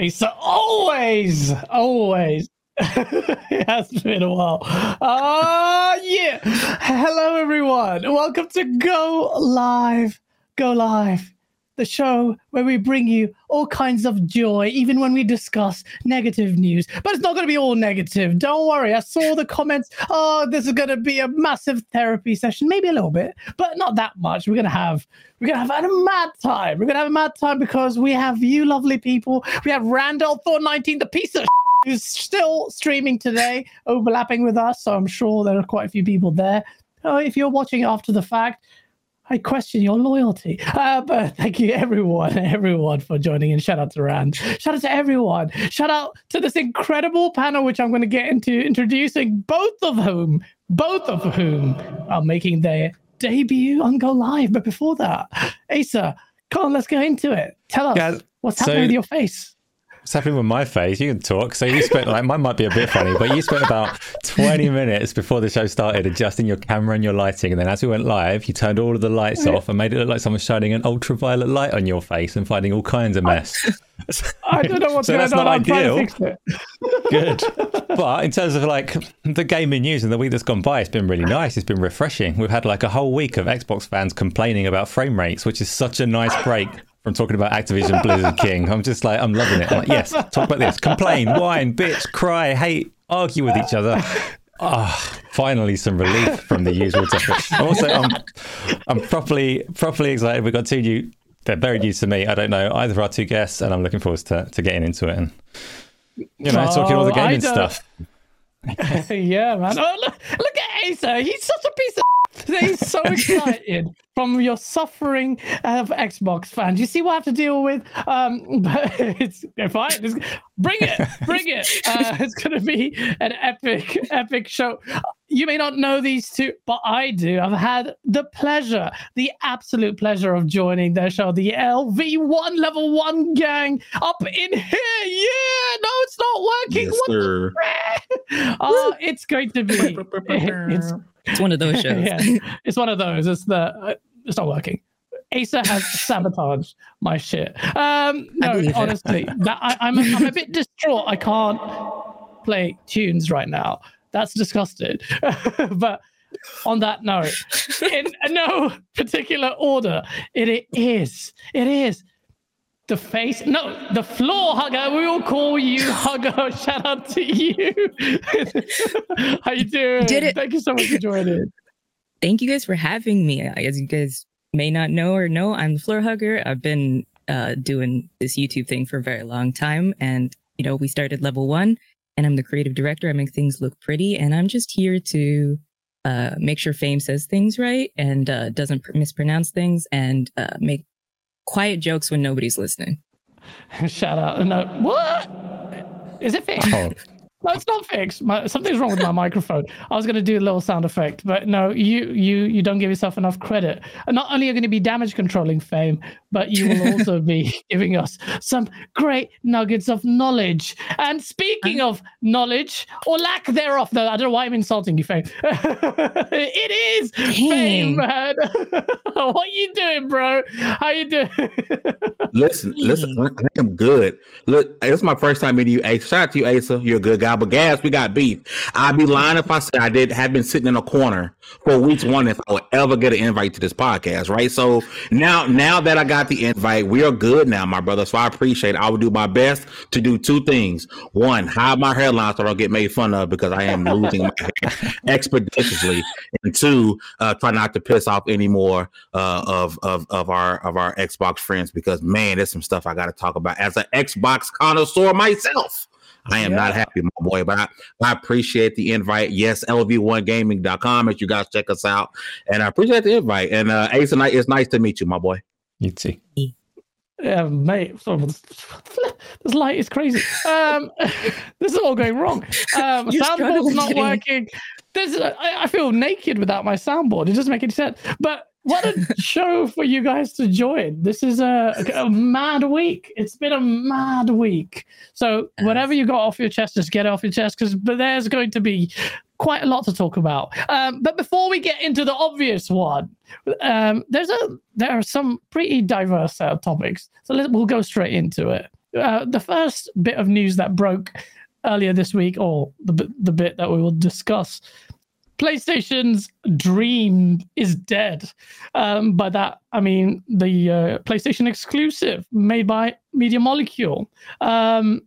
Asa, always, always. it has been a while. Uh, yeah. Hello, everyone. Welcome to Go Live. Go Live, the show where we bring you all kinds of joy, even when we discuss negative news. But it's not going to be all negative. Don't worry. I saw the comments. Oh, this is going to be a massive therapy session. Maybe a little bit, but not that much. We're going to have we're gonna have a mad time. We're gonna have a mad time because we have you lovely people. We have Randall Thor 19, the piece of who's still streaming today, overlapping with us. So I'm sure there are quite a few people there. Uh, if you're watching after the fact, I question your loyalty. Uh, but thank you, everyone, everyone, for joining in. Shout out to Rand. Shout out to everyone. Shout out to this incredible panel, which I'm going to get into introducing, both of whom, both of whom are making their debut on Go Live. But before that, Asa, come on, let's go into it. Tell us Yeah, what's so- happening with your face. What's happening with my face? You can talk. So you spent like mine might be a bit funny, but you spent about twenty minutes before the show started adjusting your camera and your lighting, and then as we went live, you turned all of the lights off and made it look like someone shining an ultraviolet light on your face and finding all kinds of mess. I don't know what's So going that's on. not I'm ideal. to fix it. Good. But in terms of like the gaming news and the week that's gone by, it's been really nice. It's been refreshing. We've had like a whole week of Xbox fans complaining about frame rates, which is such a nice break from talking about Activision Blizzard King. I'm just like, I'm loving it. I'm like, yes, talk about this. Complain, whine, bitch, cry, hate, argue with each other. Ah, finally some relief from the usual topics. I'm also, I'm, I'm properly, properly excited. We've got two new, they're very new to me. I don't know either of our two guests, and I'm looking forward to, to getting into it and, you know, talking all the Oh, gaming stuff. yeah, man. Oh, look, look at Asa. He's such a piece of. He's so excited from your suffering of Xbox fans. You see what I have to deal with? Um, but it's fine. It's, bring it, bring it. Uh, it's going to be an epic, epic show. You may not know these two, but I do. I've had the pleasure, the absolute pleasure of joining their show, the LV1 Level 1 gang up in here. Yeah, no, it's not working. Yes, What the sir. Oh, it's going to be. it's It's one of those shows. yeah, it's one of those. It's the. Uh, it's not working. Asa has sabotaged my shit. Um, no, honestly, that, I, I'm I'm a bit distraught. I can't play tunes right now. That's disgusted. but on that note, in no particular order, it, it is. It is the face. No, the floor hugger. We will call you hugger. Shout out to you. How you doing? Did it. Thank you so much for joining. Thank you guys for having me. As you guys may not know or know, I'm the floor hugger. I've been uh, doing this YouTube thing for a very long time. And, you know, we started level one and I'm the creative director. I make things look pretty. And I'm just here to uh, make sure Fame says things right and uh, doesn't pr- mispronounce things and uh, make quiet jokes when nobody's listening. Shout out. No, what? Is it fixed? No, it's not fixed. My, something's wrong with my microphone. I was going to do a little sound effect, but no, you you you don't give yourself enough credit. And not only are you going to be damage controlling fame, but you will also be giving us some great nuggets of knowledge. And speaking of knowledge or lack thereof, though, I don't know why I'm insulting you, fame. it is fame, man. what you doing, bro? How you doing? Listen, listen, I think I'm good. Look, it's my first time meeting you, Asa. Shout out to you, Asa. You're a good guy, but gas, we got beef. I'd be lying if I said I did have been sitting in a corner for weeks one if I would ever get an invite to this podcast, right? So now, now that I got the invite, we are good now, my brother. So I appreciate it. I will do my best to do two things. One, hide my hairline so I don't get made fun of because I am losing my hair expeditiously. And two, uh, try not to piss off any more uh, of of of our of our Xbox friends because man, there's some stuff I got to talk about as an Xbox connoisseur myself. I am not happy, my boy, but I, I appreciate the invite. Yes, lv1gaming.com as you guys check us out. And I appreciate the invite. And uh Ace and I, it's nice to meet you, my boy. you too. Yeah, mate. This light is crazy. Um, this is all going wrong. Um, soundboard's not working. This is, I, I feel naked without my soundboard. It doesn't make any sense. But what a show for you guys to join. This is a, a mad week. It's been a mad week. So whatever you got off your chest, just get it off your chest because there's going to be quite a lot to talk about. Um, but before we get into the obvious one, um, there's a there are some pretty diverse uh, topics. So let, we'll go straight into it. uh, the first bit of news that broke earlier this week, or the the bit that we will discuss, PlayStation's Dream is dead. Um, by that, I mean the uh, PlayStation exclusive made by Media Molecule. Um,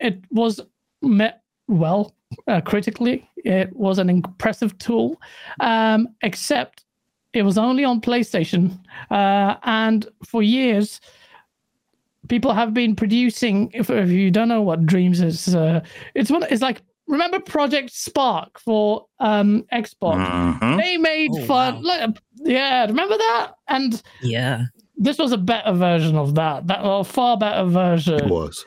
it was met well uh, critically. It was an impressive tool, um, except it was only on PlayStation. Uh, and for years, people have been producing. If, if you don't know what Dreams is, uh, it's one. It's like remember Project Spark for um, Xbox. Mhm. They made Oh, fun. wow. Like, yeah, remember that? And Yeah. this was a better version of that. That a far better version. It was.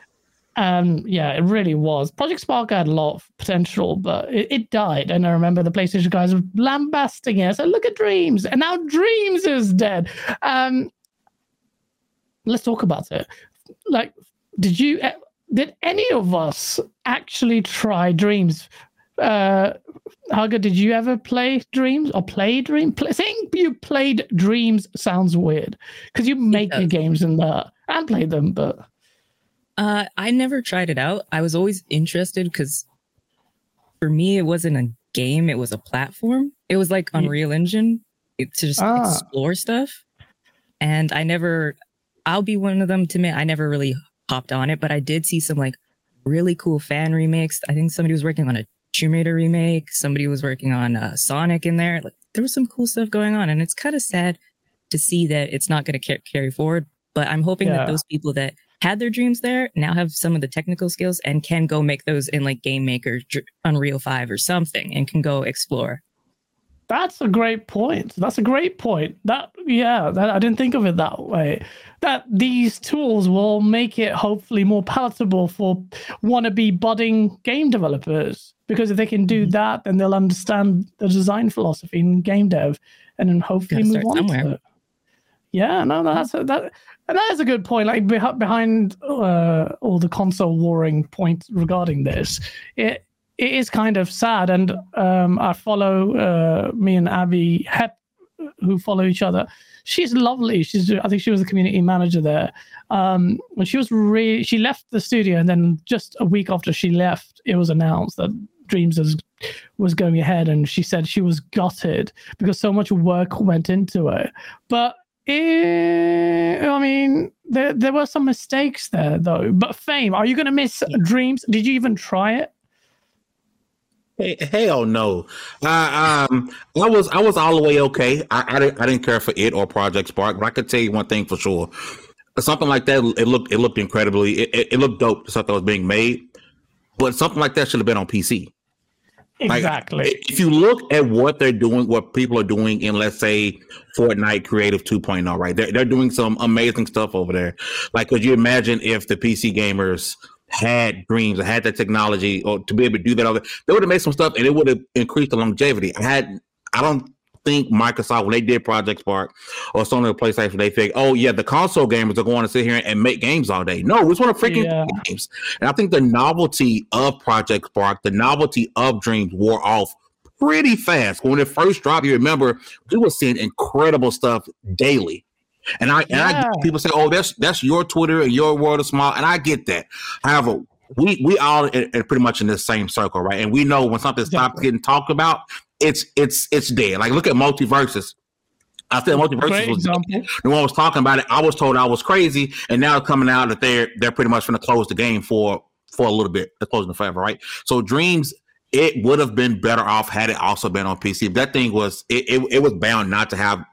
Um, yeah, it really was. Project Spark had a lot of potential, but it, it died. And I remember the PlayStation guys were lambasting it. So look at Dreams, and now Dreams is dead. Um, let's talk about it. Like, did you? Did any of us actually try Dreams? Uh, Haga, did you ever play Dreams or play Dream? Play, saying you played Dreams sounds weird because you make your games in there and play them, but Uh, I never tried it out. I was always interested because for me, it wasn't a game, it was a platform. It was like Unreal Engine to just Ah. explore stuff. And I never, I'll be one of them to admit, I never really hopped on it, but I did see some like really cool fan remakes. I think somebody was working on a Tomb Raider remake, somebody was working on uh, Sonic in there. Like there was some cool stuff going on. And it's kind of sad to see that it's not going to ca- carry forward. But I'm hoping Yeah. that those people that had their dreams there now have some of the technical skills and can go make those in like Game Maker, Unreal 5 or something and can go explore. That's a great point. That's a great point. That yeah, that I didn't think of it that way. That these tools will make it hopefully more palatable for wannabe budding game developers because if they can do that, then they'll understand the design philosophy in game dev, and then hopefully move on to it. Yeah, no, that's a, that. And that is a good point. Like beh- behind uh, all the console warring point regarding this, it it is kind of sad. And um, I follow uh, me and Abbie Heppe, who follow each other. She's lovely. She's I think she was the community manager there. Um, and she was really she left the studio, and then just a week after she left, it was announced that Dreams was was going ahead, and she said she was gutted because so much work went into it. But eh, I mean, there there were some mistakes there though. But Fame, are you going to miss Dreams? Did you even try it? Hey, hell no. I um I was I was all the way okay. I, I didn't I didn't care for it or Project Spark, but I could tell you one thing for sure. Something like that, it looked it looked incredibly it, it, it looked dope. The stuff that was being made, but something like that should have been on PC. Like, Exactly. if you look at what they're doing, what people are doing in, let's say, Fortnite Creative 2.0, right? They're, they're doing some amazing stuff over there. Like, could you imagine if the PC gamers had dreams or had that technology or to be able to do that? They would have made some stuff and it would have increased the longevity. I had, I don't think Microsoft, when they did Project Spark or Sony or PlayStation, they think, oh, yeah, the console gamers are going to sit here and make games all day. No, we just want to freaking Yeah. games. And I think the novelty of Project Spark, the novelty of Dreams wore off pretty fast. When it first dropped, you remember we were seeing incredible stuff daily. And I and I Yeah. people say, "Oh, that's that's your Twitter and your world is small," and I get that. However, we we all are, pretty much in the same circle, right? And we know when something stops getting talked about, it's it's it's dead. Like look at MultiVersus. I said MultiVersus was the one was talking about it. I was told I was crazy, and now it's coming out that they're they're pretty much going to close the game for for a little bit. They're closing it forever, right? So Dreams, it would have been better off had it also been on PC. That thing was it, it, it was bound not to have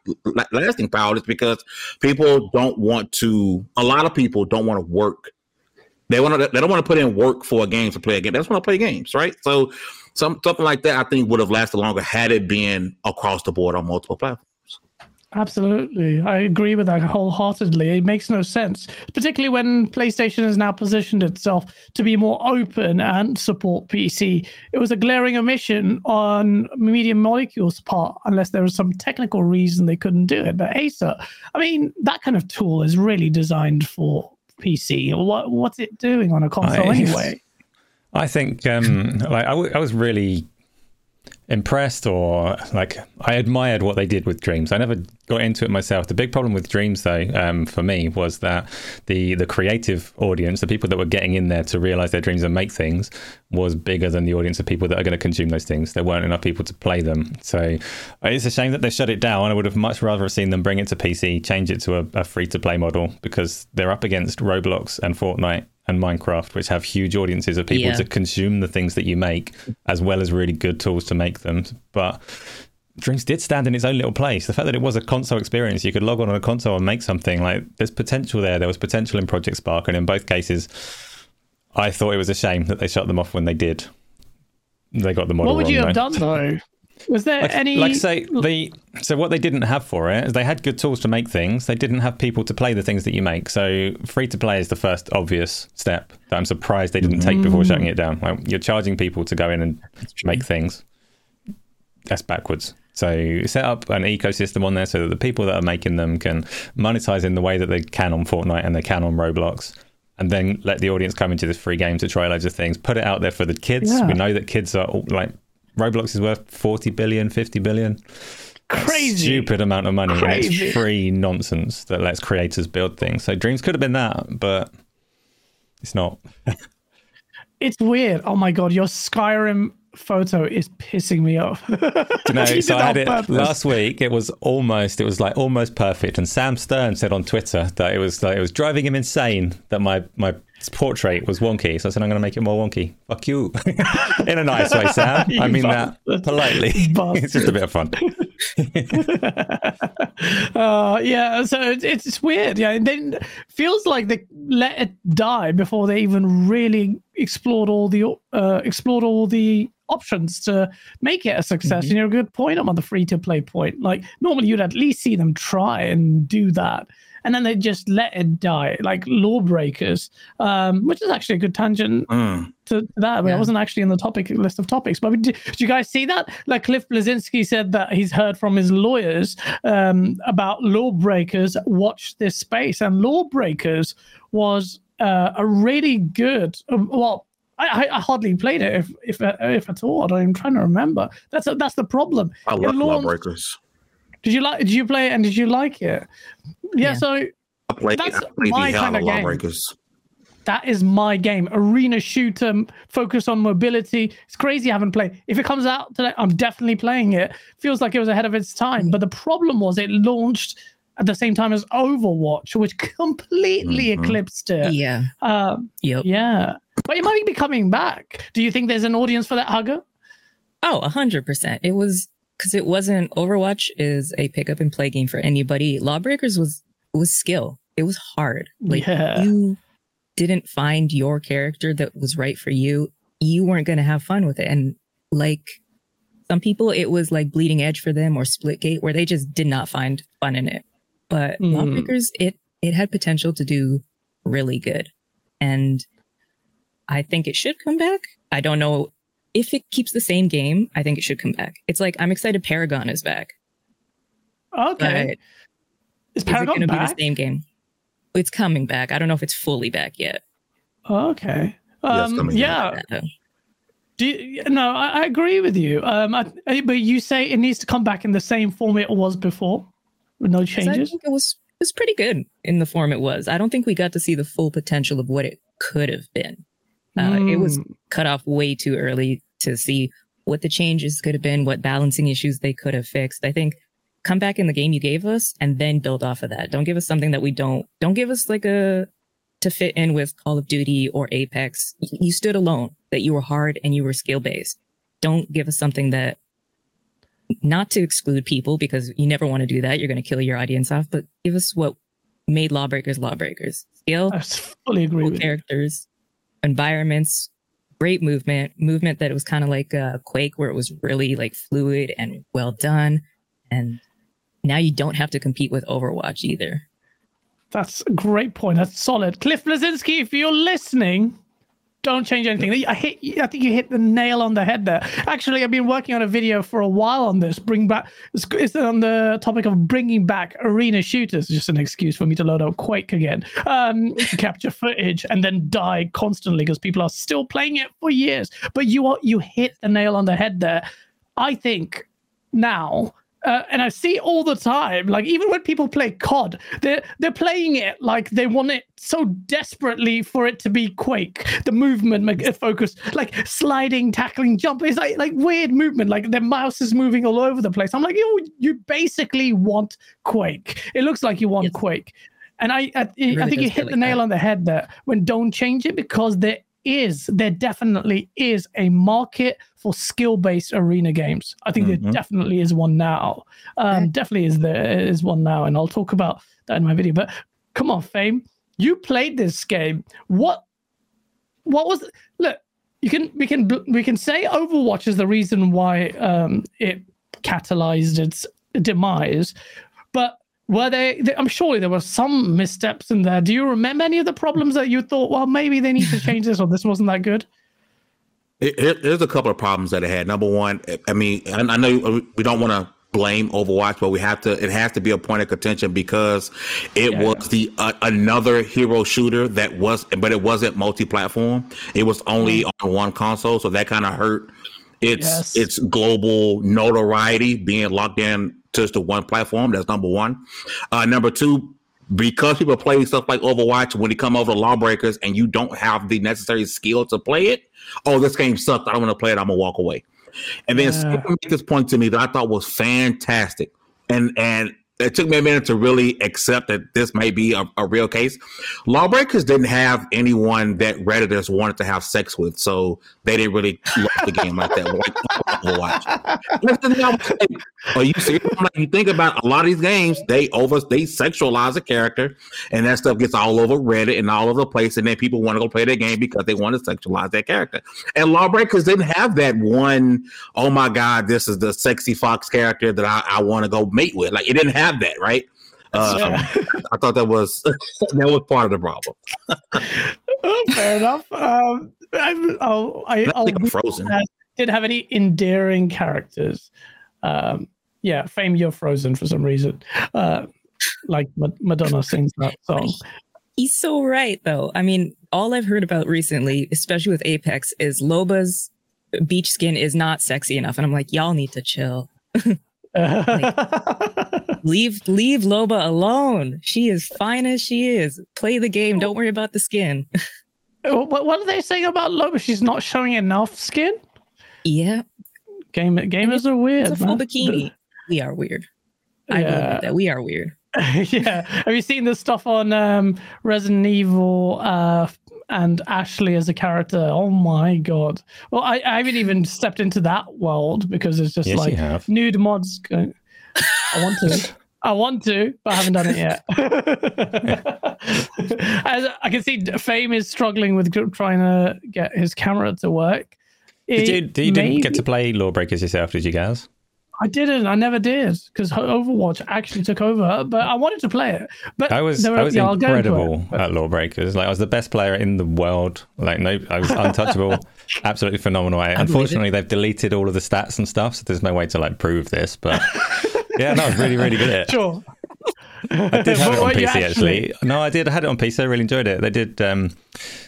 lasting power, just because people don't want to. A lot of people don't want to work. They want to. They don't want to put in work for a game to play a game. They just want to play games, right? So some something like that, I think, would have lasted longer had it been across the board on multiple platforms. Absolutely. I agree with that wholeheartedly. It makes no sense, particularly when PlayStation has now positioned itself to be more open and support PC. It was a glaring omission on Media Molecule's part, unless there was some technical reason they couldn't do it. But Asa, I mean, that kind of tool is really designed for PC. What What's it doing on a console I- anyway? I think um, like I, w- I was really impressed or like I admired what they did with Dreams. I never got into it myself. The big problem with Dreams, though, um, for me, was that the the creative audience, the people that were getting in there to realize their dreams and make things, was bigger than the audience of people that are going to consume those things. There weren't enough people to play them, so it's a shame that they shut it down. I would have much rather seen them bring it to PC, change it to a, a free to play model because they're up against Roblox and Fortnite and Minecraft, which have huge audiences of people Yeah. to consume the things that you make, as well as really good tools to make them. But Dreams did stand in its own little place. The fact that it was a console experience, you could log on on a console and make something. Like there's potential there. There was potential in Project Spark, and in both cases, I thought it was a shame that they shut them off when they did. They got the model What would wrong, you have though. done though? Was there Like, any like say the so what they didn't have for it is they had good tools to make things. They didn't have people to play the things that you make. So free to play is the first obvious step that I'm surprised they didn't take before mm. shutting it down. Like you're charging people to go in and make things. That's backwards. So set up an ecosystem on there so that the people that are making them can monetize in the way that they can on Fortnite and they can on Roblox. And then let the audience come into this free game to try loads of things. Put it out there for the kids. Yeah. We know that kids are all, like Roblox is worth 40 billion, 50 billion. crazy? Stupid amount of money. And Crazy. it's free nonsense that lets creators build things. So Dreams could have been that, but it's not. It's weird. Oh my god, your Skyrim photo is pissing me off. You so I had it purpose. last week. It was almost, it was like almost perfect. And Sam Stern said on Twitter that it was like it was driving him insane that my my portrait was wonky. So I said I'm going to make it more wonky. Fuck you, in a nice way, Sam. I mean that politely. It's just a bit of fun. uh, yeah, so it's, it's weird. Yeah, it then feels like they let it die before they even really explored all the uh, explored all the options to make it a success. And you're a good point on the free to play point. Like normally you'd at least see them try and do that. And then they just let it die, like Lawbreakers, um, which is actually a good tangent Mm. to to that. But it Yeah. wasn't actually in the topic list of topics. But did, did you guys see that? Like Cliff Bleszinski said that he's heard from his lawyers um, about lawbreakers. Watch this space, and lawbreakers was uh, a really good. um, well, I, I I hardly played it, if if if at all. I'm trying to remember. That's that's the problem. I love launched- Lawbreakers. Did you like? Did you play it and did you like it? Yeah. Yeah. So I played, I That's played my the hell out kinda game. Lawbreakers. that is my game. Arena shooter, focus on mobility. It's crazy I haven't played. If it comes out today, I'm definitely playing it. Feels like it was ahead of its time. But the problem was it launched at the same time as Overwatch, which completely Mhm. eclipsed it. Yeah. Um, Yep. yeah. But it might be coming back. Do you think there's an audience for that, Hugger? Oh, a hundred percent. It was because it wasn't Overwatch is a pick up and play game for anybody. Lawbreakers was was skill. It was hard. Like Yeah. you didn't find your character that was right for you. You weren't gonna have fun with it. And like some people, it was like bleeding edge for them or Splitgate, where they just did not find fun in it. But Mm. Lawbreakers, it it had potential to do really good. And I think it should come back. I don't know if it keeps the same game. I think it should come back. It's like I'm excited Paragon is back. Okay. But is is Paragon going to be back? the same game? It's coming back. I don't know if it's fully back yet. Okay. Um, coming yeah. Uh, Do you, no, I, I agree with you. Um, I, I- but you say it needs to come back in the same form it was before, with no 'cause I changes. think it was it was pretty good in the form it was. I don't think we got to see the full potential of what it could have been. Uh, It was Mm. cut off way too early to see what the changes could have been, what balancing issues they could have fixed. I think come back in the game you gave us and then build off of that. Don't give us something that we don't. Don't give us like a to fit in with Call of Duty or Apex. You stood alone. That you were hard and you were skill based. Don't give us something that not to exclude people because you never want to do that. You're going to kill your audience off, but give us what made Lawbreakers Lawbreakers. Skill, I fully agree cool characters, environments, great movement, movement that it was kind of like a Quake, where it was really like fluid and well done. And now you don't have to compete with Overwatch either. That's a great point. That's solid. Cliff Bleszinski, if you're listening, don't change anything. I hit. I think you hit the nail on the head there. Actually, I've been working on a video for a while on this. Bring back. It's, on the topic of bringing back arena shooters. Just an excuse for me to load up Quake again, um, capture footage and then die constantly because people are still playing it for years. But you are you hit the nail on the head there. I think now uh, and I see all the time, like even when people play COD, they're they're playing it like they want it so desperately for it to be Quake. The movement focus, like sliding, tackling, jump, is like like weird movement. Like their mouse is moving all over the place. I'm like, you you basically want Quake. It looks like you want Yes. Quake, and I I, really I think you hit the like nail that. on the head there when don't change it because there is there definitely is a market for skill-based arena games. I think Mhm. there definitely is one now. Um, Okay. definitely is there is one now, and I'll talk about that in my video. But come on, Fame, you played this game. What what was look? You can we can we can say Overwatch is the reason why um, it catalyzed its demise, but were they, they? I'm sure there were some missteps in there. Do you remember any of the problems that you thought? Well, maybe they need to change this, or this wasn't that good. It, it, there's a couple of problems that it had. Number one, I mean, I, I know we don't want to blame Overwatch, but we have to. It has to be a point of contention because it Yeah. was the uh, another hero shooter that was, but it wasn't multi-platform. It was only on one console, so that kind of hurt its Yes. its global notoriety being locked in just to one platform. That's number one. Uh, number two, because people play stuff like Overwatch, when they come over to Lawbreakers and you don't have the necessary skill to play it, oh, this game sucked. I don't want to play it. I'm gonna walk away. And then Yeah. made this point to me that I thought was fantastic, and and it took me a minute to really accept that this may be a, a real case. Lawbreakers didn't have anyone that Redditors wanted to have sex with, so they didn't really love the game like that. Like Overwatch. That's the thing I was like, Are you serious? Like, you think about a lot of these games, they over they sexualize a character, and that stuff gets all over Reddit and all over the place, and then people want to go play their game because they want to sexualize that character. And Lawbreakers didn't have that one, oh my god, this is the sexy fox character that I, I want to go mate with. Like it didn't have that, right? Uh, Yeah. I thought that was that was part of the problem. Oh, fair enough. Um, I, I'll, I, I I'll think I'm frozen. didn't have any endearing characters. Um, yeah, fame you're frozen for some reason. Uh, like Madonna sings that song. He's so right, though. I mean, all I've heard about recently, especially with Apex, is Loba's beach skin is not sexy enough, and I'm like, y'all need to chill. Leave leave Loba alone. She is fine as she is. Play the game. Don't worry about the skin. what, what are they saying about Loba? She's not showing enough skin. yeah, Game gamers are weird. it's a full man. bikini. We are weird. I will Yeah. admit that we are weird. yeah. Have you seen the stuff on um, Resident Evil uh, and Ashley as a character? Oh my god! Well, I, I haven't even stepped into that world because it's just Yes, like nude mods. Going, I want to. I want to, but I haven't done it yet. As I can see, Fame is struggling with trying to get his camera to work. Did you, It did you didn't get to play Lawbreakers yourself, did you guys? I didn't. I never did because Overwatch actually took over. But I wanted to play it. But I was were- I was yeah, I'll go into it, incredible at Lawbreakers. Like I was the best player in the world. Like no, I was untouchable. Absolutely phenomenal. it. Unfortunately, they've deleted all of the stats and stuff, so there's no way to like prove this. But yeah, no, I was really really good at it. Sure. I did have it on PC actually. No, I did. I had it on PC. I really enjoyed it. They did um,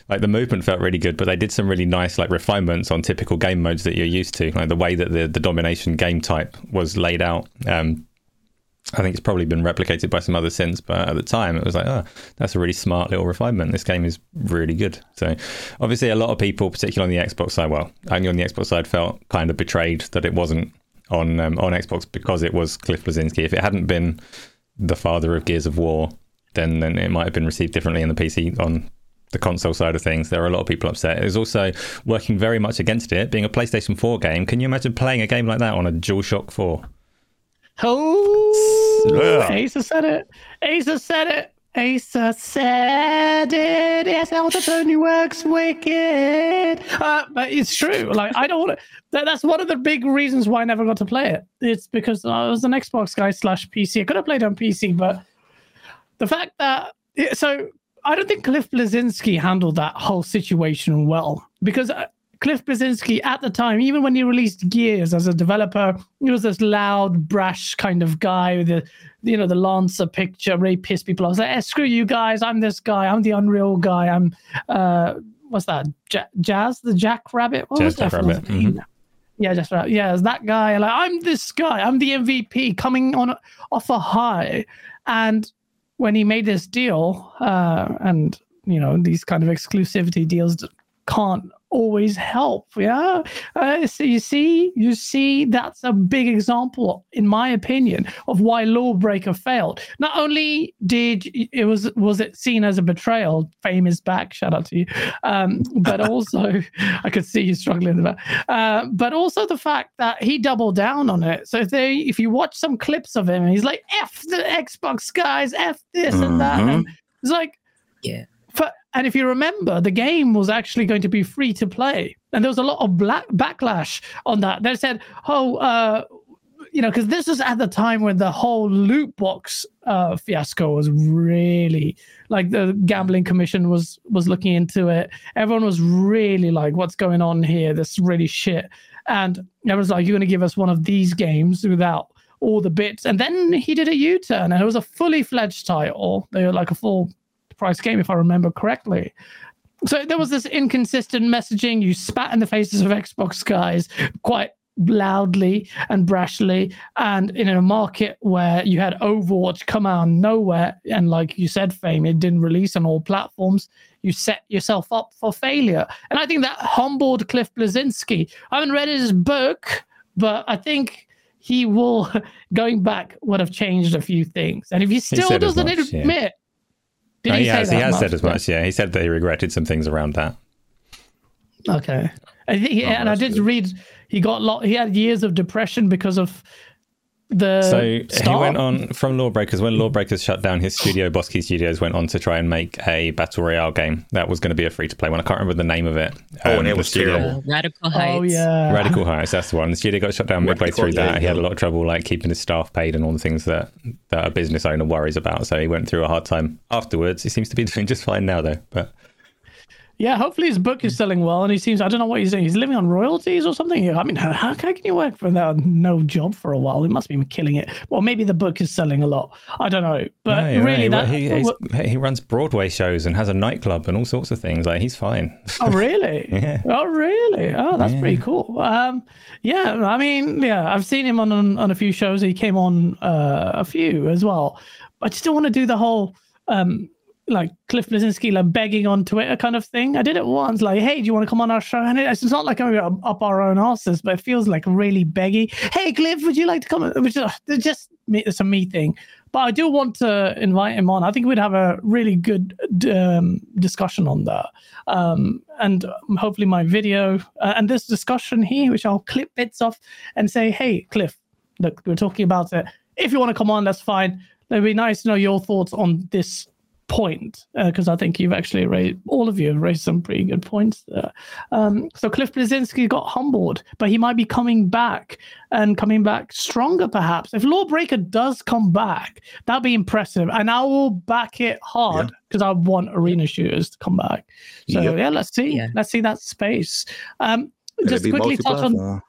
like the movement felt really good, but they did some really nice like refinements on typical game modes that you're used to, like the way that the the domination game type was laid out. Um, I think it's probably been replicated by some others since, but at the time it was like, oh, that's a really smart little refinement. This game is really good. So, obviously, a lot of people, particularly on the Xbox side, well, only on the Xbox side, felt kind of betrayed that it wasn't on um, on Xbox because it was Cliff Bleszinski. If it hadn't been the father of Gears of War, then then it might have been received differently in the PC on the console side of things. There are a lot of people upset. It was also working very much against it, being a PlayStation 4 game. Can you imagine playing a game like that on a DualShock 4? Oh, Ugh. Asa said it. Asa said it. Asa said it. Yes, the Tony works wicked. Uh, but it's true. Like I don't want to. That, that's one of the big reasons why I never got to play it. It's because I was an Xbox guy slash PC. I could have played on PC, but the fact that so I don't think Cliff Bleszinski handled that whole situation well because uh, Cliff Bleszinski at the time, even when he released Gears as a developer, he was this loud, brash kind of guy with the, you know, the Lancer picture, really pissed people off. I was like, eh, screw you guys, I'm this guy, I'm the Unreal guy, I'm, uh, what's that, ja- Jazz, the Jackrabbit? What Jazz was that Jackrabbit, fellow's name? Yeah, just right. Yeah, it's that guy. Like I'm this guy. I'm the MVP coming on off a high, and when he made this deal, uh, and you know these kind of exclusivity deals can't always help. Yeah. Uh, so you see, you see, that's a big example, in my opinion, of why Lawbreaker failed. Not only did it was was it seen as a betrayal, fame is back, shout out to you, um, but also I could see you struggling with that. Uh, but also the fact that he doubled down on it. So if they if you watch some clips of him, he's like, F the Xbox guys, F this and that. And it's like Yeah. And if you remember, the game was actually going to be free to play, and there was a lot of black backlash on that. They said, "Oh, uh, you know, because this was at the time when the whole loot box uh, fiasco was really like the gambling commission was was looking into it. Everyone was really like, "What's going on here? This is really shit." And everyone's like, "You're going to give us one of these games without." all the bits and then he did a u-turn and it was a fully fledged title they were like a full price game, if I remember correctly. So there was this inconsistent messaging. You spat in the faces of Xbox guys quite loudly and brashly, and in a market where you had Overwatch come out of nowhere, and like you said, Fame, it didn't release on all platforms. You set yourself up for failure, and I think that humbled Cliff Bleszinski. I haven't read his book, but I think he will, going back, would have changed a few things. And if he still as doesn't much, yeah. Did he he has, he has much? said as much. Yeah, he said that he regretted some things around that. Okay. I think, yeah, oh, and I did good. read he got lot. He had years of depression because of the. So he went on from Lawbreakers. When Lawbreakers shut down, his studio, Boss Key Studios, went on to try and make a battle royale game that was going to be a free to play one. I can't remember the name of it. Oh, and Um, it was studio- terrible. Uh, Radical Heights. Oh yeah. Radical Heights, that's the one. The studio got shut down midway through that. you He had a lot of trouble like keeping his staff paid and all the things that, that a business owner worries about. So he went through a hard time afterwards. He seems to be doing just fine now though. But Yeah. Hopefully his book is selling well, and he seems. I don't know what he's doing. He's living on royalties or something. I mean, how, how can you work without no job for a while? He must be killing it. Well, maybe the book is selling a lot. I don't know, but No, really, right. that. he, he runs Broadway shows and has a nightclub and all sorts of things. Like he's fine. Oh really? Yeah. Oh really? Oh, that's Yeah. pretty cool. Um, yeah, I mean, yeah, I've seen him on on, on a few shows. He came on uh, a few as well. I just don't want to do the whole um like Cliff Bleszinski like begging on Twitter kind of thing. I did it once, like, hey, do you want to come on our show? And it's not like I'm gonna up our own asses, but it feels like really beggy. Hey, Cliff, would you like to come? Which is just me, it's a me thing. But I do want to invite him on. I think we'd have a really good um, discussion on that. Um, and um, hopefully, my video uh, and this discussion here, which I'll clip bits off and say, hey, Cliff, look, we're talking about it. If you want to come on, that's fine. It'd be nice to know your thoughts on this point because I think you've actually raised all of you have raised some pretty good points there. Um, so Cliff Bleszinski got humbled, but he might be coming back and coming back stronger, perhaps. If Lawbreaker does come back, that'd be impressive, and I will back it hard because I want arena shooters to come back. So Yep. yeah, let's see, Yeah. let's see that space. Um, just quickly touch on uh,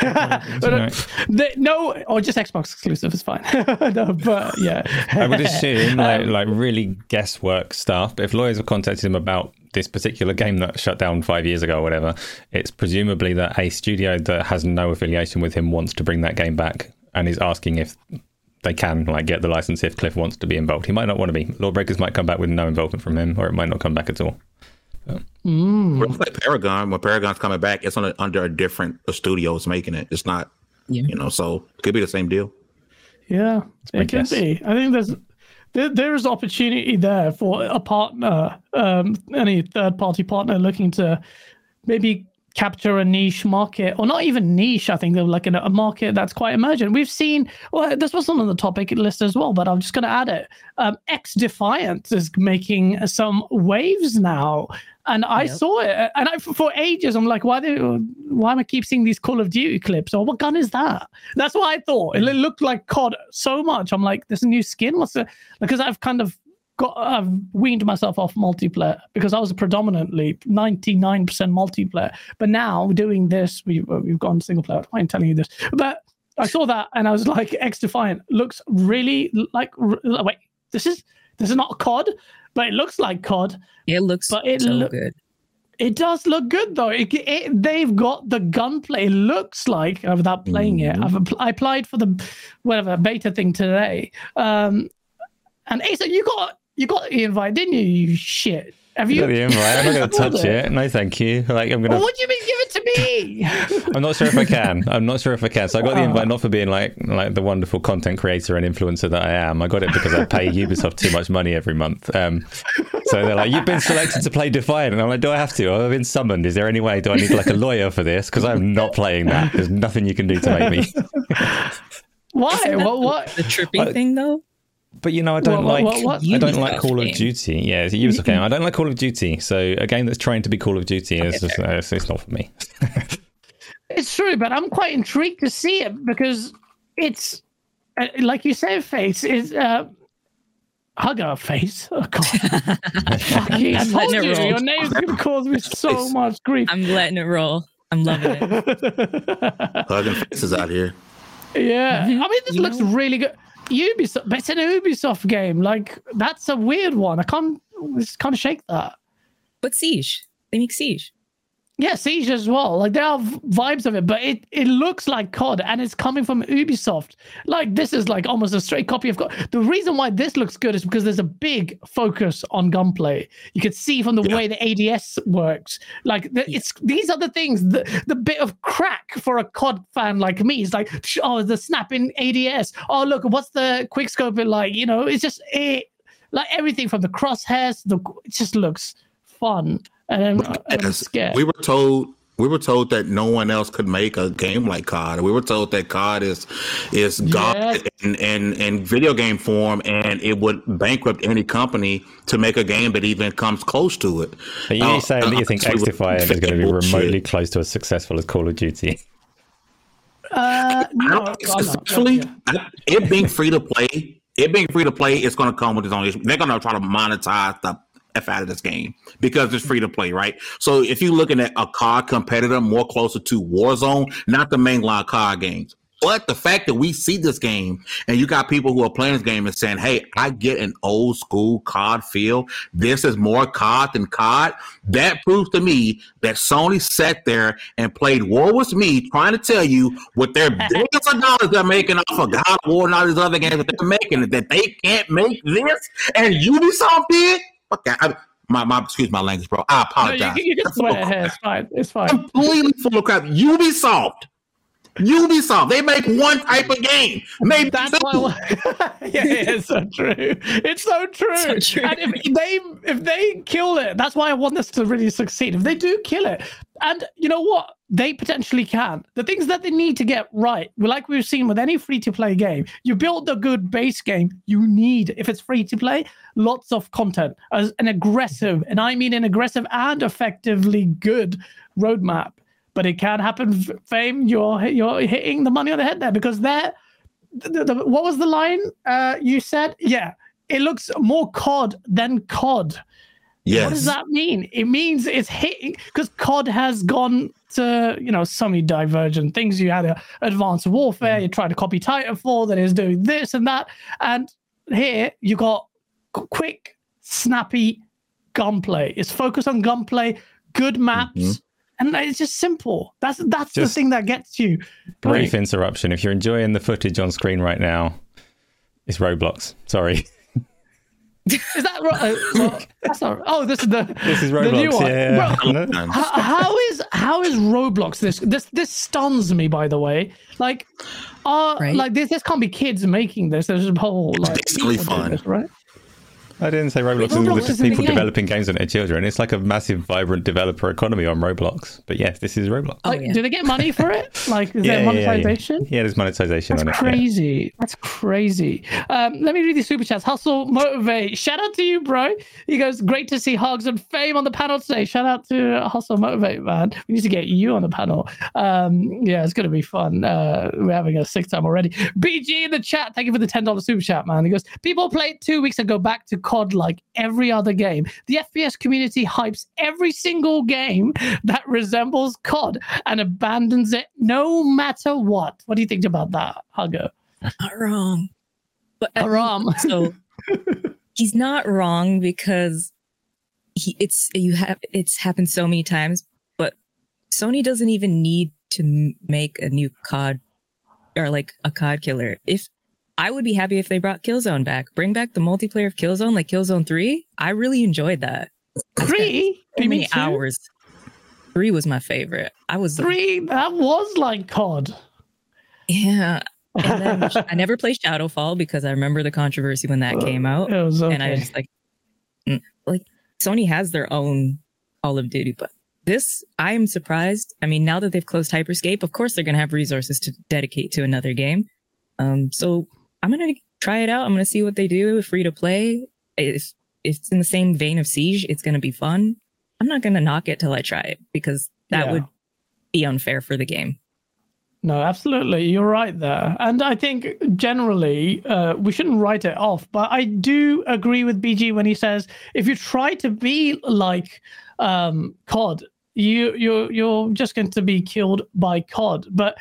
the- no, or just Xbox exclusive is fine. no, but yeah, I would assume like Um, like really guesswork stuff. If lawyers have contacted him about this particular game that shut down five years ago or whatever, it's presumably that a studio that has no affiliation with him wants to bring that game back and is asking if they can like get the license if Cliff wants to be involved. He might not want to be. Lawbreakers might come back with no involvement from him, or it might not come back at all. Mm, Well, it's like Paragon. When Paragon's coming back, it's on a, under a different studios making it. It's not, Yeah. you know, so it could be the same deal. yeah, my it could be. I think there's there, there is opportunity there for a partner, um, any third party partner looking to maybe capture a niche market or not even niche i think they're like in a, a market that's quite emergent we've seen well this wasn't on the topic list as well but i'm just going to add it um, XDefiant is making some waves now and i Yep. saw it and I, for ages i'm like why do why am i keep seeing these call of duty clips or what gun is that that's what i thought it mm. looked like cod so much i'm like there's a new skin what's the because i've kind of got I've weaned myself off multiplayer because I was predominantly 99% multiplayer. But now doing this, we, we've gone single player. I'm telling you this, but I saw that and I was like, XDefiant looks really like. Wait, this is this is not COD, but it looks like COD. It looks But it so look- good. It does look good though. It, it, they've got the gunplay. It looks like uh, without playing it. I've apl- I applied for the whatever beta thing today. Um, and Asa, you got you got the invite, didn't you? You shit. Have you? Got the invite. I'm not going to touch it. No, thank you. Like I'm gonna. what do you mean? Give it to me. I'm not sure if I can. I'm not sure if I can. So I got the Oh. invite not for being like like the wonderful content creator and influencer that I am. I got it because I pay Ubisoft too much money every month. Um, so they're like, "You've been selected to play Defiant," and I'm like, "Do I have to? I've been summoned. Is there any way? Do I need like a lawyer for this? Because I'm not playing that. There's nothing you can do to make me." Why? What? What? The tripping Uh, thing, though. But you know, I don't What- like what- what- I don't like Ubisoft Call of. Duty. Yeah, it's a Ubisoft game. I don't like Call of Duty. So a game that's trying to be Call of Duty is Okay, just, uh, it's, it's not for me. It's true, but I'm quite intrigued to see it because it's uh, like you said, face is uh, hugger face. Oh god, Fucking, I I'm letting it you roll. your name's gonna cause me so much grief. I'm letting it roll. I'm loving it. Hugging faces out here. yeah, I mean this You looks know- really good. Ubisoft, but it's an Ubisoft game. Like that's a weird one. I can't, just can't shake that. But Siege. They make Siege. Yeah, Siege as well. Like there are vibes of it, but it, it looks like COD and it's coming from Ubisoft. Like this is like almost a straight copy of COD. The reason why this looks good is because there's a big focus on gunplay. You could see from the Yeah. way the ADS works. Like the, it's these are the things. The the bit of crack for a COD fan like me is like, oh, the snapping ADS. Oh, look, what's the quick scope like? You know, it's just it, like everything from the crosshairs. The it just looks fun. And I'm, I'm scared. we were told we were told that no one else could make a game like COD. We were told that COD is is God Yes. in, in in video game form, and it would bankrupt any company to make a game that even comes close to it. Are you Oh, saying that you think honestly, XDefiant is going to be bullshit. remotely close to as successful as Call of Duty? Uh, no, don't think I'm so. not. Actually, Yeah. It being free to play, it being free to play, it's going to come with its own issue. They're going to try to monetize the f out of this game because it's free to play, right? So if you're looking at a COD competitor more closer to Warzone, not the mainline COD games. But the fact that we see this game and you got people who are playing this game and saying, Hey, I get an old school COD feel. This is more COD than COD. That proves to me that Sony sat there and played War with me, trying to tell you what their billions of dollars they're making off of God of War and all these other games that they're making, that they can't make this. And Ubisoft did? Fuck that. I, my, my, excuse my language, bro. I No, apologize. you, you can swear. It's fine. It's fine. Completely full of crap. Ubisoft. Ubisoft. They make one type of game. Maybe That's two. why. yeah, it's so true. It's so true. So true. And if they if they kill it, that's why I want this to really succeed. If they do kill it, and you know what, they potentially can. The things that they need to get right, like we've seen with any free to play game, you build a good base game. You need, if it's free to play, lots of content as an aggressive, and I mean an aggressive and effectively good roadmap. But it can happen. Fame, you're you're hitting the money on the head there because they're the, the, what was the line uh, you said? Yeah, it looks more COD than COD. Yes. What does that mean? It means it's hitting because COD has gone to you know so many divergent things. You had a advanced warfare. You tried to copy Titanfall that is doing this and that, and here you got qu- quick, snappy gunplay. It's focused on gunplay, good maps. Mhm. And it's just simple. That's that's the thing that gets you. Brief going. interruption. If you're enjoying the footage on screen right now, it's Roblox. Sorry. Is that right? Uh, well, that's not. Oh, this is the. This is the new Roblox. one. Yeah. Bro, No? how, how is how is Roblox this this this stuns me by the way like uh Right. like this this can't be kids making this there's a whole like decently people doing fun. this, right I didn't say Roblox, Roblox is just isn't a people game. developing games on their children. It's like a massive, vibrant developer economy on Roblox. But yes, this is Roblox. Oh, like yeah. do they get money for it like is there yeah, yeah, monetization Yeah, there's monetization That's on it. yeah. crazy. That's crazy. Um, let me read these super chats. Hustle, motivate. Shout out to you, bro. He goes, great to see Hogs and Fame on the panel today. Shout out to Hustle, motivate, man. We need to get you on the panel. Um, yeah, it's gonna be fun. Uh, we're having a sick time already. BG in the chat. Thank you for the ten dollars super chat, man. He goes, people played two weeks ago back to COD like every other game. The FPS community hypes every single game that resembles COD and abandons it no matter what. What do you think about that, Hugger? Not wrong. But at Haram. so he's not wrong because he, it's you have it's happened so many times, but Sony doesn't even need to m- make a new COD or like a COD killer. If I would be happy if they brought Killzone back, bring back the multiplayer of Killzone, like Killzone Three. I really enjoyed that. Three? So Do you mean many hours. Three was my favorite. I was Three? That was like COD. yeah. And then I never played Shadowfall because I remember the controversy when that came out. Okay. and I was like, mm, like Sony has their own Call of Duty, but this I am surprised. I mean, now that they've closed Hyperscape, of course they're gonna have resources to dedicate to another game. Um, so I'm gonna try it out. I'm gonna see what they do. Free to play. If if it's in the same vein of Siege, it's gonna be fun. I'm not gonna knock it till I try it because that Yeah. would be unfair for the game. No, absolutely. You're right there. And I think generally uh, we shouldn't write it off. But I do agree with BG when he says if you try to be like um, COD, you you're you're just going to be killed by COD. But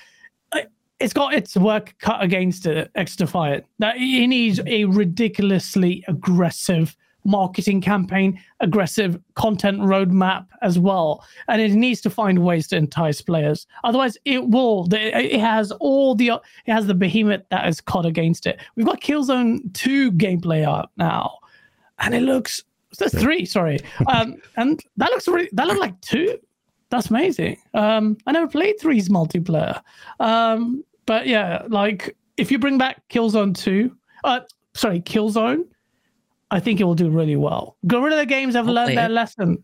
it's got its work cut against it. XDefiant. That it needs a ridiculously aggressive marketing campaign, aggressive content roadmap as well, and it needs to find ways to entice players. Otherwise, it will. It has all the. It has the behemoth that is caught against it. We've got Killzone Two gameplay out now, and it looks. There's three, sorry, um, and that looks really. That looked like two. That's amazing. Um, I never played three's multiplayer, um, but yeah, like if you bring back Killzone Two, uh, sorry, Killzone, I think it will do really well. Guerrilla Games have I'll learned their it. lesson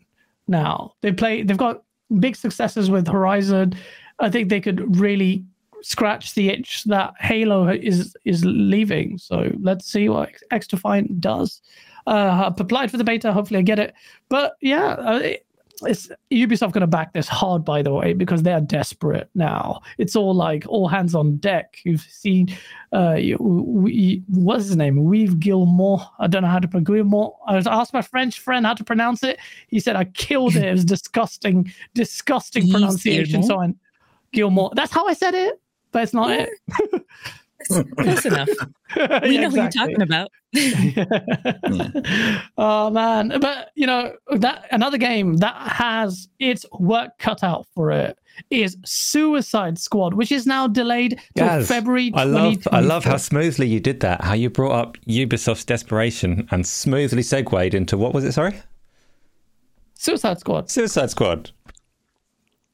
now. They play. They've got big successes with Horizon. I think they could really scratch the itch that Halo is is leaving. So let's see what XDefiant does. Uh, I've applied for the beta. Hopefully, I get it. But yeah, uh, it's Ubisoft going to back this hard, by the way, because they are desperate now. It's all like all hands on deck. You've seen, uh, we, what's his name? Weave Gilmore. I don't know how to pronounce Gilmore. I was asked my French friend how to pronounce it. He said I killed it. It was disgusting, disgusting pronunciation. So? I, Gilmore. That's how I said it, but it's not it. Close enough. We know who you're talking about. oh man but you know that another game that has its work cut out for it is suicide squad which is now delayed to Gaz, february I love, I love how smoothly you did that. How you brought up Ubisoft's desperation and smoothly segued into what was it? Sorry, suicide squad Suicide Squad.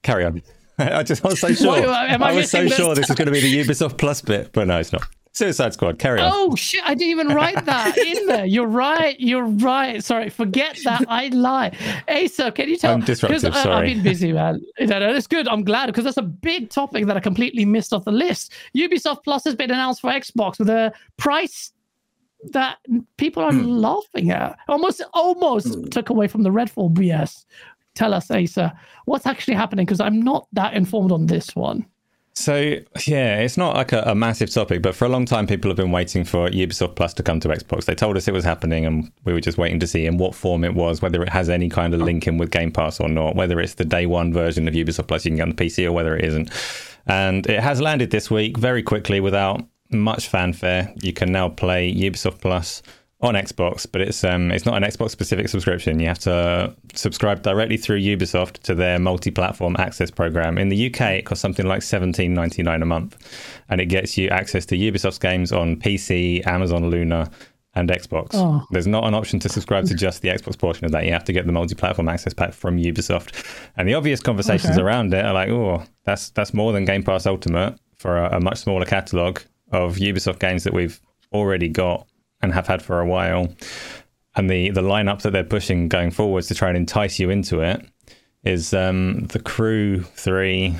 Carry on. I just I was so sure. Am I I was so this? sure this was going to be the Ubisoft Plus bit, but no, it's not. Suicide Squad. Carry on. Oh shit! I didn't even write that in there. You're right. You're right. Sorry, forget that. I lie. Asa, can you tell? I'm disruptive, uh, sorry. I've been busy, man. You know, it's good. I'm glad because that's a big topic that I completely missed off the list. Ubisoft Plus has been announced for Xbox with a price that people are Hmm. laughing at. Almost, almost took away from the Redfall BS. Tell us, Asa, what's actually happening? Because I'm not that informed on this one. So yeah, it's not like a, a massive topic, but for a long time, people have been waiting for Ubisoft Plus to come to Xbox. They told us it was happening, and we were just waiting to see in what form it was, whether it has any kind of link in with Game Pass or not, whether it's the day one version of Ubisoft Plus you can get on the PC or whether it isn't. And it has landed this week very quickly without much fanfare. You can now play Ubisoft Plus on Xbox, but it's um it's not an Xbox specific subscription. You have to subscribe directly through Ubisoft to their multi-platform access program. In the UK, it costs something like seventeen ninety nine a month, and it gets you access to Ubisoft's games on PC, Amazon Luna, and Xbox. Oh. There's not an option to subscribe to just the Xbox portion of that. You have to get the multi-platform access pack from Ubisoft. And the obvious conversations Okay. around it are like, oh, that's that's more than Game Pass Ultimate for a, a much smaller catalog of Ubisoft games that we've already got and have had for a while. And the the lineup that they're pushing going forwards to try and entice you into it is um, the Crew Three,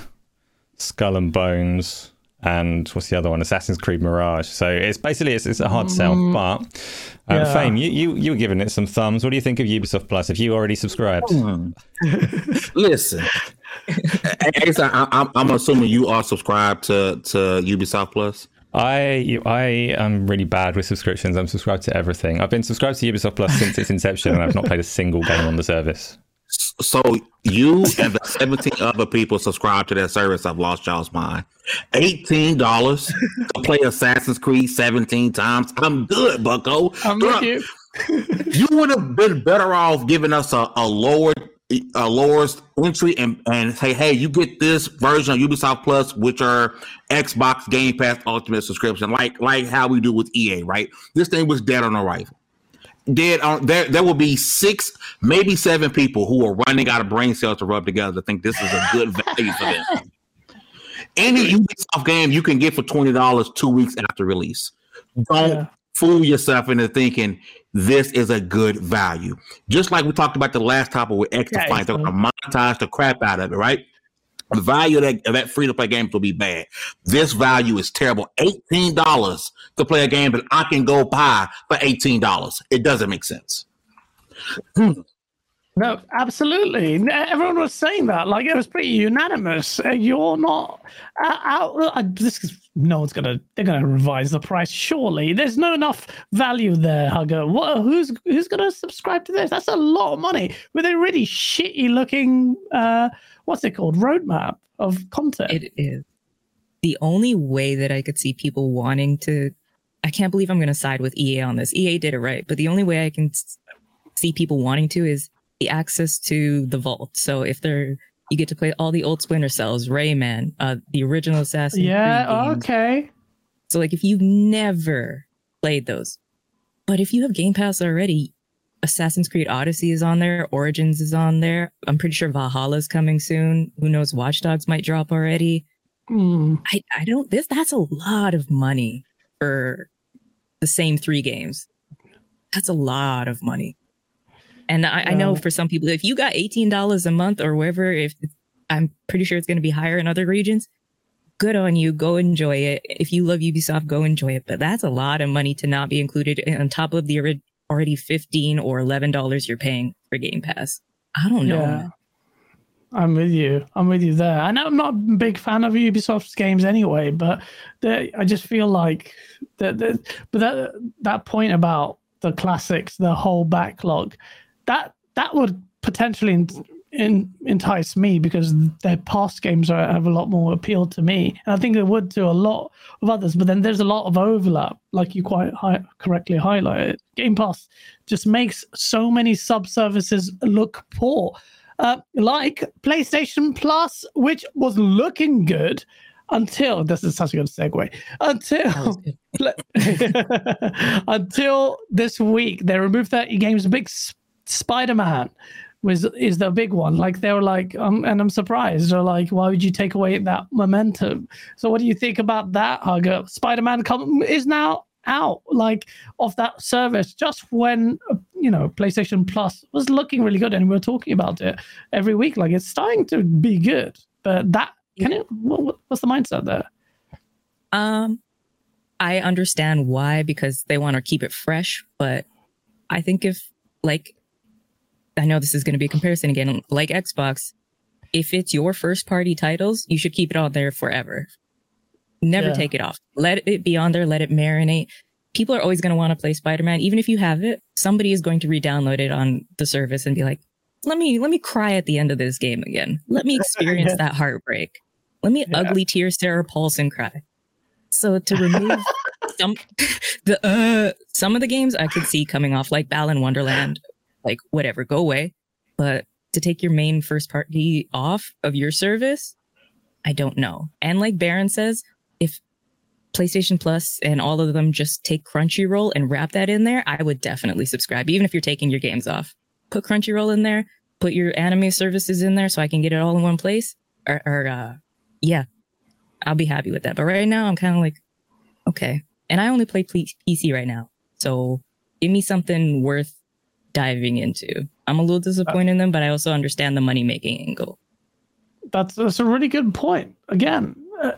Skull and Bones, and what's the other one? Assassin's Creed Mirage. So it's basically it's, it's a hard sell, but um, Yeah. Fame, you, you you were giving it some thumbs. What do you think of Ubisoft Plus? Have you already subscribed? Listen, I, I'm, I'm assuming you are subscribed to to Ubisoft Plus. I I am really bad with subscriptions. I'm subscribed to everything. I've been subscribed to Ubisoft Plus since its inception, and I've not played a single game on the service. So you and the 17 other people subscribed to that service. I've lost y'all's mind. Eighteen dollars to play Assassin's Creed 17 times. I'm good, Bucko. I'm throw, with you. you would have been better off giving us a, a lower Uh, a lower entry and, and say, hey, you get this version of Ubisoft Plus, which are Xbox Game Pass Ultimate subscription, like like how we do with EA, right? This thing was dead on arrival. Dead on there. There will be six, maybe seven people who are running out of brain cells to rub together to think this is a good value for them. Any Ubisoft game you can get for twenty dollars two weeks after release. Don't yeah. fool yourself into thinking this is a good value. Just like we talked about the last topic with X yeah, Defiant, they're going to monetize the crap out of it, right? The value of that, that free to play game will be bad. This value is terrible. $18 to play a game that I can go buy for $18. It doesn't make sense. Hmm. No, absolutely. Everyone was saying that. Like it was pretty unanimous. Uh, you're not uh, out. Uh, this is no one's gonna. They're gonna revise the price. Surely, there's no enough value there, Hugger. What? Who's who's gonna subscribe to this? That's a lot of money with a really shitty looking. uh What's it called? Roadmap of content. It is the only way that I could see people wanting to. I can't believe I'm gonna side with EA on this. EA did it right, but the only way I can see people wanting to is access to the vault. So if they're you get to play all the old Splinter Cells, Rayman, uh, the original Assassin's yeah, Creed okay. So like if you've never played those, but if you have Game Pass already, Assassin's Creed Odyssey is on there, Origins is on there. I'm pretty sure Valhalla is coming soon. Who knows? Watch Dogs might drop already. Mm. I I don't. This that's a lot of money for the same three games. That's a lot of money. And I, I know for some people, if you got $18 a month or wherever, if I'm pretty sure it's going to be higher in other regions, good on you. Go enjoy it. If you love Ubisoft, go enjoy it. But that's a lot of money to not be included on top of the already 15 or $11 you're paying for Game Pass. I don't know. Yeah. I'm with you. I'm with you there. I know I'm not a big fan of Ubisoft's games anyway, but I just feel like that. But that that point about the classics, the whole backlog, that that would potentially in, in, entice me because their past games are, have a lot more appeal to me, and I think it would to a lot of others. But then there's a lot of overlap, like you quite correctly highlighted. Game Pass just makes so many sub-services look poor, uh, like PlayStation Plus, which was looking good until this is such a good segue until until this week they removed 30 games big Spider Man was is the big one. Like they were like, um, and I'm surprised. They're like, why would you take away that momentum? So what do you think about that, Hugger? Spider Man come is now out like of that service just when you know PlayStation Plus was looking really good, and we are talking about it every week. Like it's starting to be good, but that can it? What, what's the mindset there? Um, I understand why because they want to keep it fresh, but I think if like I know this is going to be a comparison again, like Xbox, if it's your first party titles, you should keep it on there forever. Never yeah. take it off. Let it be on there, let it marinate. People are always going to want to play Spider-Man even if you have it. Somebody is going to re-download it on the service and be like, "Let me let me cry at the end of this game again. Let me experience that heartbreak. Let me yeah. ugly tear Sarah Paulson cry." So to remove some the uh some of the games I could see coming off like Balan Wonderworld like whatever, go away. But to take your main first party off of your service, I don't know. And like Baron says, if PlayStation Plus and all of them just take Crunchyroll and wrap that in there, I would definitely subscribe, even if you're taking your games off. Put Crunchyroll in there, put your anime services in there so I can get it all in one place. Or, or uh, yeah, I'll be happy with that. But right now, I'm kind of like, okay. And I only play PC right now. So give me something worth diving into. I'm a little disappointed in them, but I also understand the money making angle. That's that's a really good point. Again, uh,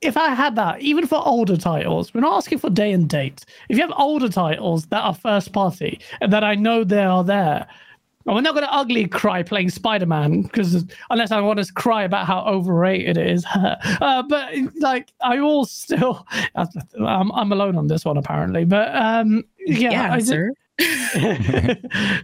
if I had that, even for older titles, we're not asking for day and date. If you have older titles that are first party and that I know they are there, and we're not going to ugly cry playing Spider Man because unless I want to cry about how overrated it is. uh, but like, I will still, I'm, I'm alone on this one apparently. But um, yeah, yeah I, sir. Yeah,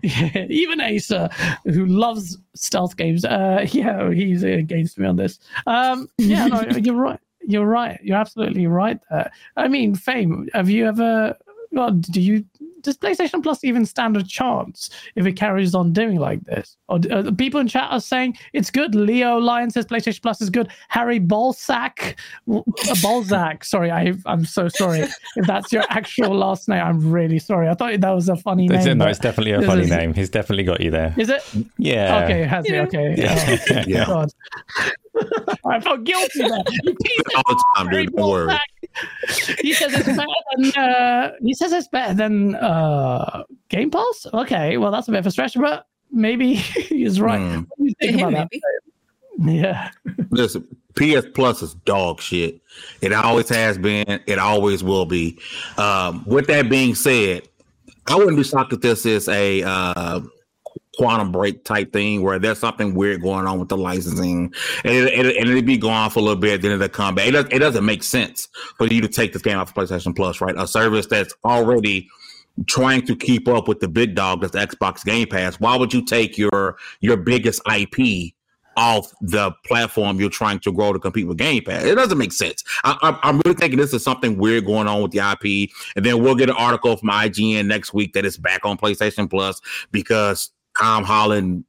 even Asa, who loves stealth games, uh, yeah, he's against me on this. Um, yeah, no, you're right. You're right. You're absolutely right there. I mean, Fame, have you ever well, do you does PlayStation Plus even stand a chance if it carries on doing like this? Or uh, the people in chat are saying it's good. Leo Lion says PlayStation Plus is good. Harry Balsack, uh, Balzac. Sorry, I, I'm so sorry if that's your actual last name. I'm really sorry. I thought that was a funny It's, name. no, it's definitely a funny is- name. He's definitely got you there. Is it? Yeah. Okay, it has me. Yeah. Okay. Yeah. Oh, Yeah. God. I felt guilty there. You all the time, Harry dude. Don't worry. Balzac. He says it's better than uh, he says it's better than uh, Game Pass. Okay, well that's a bit of a stretch, but maybe he's right. Hmm. What do you think about that? Yeah. Listen, PS Plus is dog shit. It always has been. It always will be. Um, with that being said, I wouldn't be shocked if this is a uh, quantum break type thing where there's something weird going on with the licensing, and, it, it, and it'd be gone for a little bit, then it'll come back. It, does, it doesn't make sense for you to take this game off of PlayStation Plus, right? A service that's already trying to keep up with the big dog that's Xbox Game Pass. Why would you take your your biggest IP off the platform you're trying to grow to compete with Game Pass? It doesn't make sense. I, I'm really thinking this is something weird going on with the IP, and then we'll get an article from IGN next week that it's back on PlayStation Plus because Tom Holland.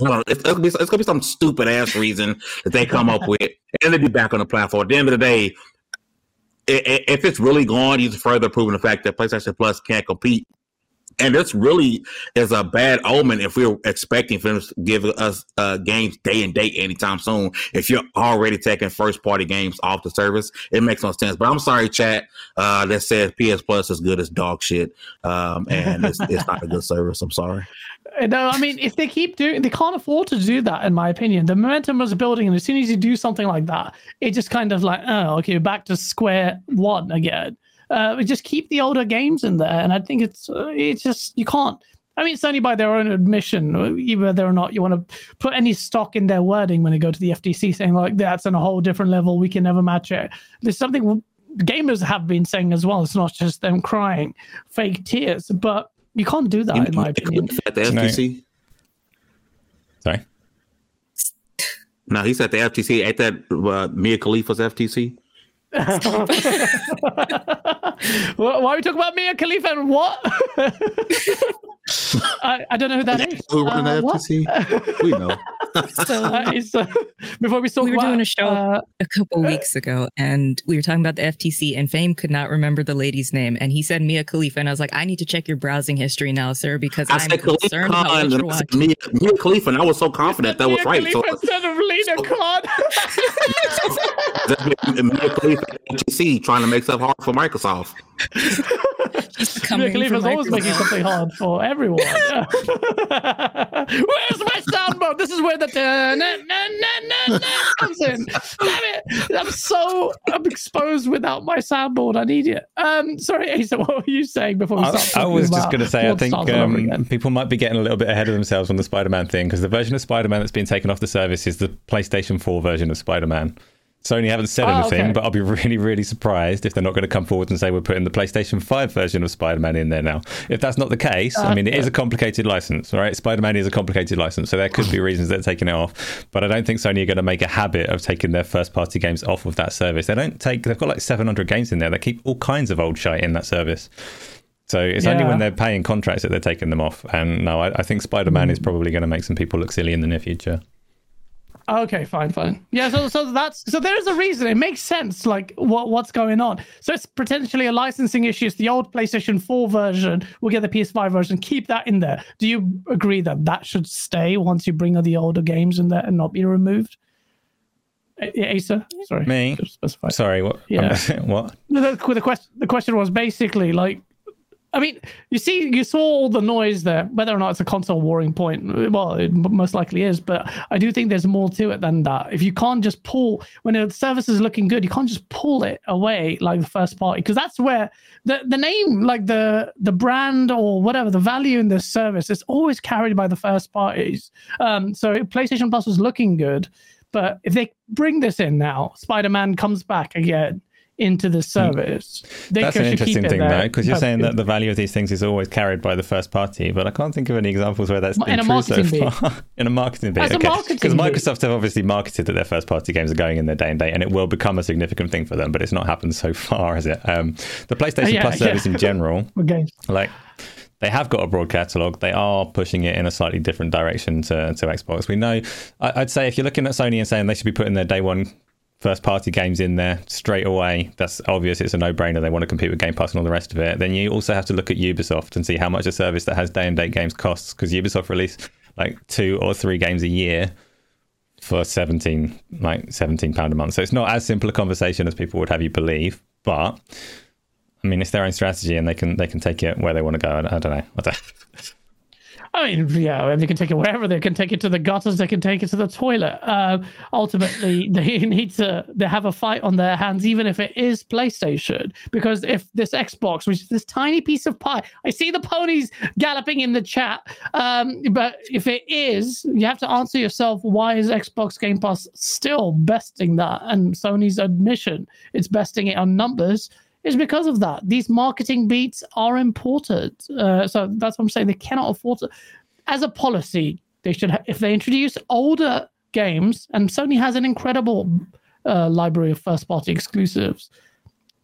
Know, it's, it's, gonna be, it's gonna be some stupid ass reason that they come up with, and they'll be back on the platform. At the end of the day, if it's really gone, he's further proving the fact that PlayStation Plus can't compete. And this really is a bad omen if we're expecting for them to give us uh, games day and date anytime soon. If you're already taking first party games off the service, it makes no sense. But I'm sorry, chat, uh, that says PS Plus is good as dog shit. Um, and it's, it's not a good service. I'm sorry. No, I mean, if they keep doing, they can't afford to do that, in my opinion. The momentum was building, and as soon as you do something like that, it just kind of like, oh, okay, back to square one again. Uh, we just keep the older games in there, and I think it's uh, it's just you can't. I mean, it's only by their own admission, uh, whether or not you want to put any stock in their wording when they go to the FTC, saying like that's on a whole different level. We can never match it. There's something gamers have been saying as well. It's not just them crying fake tears, but you can't do that, in my opinion. At the FTC? Sorry. No, he's at the FTC. At that uh, Mia Khalifa's FTC. Why why are we talking about Mia Khalifa and what? I, I don't know who that is. Who run Uh, the what? FTC? We know. So Uh, uh, before we talk We were about, doing a show. uh, a couple weeks ago, and we were talking about the FTC, and Fame could not remember the lady's name, and he said Mia Khalifa, and I was like, I need to check your browsing history now, sir, because I I'm said Khalifa concerned about Khan what you're and I said. Mia, Mia Khalifa, and I was so confident that was Mia right. So Khalifa instead of Lina Khan. that's been Mia Khalifa FTC trying to make stuff hard for Microsoft. She's Mia coming Khalifa's from always making something hard for everyone. Where's my soundboard? This is where the na, na, na, na, na comes in. Damn it! I'm so I'm exposed without my soundboard. I need it. Um, sorry, Asa, what were you saying before we I, start? I talking was just going to say, I think Stars all over um, people might be getting a little bit ahead of themselves on the Spider Man thing because the version of Spider Man that's been taken off the service is the PlayStation 4 version of Spider Man. Sony haven't said Oh, anything, okay. but I'll be really, really surprised if they're not going to come forward and say we're putting the PlayStation 5 version of Spider Man in there now. If that's not the case, I mean, it is a complicated license, right? Spider Man is a complicated license, so there could be reasons they're taking it off. But I don't think Sony are going to make a habit of taking their first party games off of that service. They don't take, they've got like 700 games in there. They keep all kinds of old shite in that service. So it's only when they're paying contracts that they're taking them off. And no, I, I think Spider Man is hmm. probably going to make some people look silly in the near future. Okay, fine, fine. Yeah, so so that's so there's a reason. It makes sense, like what what's going on. So it's potentially a licensing issue. It's the old PlayStation 4 version. We'll get the PS5 version. Keep that in there. Do you agree that that should stay once you bring the older games in there and not be removed? Asa, sorry, Me? Sorry, what? Yeah. what? The, the question the question was basically like I mean, you see, you saw all the noise there. Whether or not it's a console warring point, well, it most likely is. But I do think there's more to it than that. If you can't just pull when a service is looking good, you can't just pull it away like the first party because that's where the the name, like the the brand or whatever, the value in this service is always carried by the first parties. Um, so PlayStation Plus was looking good, but if they bring this in now, Spider Man comes back again into the service. They That's an interesting thing, though, because you're saying that the value of these things is always carried by the first party, but I can't think of any examples where that's In been true so bit. far. in a marketing bit, a okay. Because. Microsoft have obviously marketed that their first party games are going in their day and date, and it will become a significant thing for them, but it's not happened so far, has it? Um, the PlayStation Yeah, Plus yeah. service in general, Okay. like they have got a broad catalog. They are pushing it in a slightly different direction to, to Xbox. We know, I, I'd say, if you're looking at Sony and saying they should be putting their day one first party games in there straight away, that's obvious. It's a no brainer. They want to compete with Game Pass and all the rest of it. Then you also have to look at Ubisoft and see how much a service that has day and date games costs because Ubisoft release like two or three games a year for 17 like 17 pound a month so it's not as simple a conversation as people would have you believe but I mean, it's their own strategy, and they can they can take it where they want to go. I, I don't know. I don't, I mean, yeah, and they can take it wherever. They can take it to the gutters. They can take it to the toilet. Uh, ultimately, they need to they have a fight on their hands, even if it is PlayStation. Because if this Xbox, which is this tiny piece of pie, I see the ponies galloping in the chat. Um, but if it is, you have to answer yourself: Why is Xbox Game Pass still besting that? And Sony's admission it's besting it on numbers is because of that. These marketing beats are important. Uh, so that's what I'm saying. They cannot afford to. As a policy, they should, ha- if they introduce older games, and Sony has an incredible uh, library of first party exclusives,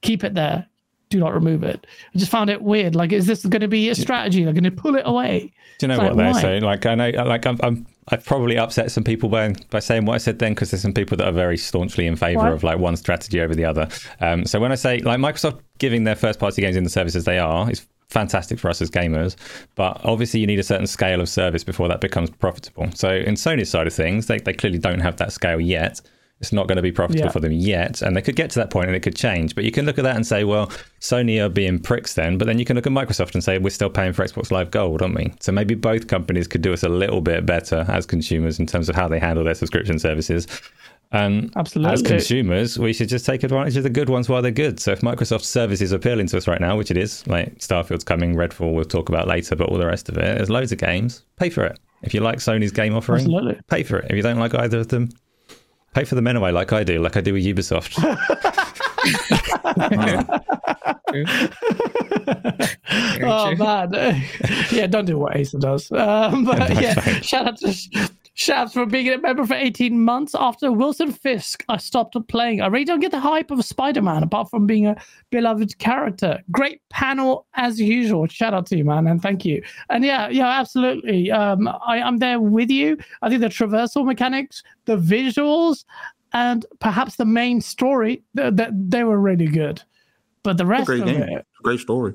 keep it there. Do not remove it. I just found it weird. Like, is this going to be a strategy? They're going to pull it away. do you know It's what like, they why? saying? Like I know, like I'm, I'm I've probably upset some people by by saying what I said then because there's some people that are very staunchly in favor Why? of like one strategy over the other. Um, so when I say like Microsoft giving their first party games in the services they are is fantastic for us as gamers, but obviously you need a certain scale of service before that becomes profitable. So in Sony's side of things, they they clearly don't have that scale yet. It's not going to be profitable Yeah. for them yet, and they could get to that point and it could change. But you can look at that and say, well, Sony are being pricks then. But then you can look at Microsoft and say, we're still paying for Xbox Live Gold, aren't we? So maybe both companies could do us a little bit better as consumers in terms of how they handle their subscription services. And Absolutely. as consumers, we should just take advantage of the good ones while they're good. So if Microsoft's service is appealing to us right now, which it is, like Starfield's coming, Redfall we'll talk about later, but all the rest of it, there's loads of games. Pay for it. If you like Sony's game offering, Absolutely. pay for it. If you don't like either of them, pay for them anyway, like I do, like I do with Ubisoft. Oh man, yeah, don't do what Asa does. Um, but yeah, shout out to Shabs for being a member for 18 months. After Wilson Fisk, I stopped playing. I really don't get the hype of Spider-Man, apart from being a beloved character. Great panel as usual. Shout out to you, man, and thank you. And yeah, yeah, absolutely. Um, I, I'm there with you. I think the traversal mechanics, the visuals, and perhaps the main story, that th- they were really good. But the rest Great of game. it, Great story.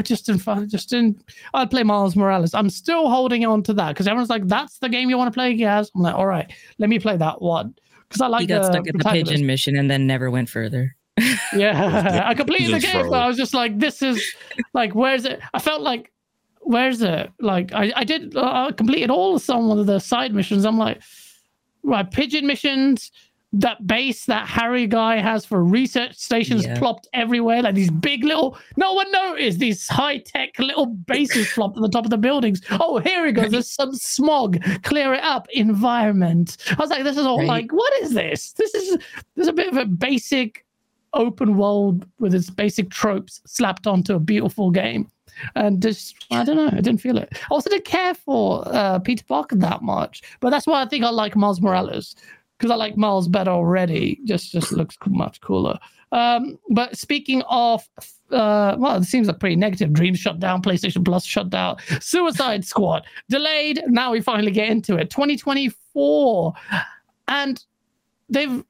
I just didn't find, just didn't. I'd play Miles Morales. I'm still holding on to that because everyone's like, "That's the game you want to play." Yes, I'm like, "All right, let me play that one." Because I like he got the stuck at the pigeon mission and then never went further. Yeah, I completed the He's a game, but. I was just like, "This is like, where's it?" I felt like, "Where's it?" Like, I I did uh, I completed all of some of the side missions. I'm like, right, pigeon missions. That base that Harry guy has for research stations Yeah. plopped everywhere, like these big little. No one noticed these high tech little bases plopped at the top of the buildings. Oh, here we go. There's some smog. Clear it up. Environment. I was like, this is all Right. like, what is this? This is there's a bit of a basic open world with its basic tropes slapped onto a beautiful game. And just, I don't know, I didn't feel it. I also didn't care for uh, Peter Parker that much, but that's why I think I like Miles Morales because I like Miles better already. Just, just looks much cooler. Um, but speaking of, uh, well, it seems like pretty negative. Dreams shut down, PlayStation Plus shut down, Suicide Squad delayed. Now we finally get into it. 2024, and they've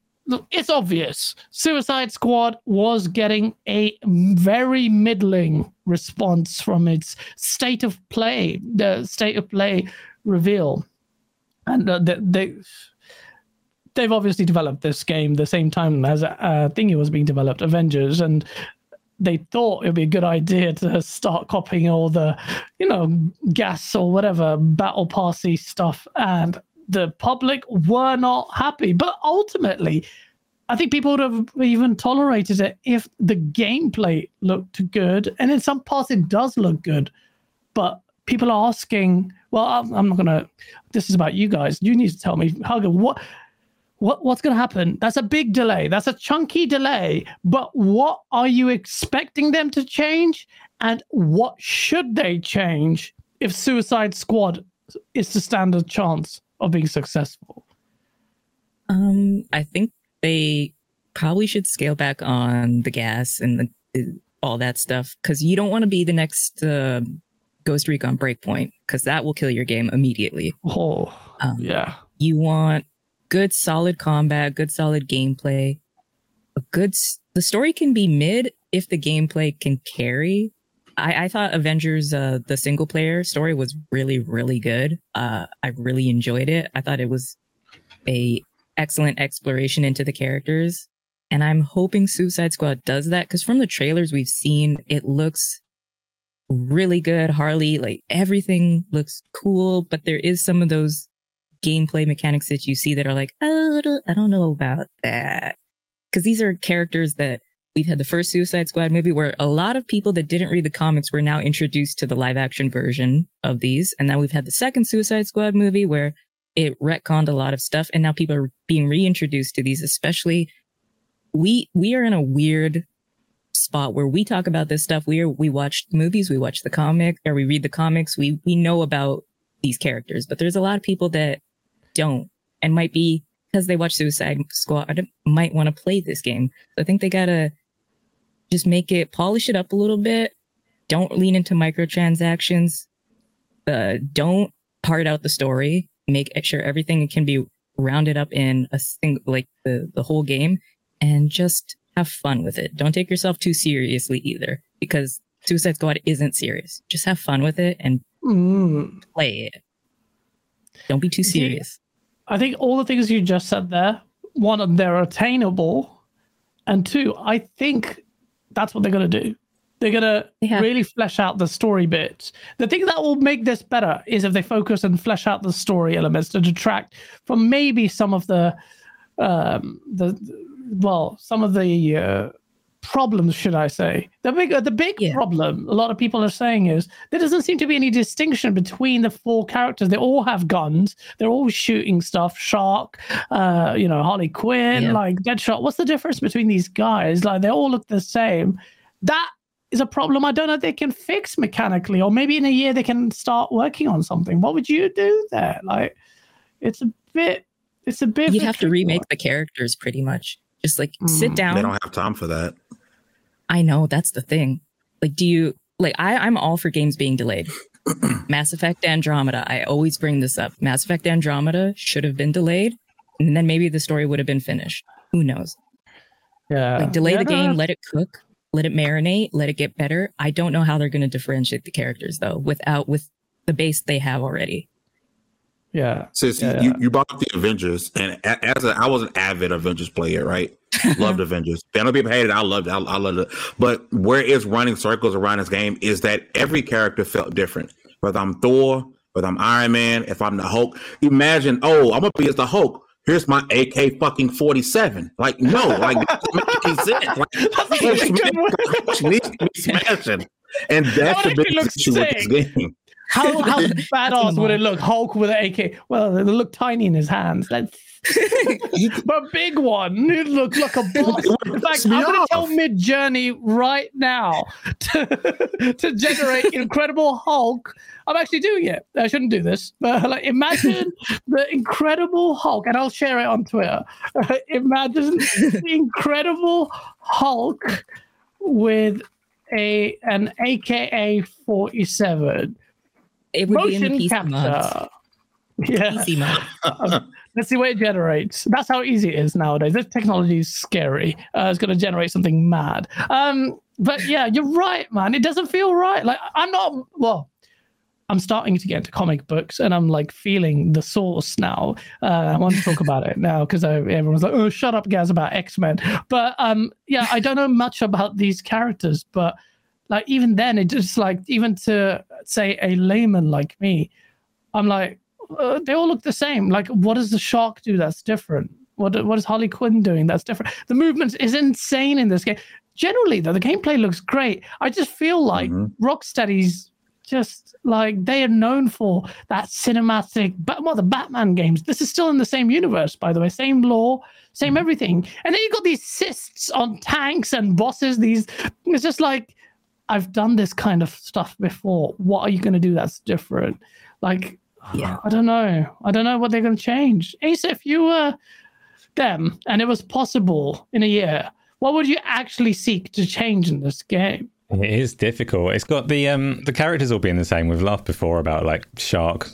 it's obvious. Suicide Squad was getting a very middling response from its state of play, the state of play reveal, and uh, they, they they've obviously developed this game the same time as uh, thingy was being developed, Avengers, and they thought it would be a good idea to start copying all the, you know, GaaS or whatever battle passy stuff, and the public were not happy. But ultimately, I think people would have even tolerated it if the gameplay looked good, and in some parts it does look good. But people are asking, well, I'm, not gonna. This is about you guys. You need to tell me, Hugger, what what what's going to happen? That's a big delay. That's a chunky delay. But what are you expecting them to change? And what should they change if Suicide Squad is to stand a chance of being successful? Um, I think they probably should scale back on the GaaS and the, all that stuff because you don't want to be the next uh, Ghost Recon Breakpoint because that will kill your game immediately. Oh, Um, yeah. You want good, solid combat, good, solid gameplay. A good. The story can be mid if the gameplay can carry. I, I thought Avengers, uh, the single player story was really, really good. Uh, I really enjoyed it. I thought it was a excellent exploration into the characters, and I'm hoping Suicide Squad does that because from the trailers we've seen, it looks really good. Harley, like everything looks cool, but there is some of those gameplay mechanics that you see that are like, oh, I don't- know about that. Because these are characters that we've had the first Suicide Squad movie where a lot of people that didn't read the comics were now introduced to the live action version of these. And now we've had the second Suicide Squad movie where it retconned a lot of stuff. And now people are being reintroduced to these, especially we, we are in a weird spot where we talk about this stuff. We are, we watch movies, we watch the comic or we read the comics. We, we know about these characters, but there's a lot of people that don't and might be because they watch Suicide Squad might want to play this game. So I think they gotta just make it polish it up a little bit. Don't lean into microtransactions. Uh, don't part out the story. Make sure everything can be rounded up in a single like the the whole game, and just have fun with it. Don't take yourself too seriously either, because Suicide Squad isn't serious. Just have fun with it and Mm. play it. Don't be too serious. I think all the things you just said there, one, they're attainable, and two, I think that's what they're gonna do. They're gonna They have- really flesh out the story bits. The thing that will make this better is if they focus and flesh out the story elements to detract from maybe some of the, um, the, well, some of the uh, problems, should I say? The big, uh, the big Yeah. problem a lot of people are saying is there doesn't seem to be any distinction between the four characters. They all have guns. They're all shooting stuff. Shark, uh, you know, Harley Quinn, Yeah. like Deadshot. What's the difference between these guys? Like they all look the same. That is a problem. I don't know if they can fix mechanically, or maybe in a year they can start working on something. What would you do there? Like, it's a bit. It's a bit. You'd have to remake the characters pretty much. Just like sit Mm. down. They don't have time for that. I know that's the thing. Like, do you like? I I'm all for games being delayed. Mass Effect Andromeda. I always bring this up. Mass Effect Andromeda should have been delayed, and then maybe the story would have been finished. Who knows? Yeah. Like, delay Yeah, the game, let it cook, let it marinate, let it get better. I don't know how they're going to differentiate the characters though, without with the base they have already. Yeah. Since Yeah, you, yeah. you brought up the Avengers, and as a, I was an avid Avengers player, right? Loved Avengers. I know people hated it. I loved it. I, I loved it. But where is running circles around this game is that every character felt different. Whether I'm Thor, whether I'm Iron Man, if I'm the Hulk. Imagine, oh, I'm gonna be as the Hulk. Here's my AK fucking 47. Like, no, like make sense. Like, That's Hulk a good one. smash- to be smashing. And that's the big issue with this game. How how badass would it look? Hulk with an AK. Well, it look tiny in his hands. That's but a big one. It look like a boss. In fact, I'm going to tell. Midjourney right now to, to generate Incredible Hulk. I'm actually doing it. I shouldn't do this, but like imagine the Incredible Hulk, and I'll share it on Twitter. imagine the Incredible Hulk with a an AKA 47 It would be in the motion PC mods. capture. Yeah, um, let's see what it generates. That's how easy it is nowadays. This technology is scary. Uh, it's going to generate something mad. Um, but yeah, you're right, man. It doesn't feel right. Like I'm not. Well, I'm starting to get into comic books, and I'm like feeling the source now. Uh, I want to talk about it now because everyone's like, "Oh, shut up, guys, about X Men." But um, yeah, I don't know much about these characters, but like even then, it just like even to say a layman like me, I'm like, uh, they all look the same. Like, what does the shark do that's different? What what is Harley Quinn doing that's different? The movement is insane in this game. Generally, though, the gameplay looks great. I just feel like Mhm. Rocksteady's just like they are known for that cinematic, but well, the Batman games. This is still in the same universe, by the way, same lore, same everything. And then you've got these cysts on tanks and bosses. These, it's just like I've done this kind of stuff before. What are you going to do that's different? Like, Yeah. I don't know. I don't know what they're going to change. Asa, if you were them and it was possible in a year, what would you actually seek to change in this game? It is difficult. It's got the um the characters all being the same. We've laughed before about like Shark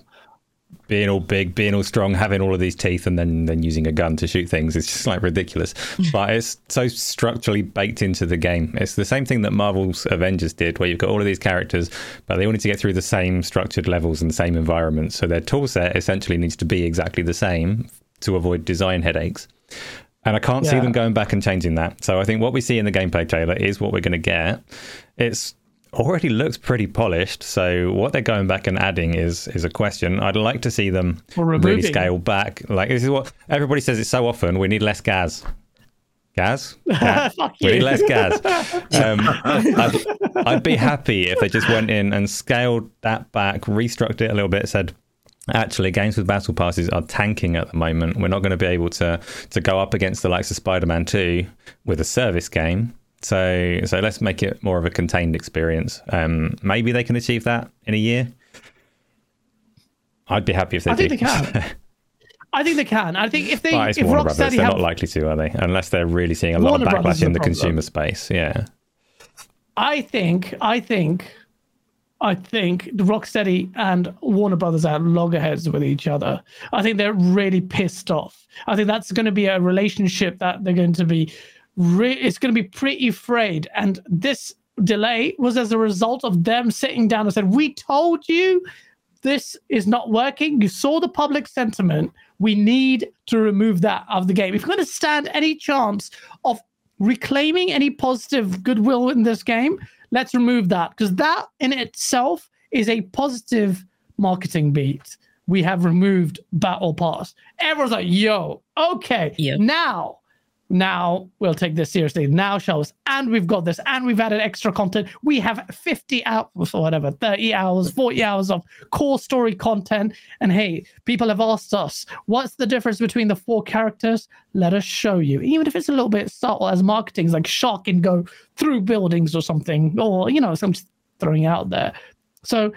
being all big, being all strong, having all of these teeth, and then then using a gun to shoot things. It's just like ridiculous. but it's so structurally baked into the game. It's the same thing that Marvel's Avengers did, where you've got all of these characters, but they wanted to get through the same structured levels and the same environments. So their tool set essentially needs to be exactly the same to avoid design headaches. And I can't see them going back and changing that. So I think what we see in the gameplay trailer is what we're going to get. It's already looks pretty polished. So what they're going back and adding is is a question. I'd like to see them really scale back. Like this is what everybody says it so often. We need less gas. Gas? Gas? We need less gas. Um, I'd, I'd be happy if they just went in and scaled that back, restructured it a little bit, said, actually, games with battle passes are tanking at the moment. We're not going to be able to to go up against the likes of Spider-Man 2 with a service game. So so let's make it more of a contained experience. Um, maybe they can achieve that in a year. I'd be happy if they I think do. they can. I think they can. I think if they, if Warner Brothers. Rocksteady They're have, not likely to, are they? Unless they're really seeing a lot of backlash in the problem. consumer space. Yeah. I think, I think, I think the Rocksteady and Warner Brothers are loggerheads with each other. I think they're really pissed off. I think that's going to be a relationship that they're going to be, re- it's going to be pretty frayed. And this delay was as a result of them sitting down and said, "We told you." This is not working. You saw the public sentiment. We need to remove that of the game. If you're going to stand any chance of reclaiming any positive goodwill in this game, let's remove that because that in itself is a positive marketing beat. We have removed Battle Pass. Everyone's like, yo, okay, Yep. now, now we'll take this seriously. Now show us, and we've got this, and we've added extra content. We have 50 hours or whatever, 30 hours, 40 hours of core story content. And hey, people have asked us, what's the difference between the four characters? Let us show you. Even if it's a little bit subtle as marketing, like shock and go through buildings or something, or you know, some throwing out there. So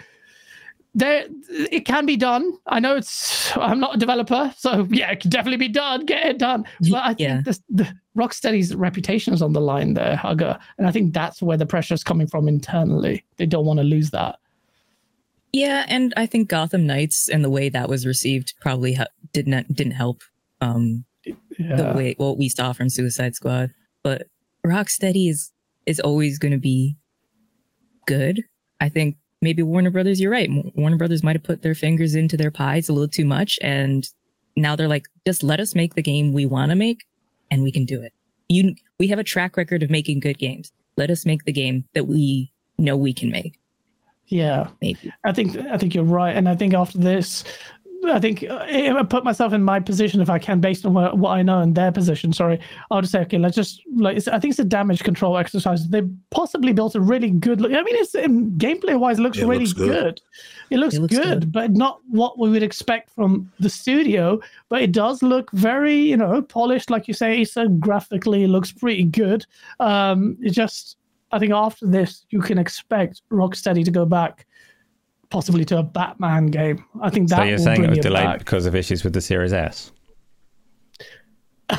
there it can be done. I know it's I'm not a developer, so yeah, it can definitely be done. Get it done. But I Yeah. think this, the Rocksteady's reputation is on the line there, Hugger, and I think that's where the pressure is coming from internally. They don't want to lose that. Yeah, and I think Gotham Knights and the way that was received probably ha- did not didn't help um, the way what we saw from Suicide Squad. But Rocksteady is is always going to be good. I think maybe Warner Brothers. You're right. Warner Brothers might have put their fingers into their pies a little too much, and now they're like, just let us make the game we want to make, and we can do it. You, we have a track record of making good games. Let us make the game that we know we can make. Yeah. Maybe. I think I think you're right, and I think after this, I think uh, if I put myself in my position if I can, based on what, what I know in their position. Sorry, I'll just say okay. Let's just like it's, I think it's a damage control exercise. They possibly built a really good. Look, I mean, it's gameplay wise, it looks It really looks good. good. It looks, It looks good, good. but not what we would expect from the studio. But it does look very, you know, polished, like you say. So graphically, it looks pretty good. Um, it just, I think after this, you can expect Rocksteady to go back possibly to a Batman game. I think that So you're saying it was delayed back. because of issues with the Series S?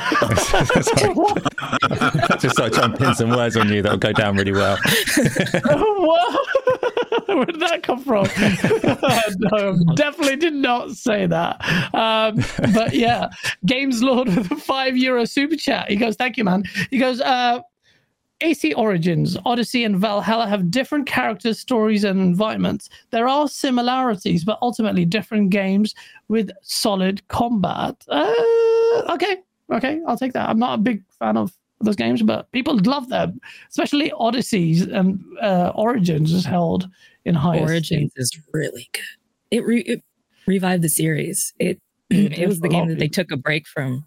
Just like trying to pin some words on you that'll go down really well. What? Where did that come from? no, definitely did not say that. Um, but yeah, Games Lord with a five euro super chat. He goes, "Thank you, man." He goes, uh, AC Origins, Odyssey, and Valhalla have different characters, stories, and environments. There are similarities, but ultimately different games with solid combat. Uh, okay, okay, I'll take that. I'm not a big fan of those games, but people love them, especially Odysseys and uh, Origins is held in high. Origins is really good. It, re- it revived the series. It It was the for a lot game that they took a break from.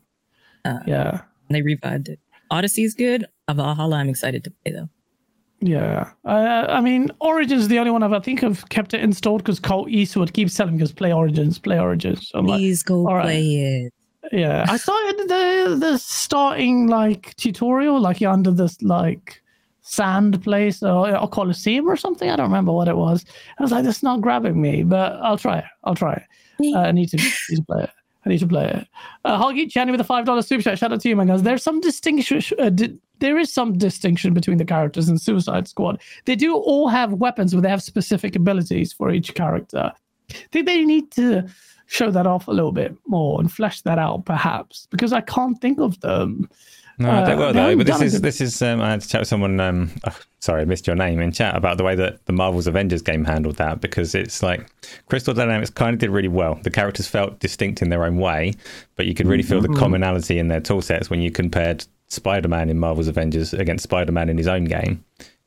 Uh, Yeah. and they revived it. Odyssey is good. Valhalla, I'm excited to play though. Yeah, uh, I mean, Origins is the only one I've I think I've kept it installed because Colt Eastwood keeps telling us play Origins, play Origins. I'm like, Please go all right. play it. yeah, I started the the starting like tutorial, like you're under this like sand place or a coliseum or something. I don't remember what it was. I was like, that's not grabbing me, but I'll try it. I'll try it. Uh, I need to, need to play it. I need to play it. Uh, Hoggy Channy with a five dollar super chat. Shout out to you, man. Guys, there's some distinction. Uh, di- there is some distinction between the characters in Suicide Squad. They do all have weapons, but they have specific abilities for each character. I think they need to show that off a little bit more and flesh that out, perhaps, because I can't think of them. No, I Uh, don't well though. But this is this is. Um, I had to chat with someone. Um, oh, sorry, I missed your name in chat about the way that the Marvel's Avengers game handled that because it's like Crystal Dynamics kind of did really well. The characters felt distinct in their own way, but you could really feel Mm-hmm. the commonality in their tool sets when you compared Spider-Man in Marvel's Avengers against Spider-Man in his own game.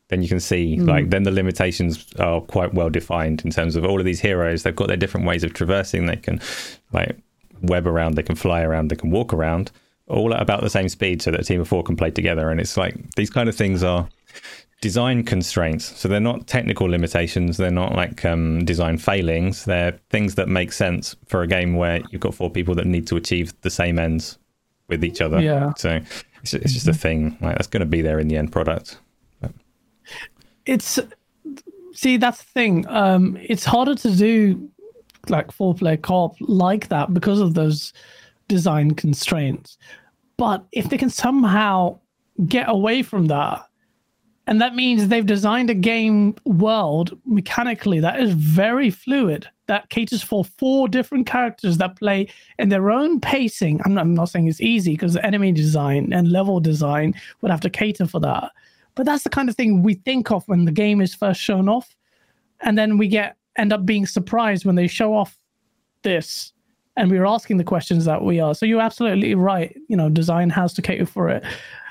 Then you can see Mm. like then the limitations are quite well defined in terms of all of these heroes. They've got their different ways of traversing. They can like web around, they can fly around, they can walk around, all at about the same speed, so that a team of four can play together. And it's like these kind of things are design constraints. So they're not technical limitations. They're not like um, design failings. They're things that make sense for a game where you've got four people that need to achieve the same ends with each other. Yeah. So it's, it's just a thing like that's going to be there in the end product. it's see that's the thing um it's harder to do like four player co-op like that because of those design constraints. But if they can somehow get away from that and that means they've designed a game world mechanically that is very fluid that caters for four different characters that play in their own pacing. I'm not, I'm not saying it's easy because enemy design and level design would have to cater for that. But that's the kind of thing we think of when the game is first shown off and then we get end up being surprised when they show off this and we're asking the questions that we are so you're absolutely right. You know design has to cater for it.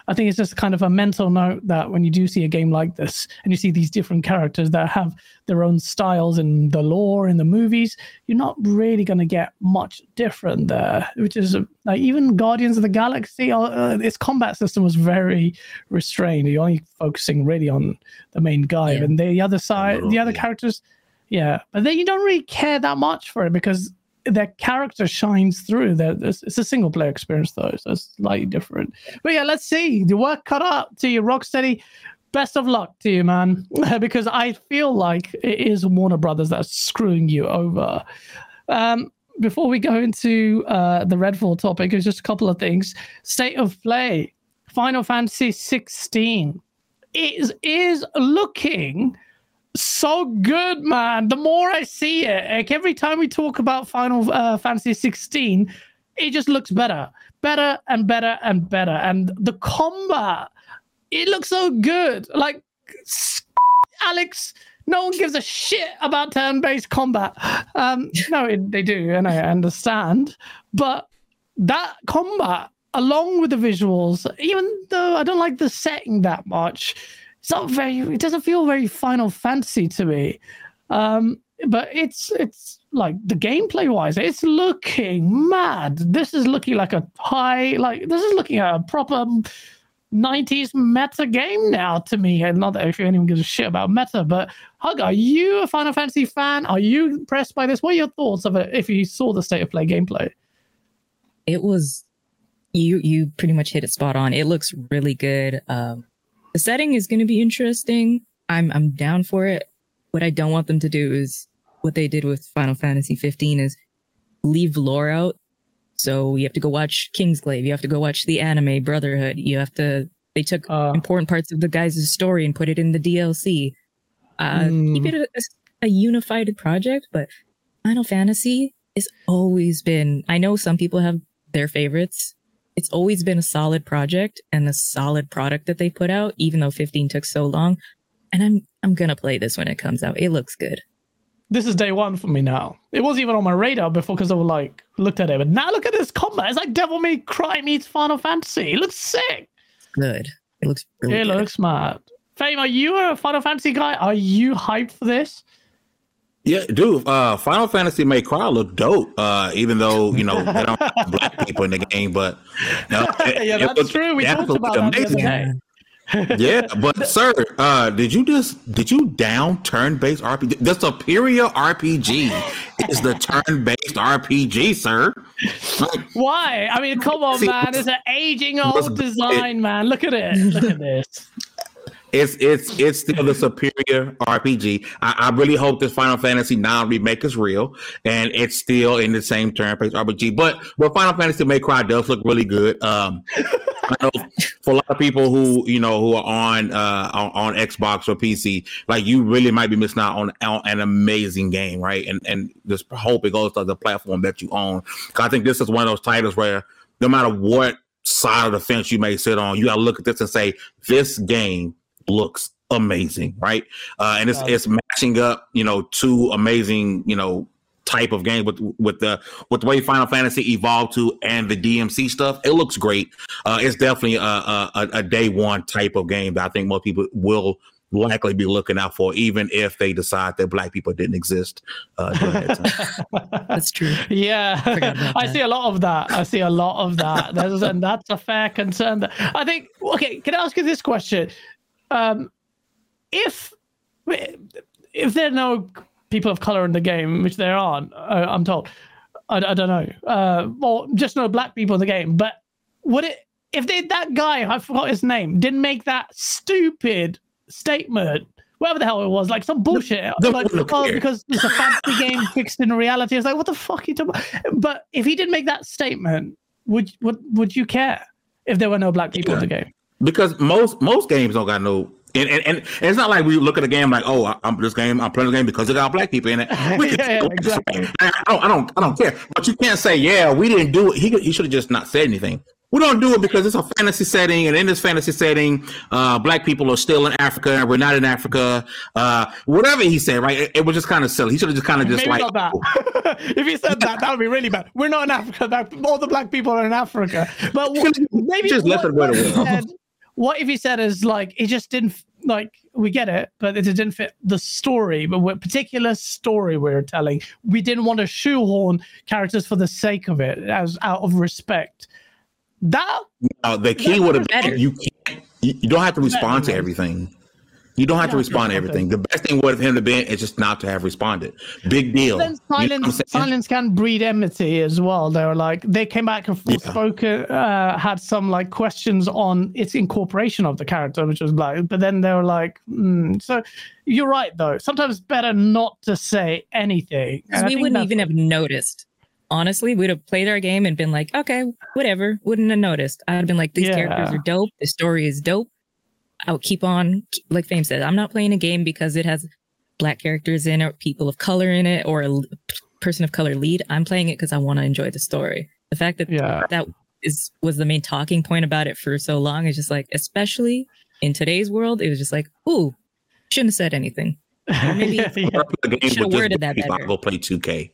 I think it's just kind of a mental note that when you do see a game like this and you see these different characters that have their own styles in the lore in the movies you're not really going to get much different there which is like even guardians of the galaxy uh, its combat system was very restrained. You're only focusing really on the main guy Yeah. and the other side the other yeah. characters. Yeah but then you don't really care that much for it because their character shines through. That it's, it's a single player experience though, so it's slightly different. But yeah, let's see. The work cut out to you, Rocksteady. Best of luck to you, man, because I feel like it is Warner Brothers that's screwing you over. Um, before we go into uh, the Redfall topic, there's just a couple of things. State of play. Final Fantasy 16 is is looking so good, man. The more I see it, like every time we talk about Final uh, Fantasy 16, it just looks better, better and better and better. And the combat, it looks so good. Like Alex, no one gives a shit about turn-based combat. Um, no, it, they do, and I understand. But that combat, along with the visuals, even though I don't like the setting that much, it's not very. It doesn't feel very Final Fantasy to me. Um, but it's it's like the gameplay wise, it's looking mad. This is looking like a high, like this is looking at a proper 90s meta game now to me. And not that if anyone gives a shit about meta, but Hug, are you a Final Fantasy fan? Are you impressed by this? What are your thoughts of it if you saw the state of play gameplay? it was you you pretty much hit it spot on it looks really good um the setting is going to be interesting. I'm i'm down for it. What i don't want them to do is what they did with final fantasy 15 is leave lore out. So you have to go watch kingsglaive you have to go watch the anime brotherhood. You have to they took Uh, important parts of the guys' story and put it in the dlc uh Mm. keep it a, a unified project but final fantasy has always been i know some people have their favorites. It's always been a solid project and a solid product that they put out, even though 15 took so long. And I'm I'm gonna play this when it comes out. It looks good. this is day one for me now. It wasn't even on my radar before because I was like looked at it, but now look at this combat. It's like Devil May Cry meets Final Fantasy. It looks sick. Good. It looks really it good. looks mad. Fame, are you a Final Fantasy guy? Are you hyped for this? Yeah, dude. Uh, Final Fantasy May Cry look dope. Uh, even though you know they don't have black people in the game, but no, it- Yeah, that's looked true. We talked about that the other amazing. day. yeah, but sir, uh, did you just did you down turn based RPG? The superior RPG is the turn based RPG, sir. Like, Why? I mean, come on, man! It's an aging old design, it, man. Look at it. Look at this. It's it's it's still the superior RPG. I, I, really hope this Final Fantasy Nine remake is real, and it's still in the same turn-based RPG. But but Final Fantasy May Cry does look really good. Um, I know for a lot of people who you know who are on uh on, on, Xbox or PC, like you really might be missing out on, on an amazing game, right? And and just hope it goes to the platform that you own. I think this is one of those titles where no matter what side of the fence you may sit on, you got to look at this and say this game looks amazing, right? Uh, and it's it's matching up, you know, two amazing, you know, type of game with with the with the way Final Fantasy evolved to and the DMC stuff. It looks great. Uh, it's definitely a, a, a day one type of game that I think most people will likely be looking out for, even if they decide that black people didn't exist. Uh, that that's true. Yeah, I, I see a lot of that. I see a lot of that. There's, and that's a fair concern. That, I think. Okay, can I ask you this question? Um, if if there are no people of color in the game, which there aren't, uh, I'm told. I, I don't know. Uh, well, just no black people in the game. But would it if they that guy I forgot his name didn't make that stupid statement? Whatever the hell it was, like some bullshit. The, like, oh, because it's a fantasy game fixed in reality. It's like, what the fuck are you talking about? But if he didn't make that statement, would would would you care if there were no black people yeah. in the game? Because most most games don't got no and, and, and, it's not like we look at a game like, oh, I'm this game, I'm playing the game because it got black people in it. yeah, yeah, exactly. I, don't, I don't, I don't care. But you can't say, yeah, we didn't do it. He, he should have just not said anything. We don't do it because it's a fantasy setting, and in this fantasy setting, uh, black people are still in Africa, and we're not in Africa. Uh, whatever he said, right? It, it was just kind of silly. He should have just kind of just Maybe like. That. if he said that, that would be really bad. We're not in Africa. All the black people are in Africa. But maybe just left it where it was what if he said is like it just didn't like we get it, but it didn't fit the story, but what particular story we are telling. We didn't want to shoehorn characters for the sake of it, as out of respect. That no, the key would have been you can't you, you don't have to respond to everything. You don't have to respond to everything. The best thing would have him to been is just not to have responded. Big deal. Then silence, you know silence can breed enmity as well. They were like they came back and yeah. spoke, uh, had some like questions on its incorporation of the character, which was like. But then they were like, mm. so you're right though. Sometimes better not to say anything. we wouldn't even have noticed. Honestly, we'd have played our game and been like, okay, whatever. Wouldn't have noticed. I'd have been like, these yeah. characters are dope. The story is dope I'll keep on, like Fame said, I'm not playing a game because it has black characters in it, or people of color in it, or a person of color lead. I'm playing it because I want to enjoy the story. The fact that yeah. that is was the main talking point about it for so long is just like, especially in today's world, it was just like, ooh, shouldn't have said anything. maybe yeah, yeah. should have worded that better. Go play 2K.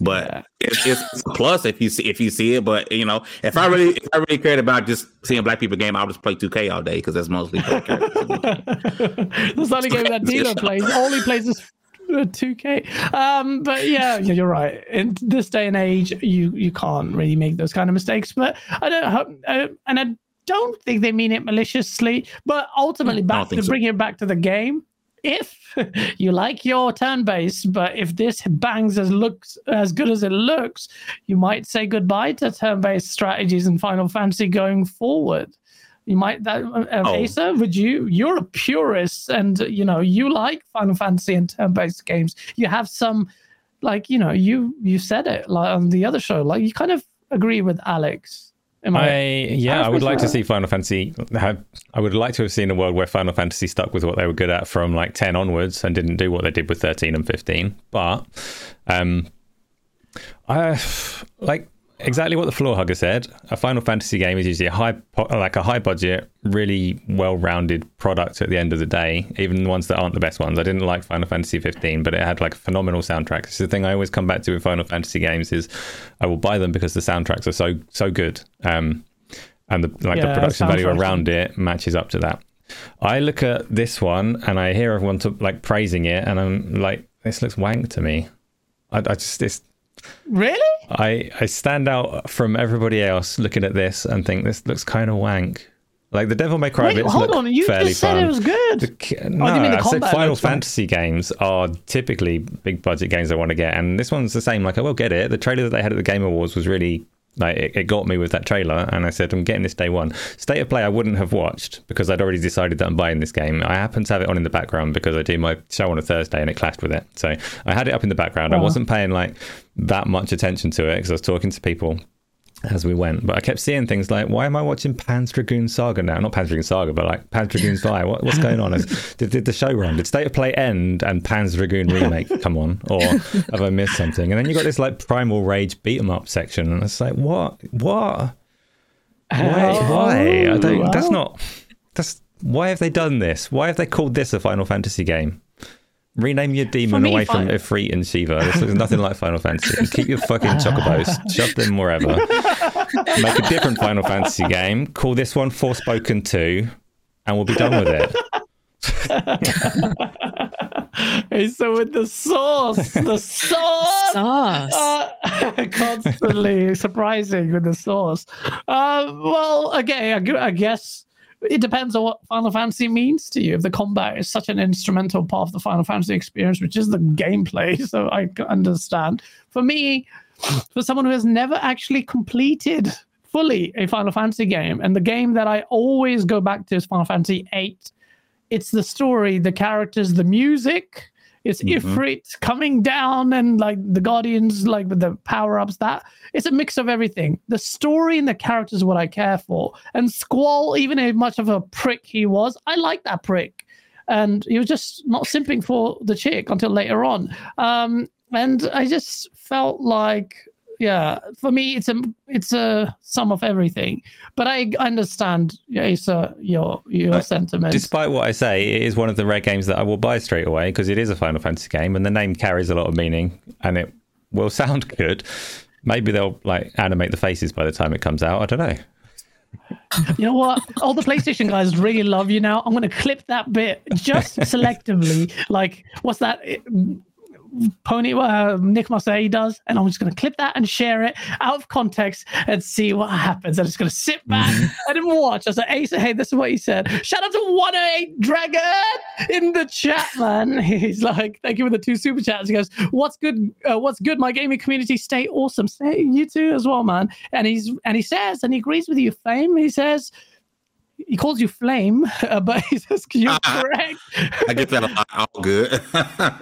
But yeah. it's, it's a plus if you see if you see it. But you know, if I really if I really cared about just seeing black people game, I'll just play 2K all day because that's mostly black the only game that Dino plays. All he plays is 2K. Um, but yeah, you're right. In this day and age, you you can't really make those kind of mistakes. But I don't hope, uh, and I don't think they mean it maliciously. But ultimately, back to so. bring it back to the game if you like your turn based, but if this bangs as looks as good as it looks, you might say goodbye to turn based strategies in Final Fantasy going forward. You might that uh, oh. Asa, would you? You're a purist, and you know you like Final Fantasy and turn based games. You have some, like you know, you you said it like on the other show, like you kind of agree with Alex Am I, I yeah, I would like to see Final Fantasy have. I would like to have seen a world where Final Fantasy stuck with what they were good at from like ten onwards and didn't do what they did with thirteen and fifteen. But, um, I like exactly what the floor hugger said. A Final Fantasy game is usually a high, like a high budget, really well-rounded product at the end of the day. Even the ones that aren't the best ones. I didn't like Final Fantasy 15, but it had like a phenomenal soundtrack. It's the thing I always come back to with Final Fantasy games is I will buy them because the soundtracks are so so good, um, and the like yeah, the production value around it matches up to that. I look at this one and I hear everyone to, like praising it, and I'm like, this looks wank to me. I, I just it's Really? I, I stand out from everybody else looking at this and think this looks kind of wank. Like the Devil May Cry Wait, bits hold look on. You fairly just said fun. it was good. The, no, Oh, you mean the I said combat Final looks fun? Fantasy games are typically big budget games I want to get, and this one's the same. Like I will get it. The trailer that they had at the Game Awards was really like it, it got me with that trailer, and I said I'm getting this day one. State of Play I wouldn't have watched because I'd already decided that I'm buying this game. I happen to have it on in the background because I do my show on a Thursday, and it clashed with it. So I had it up in the background. I uh-huh. wasn't paying like that much attention to it because I was talking to people as we went. But I kept seeing things like, why am I watching Panzer Dragoon Saga now? Not Panzer Dragoon Saga, but like Panzer Dragoon Vi. What, what's going on? Did, did the show run? Did State of Play end and Panzer Dragoon remake come on? Or have I missed something? And then you got this like Primal Rage beat 'em up section, and it's like, what? What? Why? Uh, why? I don't. That's not. That's why have they done this? Why have they called this a Final Fantasy game? Rename your demon me, away from fi- Ifrit and Shiva. This looks nothing like Final Fantasy. Keep your fucking chocobos, shove them wherever. Make a different Final Fantasy game. Call this one Forspoken 2, and we'll be done with it. Hey, so with the sauce, the sauce. Sauce. Uh, constantly surprising with the sauce. Uh, well, okay, I, I guess it depends on what Final Fantasy means to you. If the combat is such an instrumental part of the Final Fantasy experience, which is the gameplay, so I understand. For me, for someone who has never actually completed fully a Final Fantasy game, and the game that I always go back to is Final Fantasy VIII. It's the story, the characters, the music. It's Ifrit coming down and like the Guardians, like with the power ups. That it's a mix of everything. The story and the characters, what I care for. And Squall, even if much of a prick he was, I like that prick. And he was just not simping for the chick until later on. Um, and I just felt like, yeah, for me, it's a it's a sum of everything. But I understand, Asa, your your sentiments. Despite what I say, it is one of the rare games that I will buy straight away because it is a Final Fantasy game and the name carries a lot of meaning and it will sound good. Maybe they'll like animate the faces by the time it comes out. I don't know. You know what? All the PlayStation guys really love you now. I'm going to clip that bit just selectively. Like, what's that? Pony, uh, Nick Massey does, and I'm just going to clip that and share it out of context and see what happens. I'm just going to sit back and watch. I said, Asa, hey, this is what he said. Shout out to 108 Dragon in the chat, man. He's like, thank you for the two super chats. He goes, what's good? Uh, what's good? My gaming community stay awesome. Stay you too as well, man. And he's and he says, and he agrees with you, Fame. He says, he calls you Flame, uh, but he says, you're correct. I get that a lot. All good.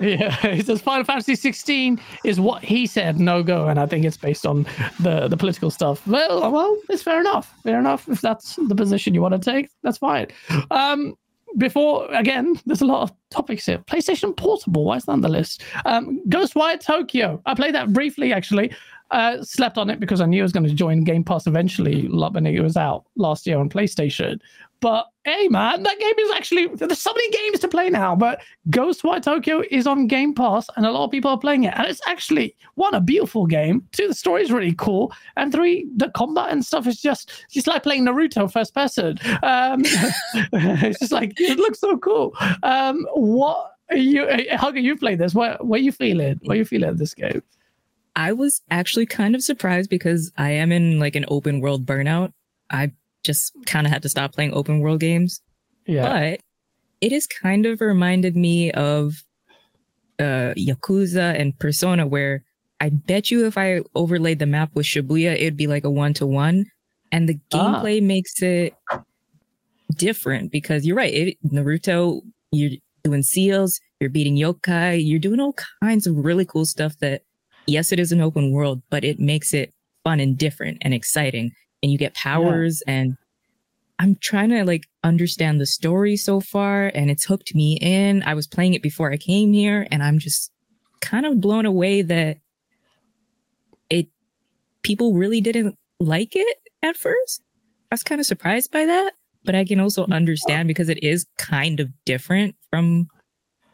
Yeah, he says Final Fantasy 16 is what he said no go, and I think it's based on the the political stuff. Well, well, it's fair enough. Fair enough. If that's the position you want to take, that's fine. Um, before again, there's a lot of topics here. PlayStation Portable, why is that on the list? Um, Ghostwire Tokyo. I played that briefly actually. Uh, slept on it because I knew I was going to join Game Pass eventually when it was out last year on PlayStation. But hey, man, that game is actually there's so many games to play now. But Ghostwire Tokyo is on Game Pass, and a lot of people are playing it. And it's actually one a beautiful game. Two, the story is really cool, and three, the combat and stuff is just just like playing Naruto first person. Um, it's just like it looks so cool. Um, what are you, uh, Hugger? You played this. What what are you feeling? What are you feeling at this game? I was actually kind of surprised because I am in like an open world burnout. I just kind of had to stop playing open world games. Yeah, But it has kind of reminded me of uh Yakuza and Persona where I bet you if I overlaid the map with Shibuya, it'd be like a one to one. And the Ah. gameplay makes it different because you're right. It, Naruto, you're doing seals, you're beating yokai, you're doing all kinds of really cool stuff that, yes, it is an open world, but it makes it fun and different and exciting. And you get powers and I'm trying to like understand the story so far and it's hooked me in. I was playing it before I came here and I'm just kind of blown away that it people really didn't like it at first. I was kind of surprised by that, but I can also understand because it is kind of different from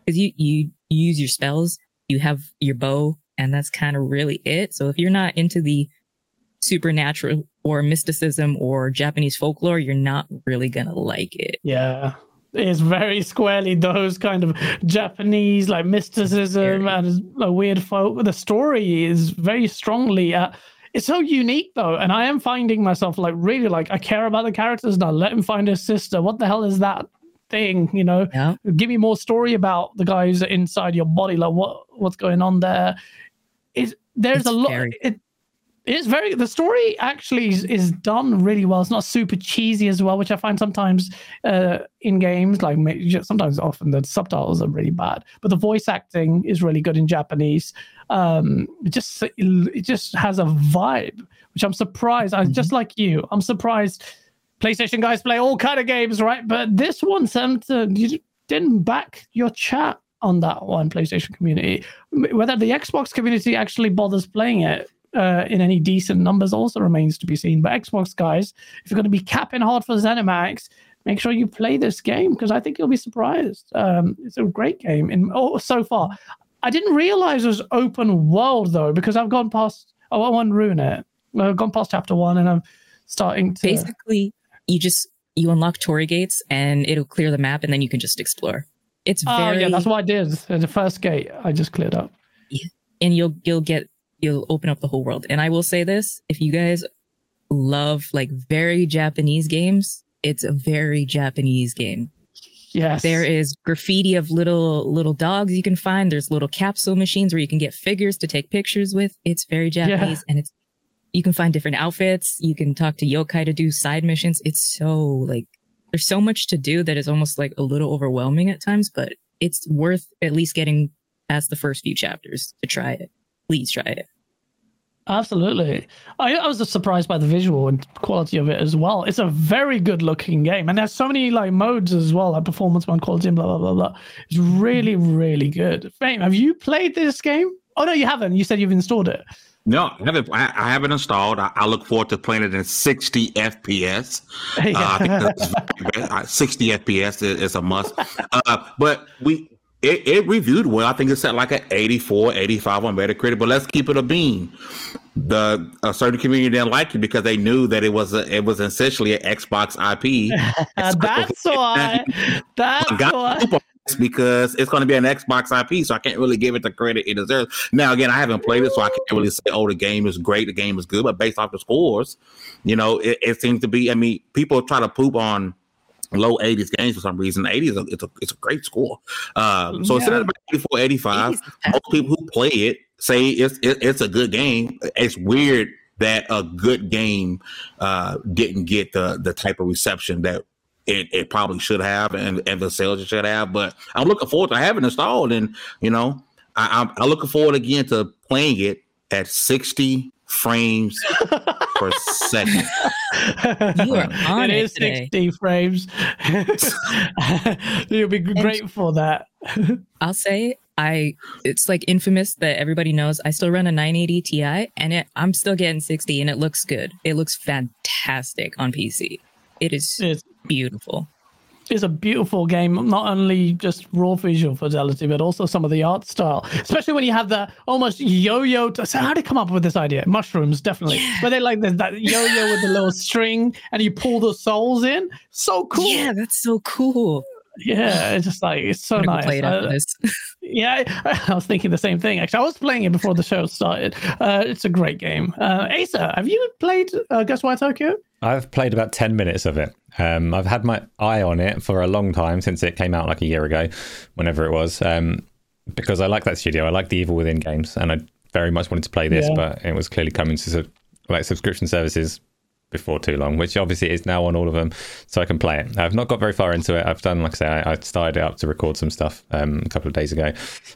because you, you you use your spells, you have your bow, and that's kind of really it. So if you're not into the supernatural or mysticism or Japanese folklore, you're not really gonna like it. yeah. It's very squarely those kind of Japanese like mysticism and like, weird folk. The story is very strongly. Uh, it's so unique though, and I am finding myself like really like I care about the characters now. Let him find his sister. What the hell is that thing? You know, Yeah. give me more story about the guys inside your body. Like what what's going on there? Is there's It's a lot. very- It, it's very the story actually is, is done really well. It's not super cheesy as well, which I find sometimes uh, in games. Like sometimes, often the subtitles are really bad, but the voice acting is really good in Japanese. Um, it just it just has a vibe, which I'm surprised. I just like you. I'm surprised. PlayStation guys play all kind of games, right? But this one, Samson, you didn't back your chat on that one, PlayStation community. Whether the Xbox community actually bothers playing it uh, in any decent numbers also remains to be seen. But Xbox guys, if you're going to be capping hard for ZeniMax, make sure you play this game because I think you'll be surprised. Um, it's a great game in oh, so far. I didn't realize it was open world though because I've gone past. Oh, I won't ruin it. I've gone past chapter one and I'm starting to. Basically, you just you unlock torii gates and it'll clear the map, and then you can just explore. It's Oh very yeah, that's what I did. Uh, The first gate I just cleared up. and you'll you'll get you'll open up the whole world. And I will say this: if you guys love like very Japanese games, it's a very Japanese game. Yes. There is graffiti of little little dogs you can find. There's little capsule machines where you can get figures to take pictures with. It's very Japanese, and it's you can find different outfits. You can talk to yokai to do side missions. It's so like there's so much to do that is almost like a little overwhelming at times, but it's worth at least getting past the first few chapters to try it. Please try it. Absolutely. I, I was surprised by the visual and quality of it as well. It's a very good looking game. And there's so many like modes as well, like performance mode, quality, and blah, blah, blah, blah. It's really, really good. Fame, have you played this game? Oh, no, you haven't. You said you've installed it. No, I haven't. I, I haven't installed. I, I look forward to playing it in 60 FPS. Uh, I think that's uh, 60 FPS is, is a must. Uh, but we it, it reviewed well. I think it's at like an 84, 85 on Metacritic. But let's keep it a bean. The a certain community didn't like it because they knew that it was a, it was essentially an Xbox IP. That's why. That's why. Poop on this because it's going to be an Xbox IP, so I can't really give it the credit it deserves. Now, again, I haven't played it, so I can't really say, "Oh, the game is great, the game is good." But based off the scores, you know, it, it seems to be. I mean, people try to poop on low 80s games for some reason. 80s is a, it's a it's a great score. Uh, so it's Yeah. at about 84, 85. 80s is the Most people who play it say it's it, it's a good game. It's weird that a good game uh, didn't get the the type of reception that it, it probably should have and, and the sales it should have. But I'm looking forward to having it installed, and you know, I, I'm, I'm looking forward again to playing it at 60 frames per second. You are on it it is today. 60 frames. You'll be great for that. I'll say I it's like infamous that everybody knows I still run a 980 Ti and it, I'm still getting 60 and it looks good. It looks fantastic on PC. It is It's beautiful. it's a beautiful game, not only just raw visual fidelity, but also some of the art style. Especially when you have the almost yo-yo. To, so how did they come up with this idea? Mushrooms, definitely. But they like there's that yo-yo with the little string, and you pull the souls in. So cool. Yeah, that's so cool. Yeah, it's just like it's so nice. play it Uh, this. yeah, I was thinking the same thing. Actually, I was playing it before the show started. Uh, it's a great game. Uh, Asa, have you played uh, Ghostwire Tokyo? I've played about 10 minutes of it. Um, I've had my eye on it for a long time since it came out like a year ago, whenever it was, um, because I like that studio. I like the Evil Within games, and I very much wanted to play this, Yeah. but it was clearly coming to sub- like subscription services before too long, which obviously is now on all of them, so I can play it. I've not got very far into it. I've done, like I say, I, I started it up to record some stuff um, a couple of days ago.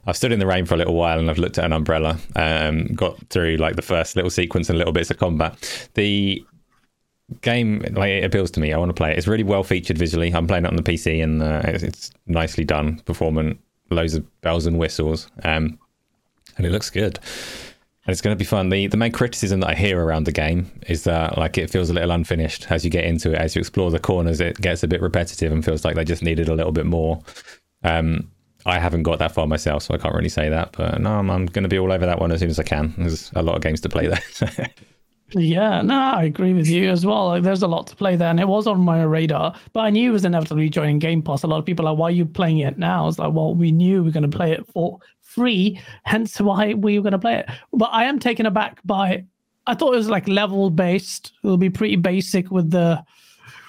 I've stood in the rain for a little while and I've looked at an umbrella, um, got through like the first little sequence and little bits of combat. The game like it appeals to me. I want to play it. It's really well featured visually. I'm playing it on the pc and uh, it's, it's nicely done. Performant loads of bells and whistles um and it looks good. And it's going to be fun. The the main criticism that i hear around the game is that like it feels a little unfinished as you get into it. As you explore the corners it gets a bit repetitive and feels like they just needed a little bit more. Um I haven't got that far myself, so I can't really say that. But no, I'm, I'm going to be all over that one as soon as I can. There's a lot of games to play there. Yeah, no, I agree with you as well. Like, there's a lot to play there, and it was on my radar, but I knew it was inevitably joining Game Pass. A lot of people are like, "Why are you playing it now?" It's like, well, we knew we were going to play it for free, hence why we were going to play it. But I am taken aback by I thought it was like level based. It'll be pretty basic with the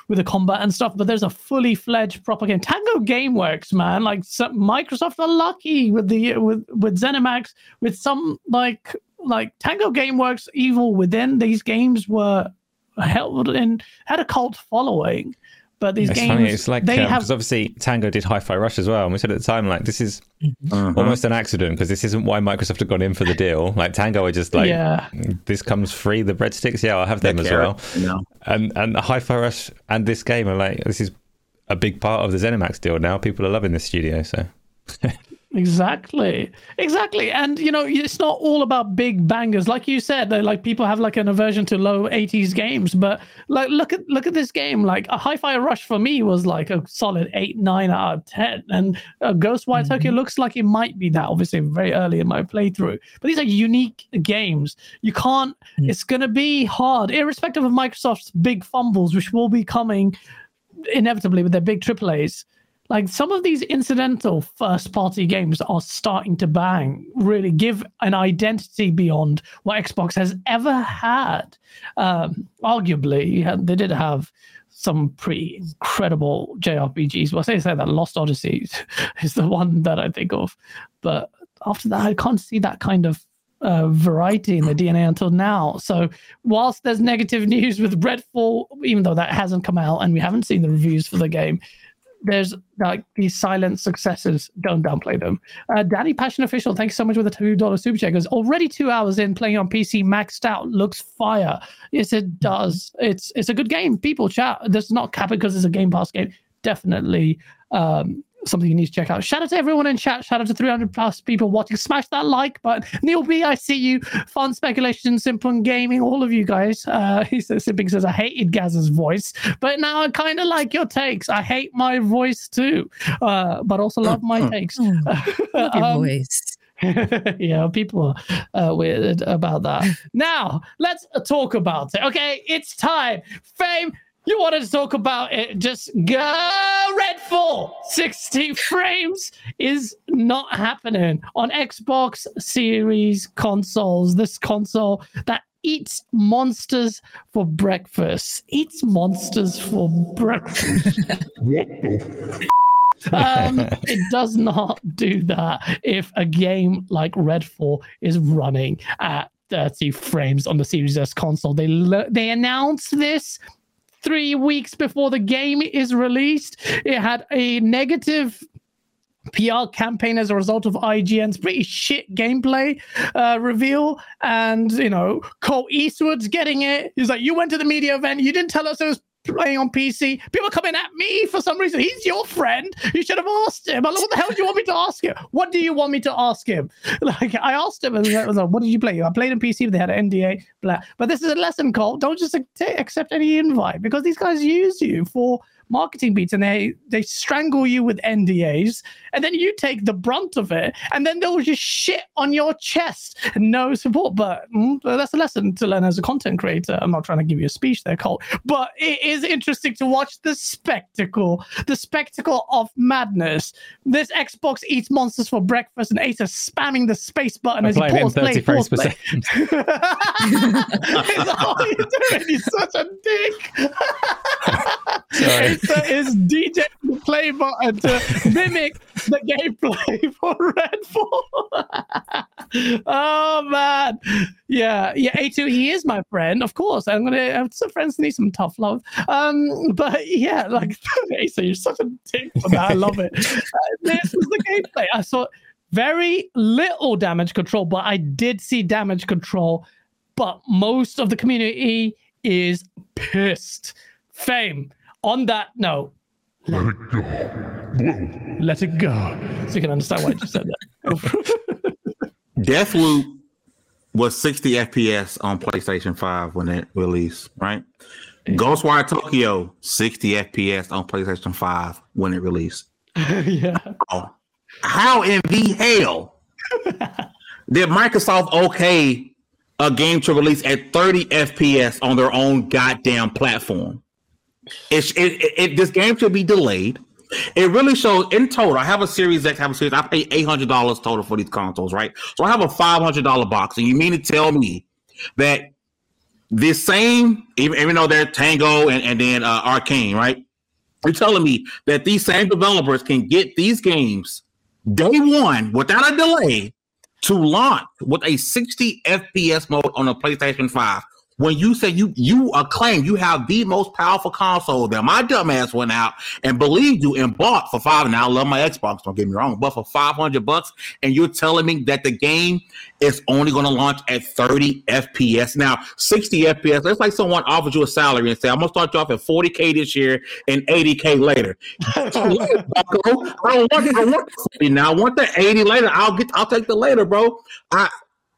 with the combat and stuff, but there's a fully fledged proper game. Tango GameWorks, man, like Microsoft are lucky with the with with ZeniMax with some like like Tango GameWorks Evil Within. These games were held and had a cult following. But these It's games, funny. It's like they because have obviously Tango did Hi-Fi Rush as well, and we said at the time like this is Uh-huh. almost an accident because this isn't why Microsoft had gone in for the deal. Like Tango are just like yeah. this comes free. The breadsticks, yeah, I'll have them as well. You? And and Hi-Fi Rush and this game are like this is a big part of the ZeniMax deal now. People are loving this studio, so Exactly, exactly, and you know it's not all about big bangers, like you said. Like people have like an aversion to low '80s games, but like look at look at this game. Like a Hi-Fi Rush for me was like a solid eight, nine out of ten, and uh, Ghostwire Tokyo looks like it might be that. Obviously, very early in my playthrough, but these are unique games. You can't. It's gonna be hard, irrespective of Microsoft's big fumbles, which will be coming inevitably with their big AAA's. Like some of these incidental first party games are starting to bang, really give an identity beyond what Xbox has ever had. Um, arguably, they did have some pretty incredible JRPGs. Well, I say, say that Lost Odyssey is the one that I think of. But after that, I can't see that kind of uh, variety in the DNA until now. So, whilst there's negative news with Redfall, even though that hasn't come out and we haven't seen the reviews for the game, there's like these silent successes. Don't downplay them. Uh, Danny Passion Official, thanks so much for the two dollar super check. Goes already two hours in playing on PC, maxed out. Looks fire. Yes, it does. It's it's a good game. People chat. This is not cap because it's a Game Pass game. Definitely um, something you need to check out. Shout out to everyone in chat. Shout out to 300 plus people watching. Smash that like button. Neil B, I see you. Fun speculation, simple and gaming. All of you guys. Uh, he says, Simping says, I hated Gaz's voice, but now I kind of like your takes. I hate my voice too, uh, but also love my takes. Your Um, voice. yeah, people are uh, weird about that. now, let's talk about it. Okay, it's time. Fame, you wanted to talk about it. Just go Redfall. 60 frames is not happening on Xbox Series consoles. This console that eats monsters for breakfast. Eats monsters for breakfast. um, it does not do that if a game like Redfall is running at 30 frames on the Series S console. They they announced this three weeks before the game is released. It had a negative PR campaign as a result of IGN's pretty shit gameplay uh, reveal. And, you know, Cole Eastwood's getting it. He's like, You went to the media event, you didn't tell us it was playing on PC. People coming at me for some reason. He's your friend. You should have asked him. I'm like, what the hell do you want me to ask him? What do you want me to ask him? Like, I asked him, and was like, what did you play? I played on PC, but they had an NDA. Blah. But this is a lesson, Cole. Don't just accept any invite because these guys use you for marketing beats and they they strangle you with NDAs and then you take the brunt of it and then they'll just shit on your chest no support but mm, that's a lesson to learn as a content creator I'm not trying to give you a speech there Cole but it is interesting to watch the spectacle the spectacle of madness this Xbox eats monsters for breakfast and Asa spamming the space button I'm as he playing it in pause play 30 frames pause play. Is all you're doing. He's such a dick. Sorry. Asa is DJ the play button to mimic the gameplay for Redfall. oh man, yeah, yeah. A2, he is my friend, of course. I'm gonna have some friends need some tough love. Um, but yeah, like Asa, you're such a dick for that. I love it. Uh, this is the gameplay. I saw very little damage control, but I did see damage control. But most of the community is pissed. Fame. On that note, Let it go. let it go. So you can understand why I just said that. Deathloop was 60 FPS on PlayStation 5 when it released, right? Ghostwire Tokyo, 60 FPS on PlayStation 5 when it released. yeah. Oh, how in the hell did Microsoft okay a game to release at 30 FPS on their own goddamn platform? It, it, it- this game should be delayed. It really shows in total. I have a Series X, I have a Series. I pay eight hundred dollars total for these consoles, right? So I have a five hundred dollar box, and you mean to tell me that this same, even, even though they're Tango and, and then uh, Arkane, right? You're telling me that these same developers can get these games day one without a delay to launch with a 60 FPS mode on a PlayStation 5 when you say you you acclaim you have the most powerful console that my dumbass went out and believed you and bought for five. Now I love my Xbox, don't get me wrong, but for five hundred bucks, and you're telling me that the game is only going to launch at 30 FPS. Now 60 FPS. That's like someone offers you a salary and say, "I'm gonna start you off at 40k this year and 80k later." I don't want, I want 40 now. I want the 80 later. I'll get. I'll take the later, bro. I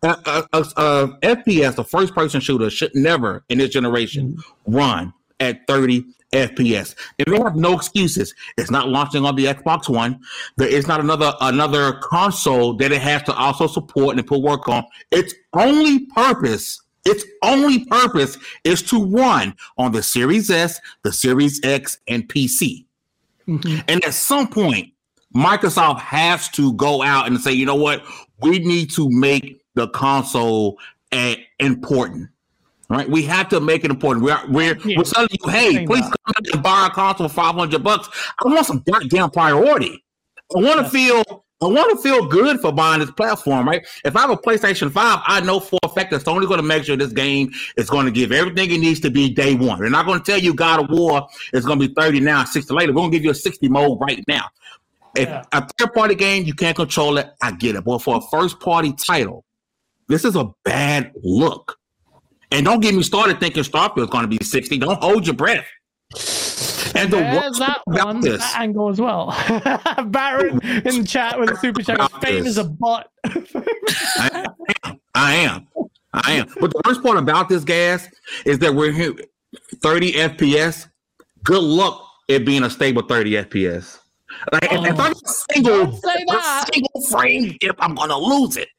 a, a, a, FPS, a first person shooter, should never in this generation mm-hmm. run at 30 FPS. And they have no excuses. It's not launching on the Xbox One. There is not another another console that it has to also support and put work on. Its only purpose, its only purpose is to run on the Series S, the Series X, and PC. Mm-hmm. And at some point, Microsoft has to go out and say, you know what, we need to make the console a, important. Right, we have to make it important. We're we're, yeah. we're telling you, hey, please come and buy a console for five hundred bucks. I want some goddamn priority. I want to feel I want to feel good for buying this platform, right? If I have a PlayStation 5, I know for a fact it's only going to make sure this game is going to give everything it needs to be day one. They're not going to tell you God of War is going to be 30 now, 60 later. We're going to give you a 60 mode right now. If yeah. a third party game, you can't control it, I get it. But for a first party title, this is a bad look. And don't get me started thinking Starfield's going to be 60. Don't hold your breath. And the There's that one this, that angle as well. Baron in the chat with a super chat. Fame is a bot. I, am. I am. I am. But the worst part about this Gaz is that we're here 30 FPS. Good luck it being a stable 30 FPS. Like, oh, if I'm oh, single, single frame dip, I'm gonna lose it.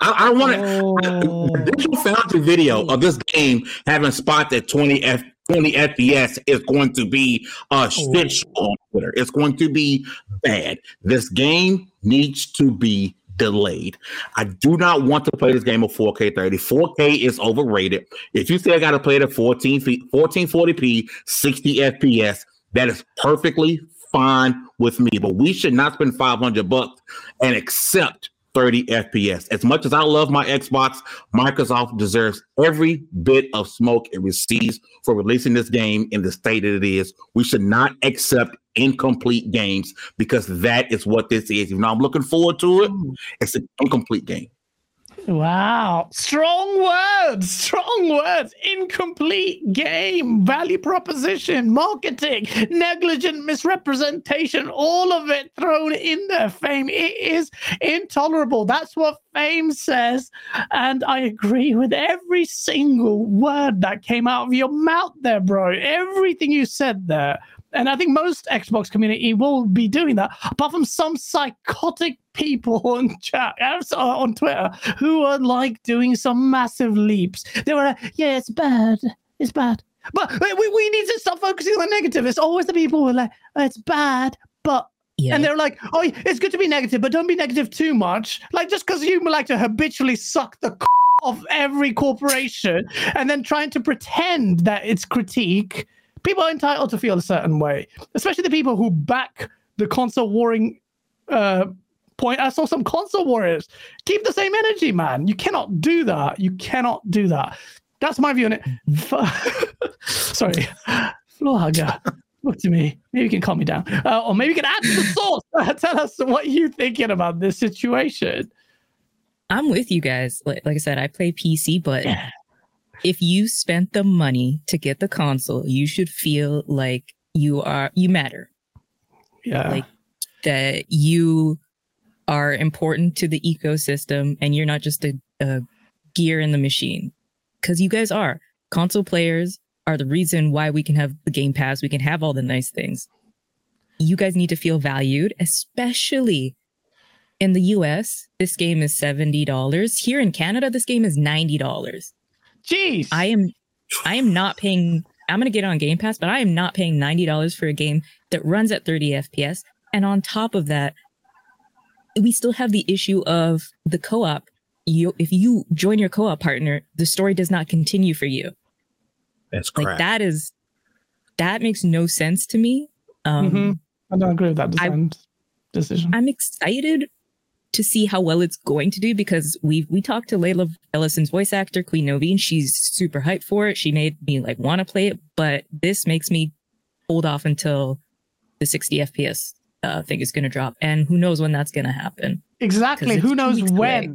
I, I want to. Oh. Digital Foundry video of this game having spot at 20 F 20 FPS is going to be a shit show on Twitter. It's going to be bad. This game needs to be delayed. I do not want to play this game at 4K 30. 4K is overrated. If you say I got to play it at 14 feet, 1440p, 60 FPS, that is perfectly fine with me. But we should not spend 500 bucks and accept 30 FPS. As much as I love my Xbox, Microsoft deserves every bit of smoke it receives for releasing this game in the state that it is. We should not accept incomplete games because that is what this is. You know, I'm looking forward to it. Mm. It's an incomplete game. Wow. Strong words. Strong words. Incomplete game. Value proposition. Marketing. Negligent misrepresentation. All of it thrown in there. Fame. It is intolerable. That's what Fame says. And I agree with every single word that came out of your mouth there, bro. Everything you said there and I think most Xbox community will be doing that, apart from some psychotic people on chat uh, on Twitter who are like doing some massive leaps. They were like, "Yeah, it's bad, it's bad," but we, we need to stop focusing on the negative. It's always the people who are like, oh, "It's bad," but yeah. And they're like, oh, it's good to be negative, but don't be negative too much. Like, just because you like to habitually suck the c- of every corporation and then trying to pretend that it's critique people are entitled to feel a certain way, especially the people who back the console warring uh, point. I saw some console warriors. Keep the same energy, man. You cannot do that. You cannot do that. That's my view on it. Sorry, floor hugger. Look to me. Maybe you can calm me down, uh, or maybe you can add to the source. Tell us what you're thinking about this situation. I'm with you guys. Like, like I said, I play PC, but yeah if you spent the money to get the console, you should feel like you are you matter. Yeah. Like that you are important to the ecosystem and you're not just a, a gear in the machine. Cause you guys are. Console players are the reason why we can have the Game Pass, we can have all the nice things. You guys need to feel valued, especially in the US. This game is $70. Here in Canada, this game is $90. Jeez. I am I am not paying I'm gonna get on Game Pass, but I am not paying $90 for a game that runs at 30 FPS. And on top of that, we still have the issue of the co-op. You if you join your co-op partner, the story does not continue for you. That's Like crap. that is that makes no sense to me. Um Mhm. I don't agree with that I- decision. I'm excited to see how well it's going to do because we we talked to Layla Ellison's voice actor, Queen Novi, and she's super hyped for it. She made me like want to play it, but this makes me hold off until the 60 FPS uh, thing is going to drop, and who knows when that's going to happen. Exactly. Who knows when? away.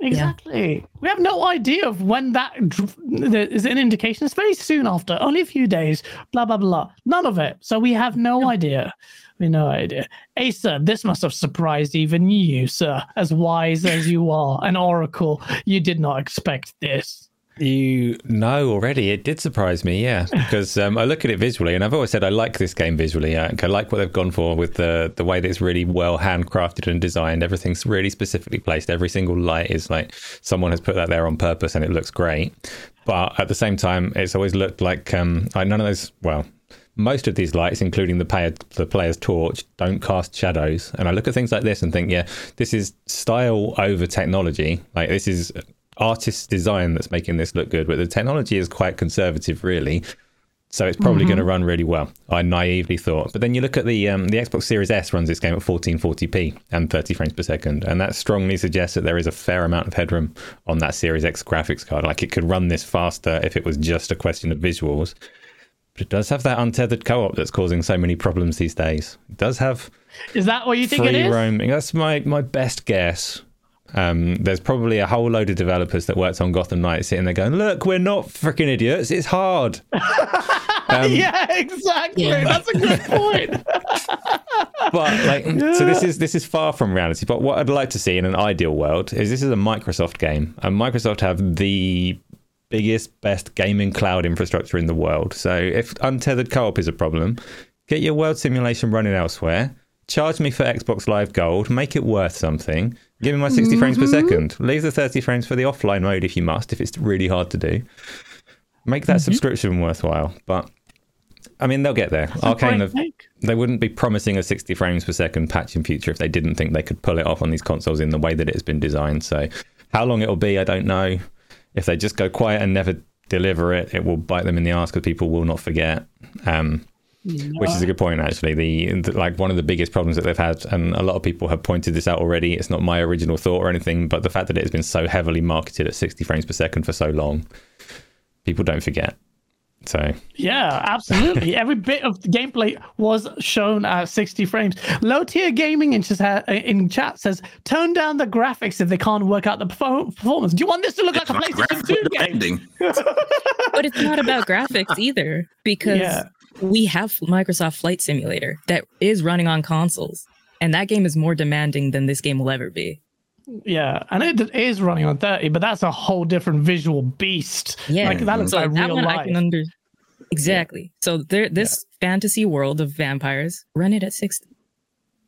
Exactly. We have no idea of when that is an indication. It's very soon after, only a few days, blah, blah, blah. None of it. So we have no idea. We have no idea. Asa, this must have surprised even you, sir. As wise as you are, an oracle, you did not expect this. You know already, it did surprise me, yeah, because um, I look at it visually, and I've always said I like this game visually. I, like what they've gone for with the the way that it's really well handcrafted and designed. Everything's really specifically placed. Every single light is like someone has put that there on purpose, and it looks great. But at the same time, it's always looked like um, like none of those. Well, most of these lights, including the player, the player's torch, don't cast shadows. And I look at things like this and think, yeah, this is style over technology. Like this is artist design that's making this look good, but the technology is quite conservative, really. So it's probably going to run really well. I naively thought, but then you look at the um, the Xbox Series S runs this game at 1440p and 30 frames per second, and that strongly suggests that there is a fair amount of headroom on that Series X graphics card. Like it could run this faster if it was just a question of visuals. But it does have that untethered co-op that's causing so many problems these days. It does have Is that what you think it free is? roaming. That's my my best guess. Um, there's probably a whole load of developers that worked on Gotham Knights sitting there going, "Look, we're not freaking idiots. It's hard." Um, yeah, exactly. Yeah. That's a good point. but like so this is this is far from reality but what i'd like to see in an ideal world is this is a microsoft game and microsoft have the biggest best gaming cloud infrastructure in the world so if untethered co-op is a problem get your world simulation running elsewhere charge me for xbox live gold make it worth something give me my 60 frames per second leave the 30 frames for the offline mode if you must if it's really hard to do make that subscription worthwhile but I mean, they'll get there. Arkane have, they wouldn't be promising a 60 frames per second patch in future if they didn't think they could pull it off on these consoles in the way that it has been designed. So, how long it'll be, I don't know. If they just go quiet and never deliver it, it will bite them in the ass because people will not forget. Um, which is a good point, actually. The, the like one of the biggest problems that they've had, and a lot of people have pointed this out already. It's not my original thought or anything, but the fact that it has been so heavily marketed at 60 frames per second for so long, people don't forget. So Yeah, absolutely. Every bit of the gameplay was shown at 60 frames. Low tier gaming in, just ha- in chat says, tone down the graphics if they can't work out the perfor- performance. Do you want this to look like a Not PlayStation 2 game? But it's not about graphics either because Yeah. We have Microsoft Flight Simulator that is running on consoles. And that game is more demanding than this game will ever be. Yeah, and it is running on 30, but that's a whole different visual beast. Yeah. Like, that looks So like that real life. under exactly. So there this fantasy world of vampires, run it at 60.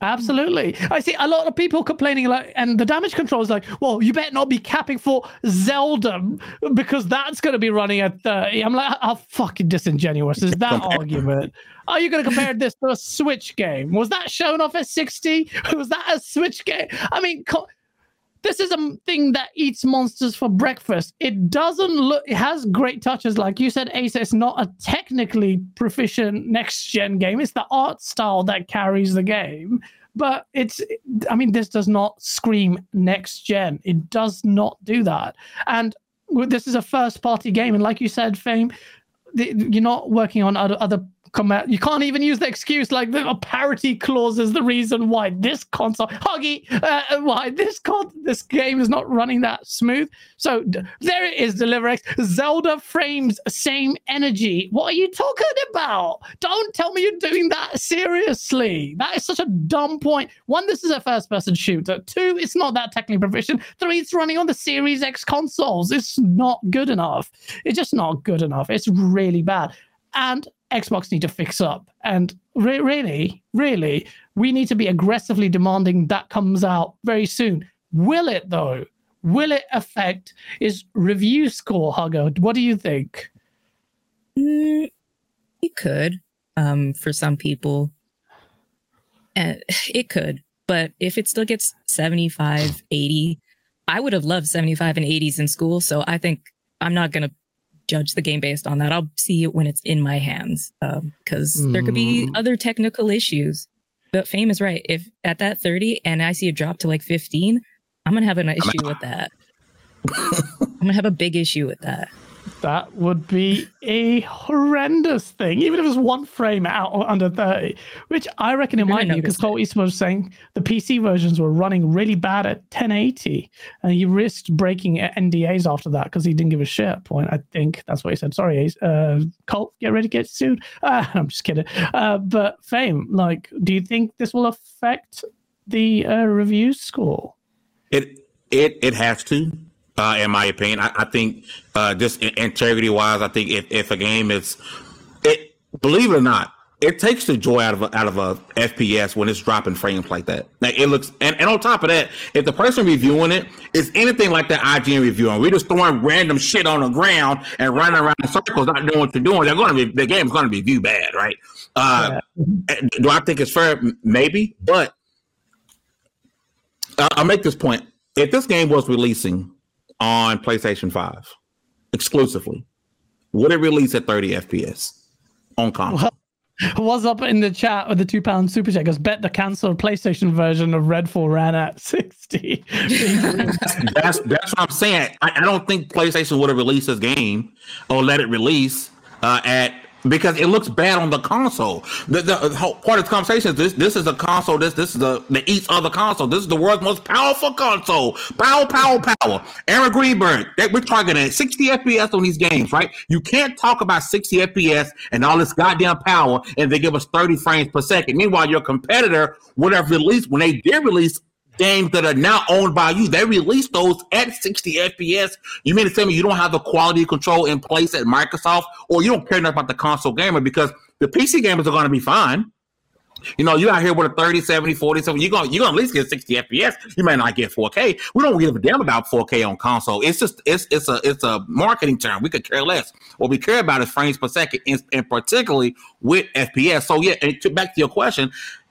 Absolutely. I see a lot of people complaining like and the damage control is like, well, you better not be capping for Zelda because that's gonna be running at 30. I'm like, how fucking disingenuous is that argument? Are you gonna compare this to a Switch game? Was that shown off at 60? Was that a Switch game? I mean, co- this is a thing that eats monsters for breakfast. It doesn't look. It has great touches, like you said, Ace. It's not a technically proficient next gen game. It's the art style that carries the game. But it's. I mean, this does not scream next gen. It does not do that. And this is a first party game, and like you said, Fame, you're not working on other other comment. You can't even use the excuse like the parity clause is the reason why this console, Huggy, uh, why this con this game is not running that smooth. So d- there it is, DeliverX. Zelda frames same energy. What are you talking about? Don't tell me you're doing that seriously. That is such a dumb point. One, this is a first-person shooter. Two, it's not that technically proficient. Three, it's running on the Series X consoles. It's not good enough. It's just not good enough. It's really bad. And Xbox need to fix up. And re- really, really, we need to be aggressively demanding that comes out very soon. Will it though? Will it affect his review score, Hugger? What do you think? Mm, it could, um, for some people. And it could, but if it still gets 75, 80, I would have loved 75 and 80s in school. So I think I'm not going to judge the game based on that. I'll see it when it's in my hands because there could be Mm. other technical issues. But Fame is right. If at that 30 and I see a drop to like 15, I'm gonna have an issue with that. I'm gonna have a big issue with that. That would be a horrendous thing, even if it was one frame out or under 30, which I reckon it You're might be because notice Colt Eastwood was saying the PC versions were running really bad at 1080 and he risked breaking NDAs after that because he didn't give a shit at point. I think that's what he said. Sorry, uh, Colt, get ready to get sued. Uh, I'm just kidding. Uh, but Fame, like, do you think this will affect the uh, review score? It it it has to, uh, in my opinion. I, I think uh, just integrity wise, I think if, if a game is, it believe it or not, it takes the joy out of a, out of a FPS when it's dropping frames like that. Like it looks, and, and on top of that, if the person reviewing it is anything like that IGN reviewing, we're just throwing random shit on the ground and running around in circles, not doing what you're doing. They're going to be the game's going to be viewed bad, right? Uh, Do I think it's fair? Maybe, but uh, I'll make this point. If this game was releasing on PlayStation 5 exclusively, would it release at 30 FPS on console? What's up in the chat with the two pound super check? Has bet the cancelled PlayStation version of Redfall ran at 60. that's that's what I'm saying. I, I don't think PlayStation would have released this game or let it release uh, at because it looks bad on the console. The, the, the whole part of the conversation is this: this is a console. This this is the the each other console. This is the world's most powerful console. Power, power, power. Aaron Greenberg. That we're targeting 60 FPS on these games, right? You can't talk about 60 FPS and all this goddamn power, and they give us 30 frames per second. Meanwhile, your competitor would have released when they did release games that are now owned by you. They release those at 60 FPS. You mean to tell me you don't have the quality control in place at Microsoft, or you don't care enough about the console gamer because the PC gamers are going to be fine. You know, you out here with a 30, 70, 40, 70, you're going you're gonna at least get 60 FPS. You may not get 4K. We don't give a damn about 4K on console. It's just it's it's a it's a marketing term. We could care less. What we care about is frames per second, and, and particularly with FPS. So yeah, and to, back to your question,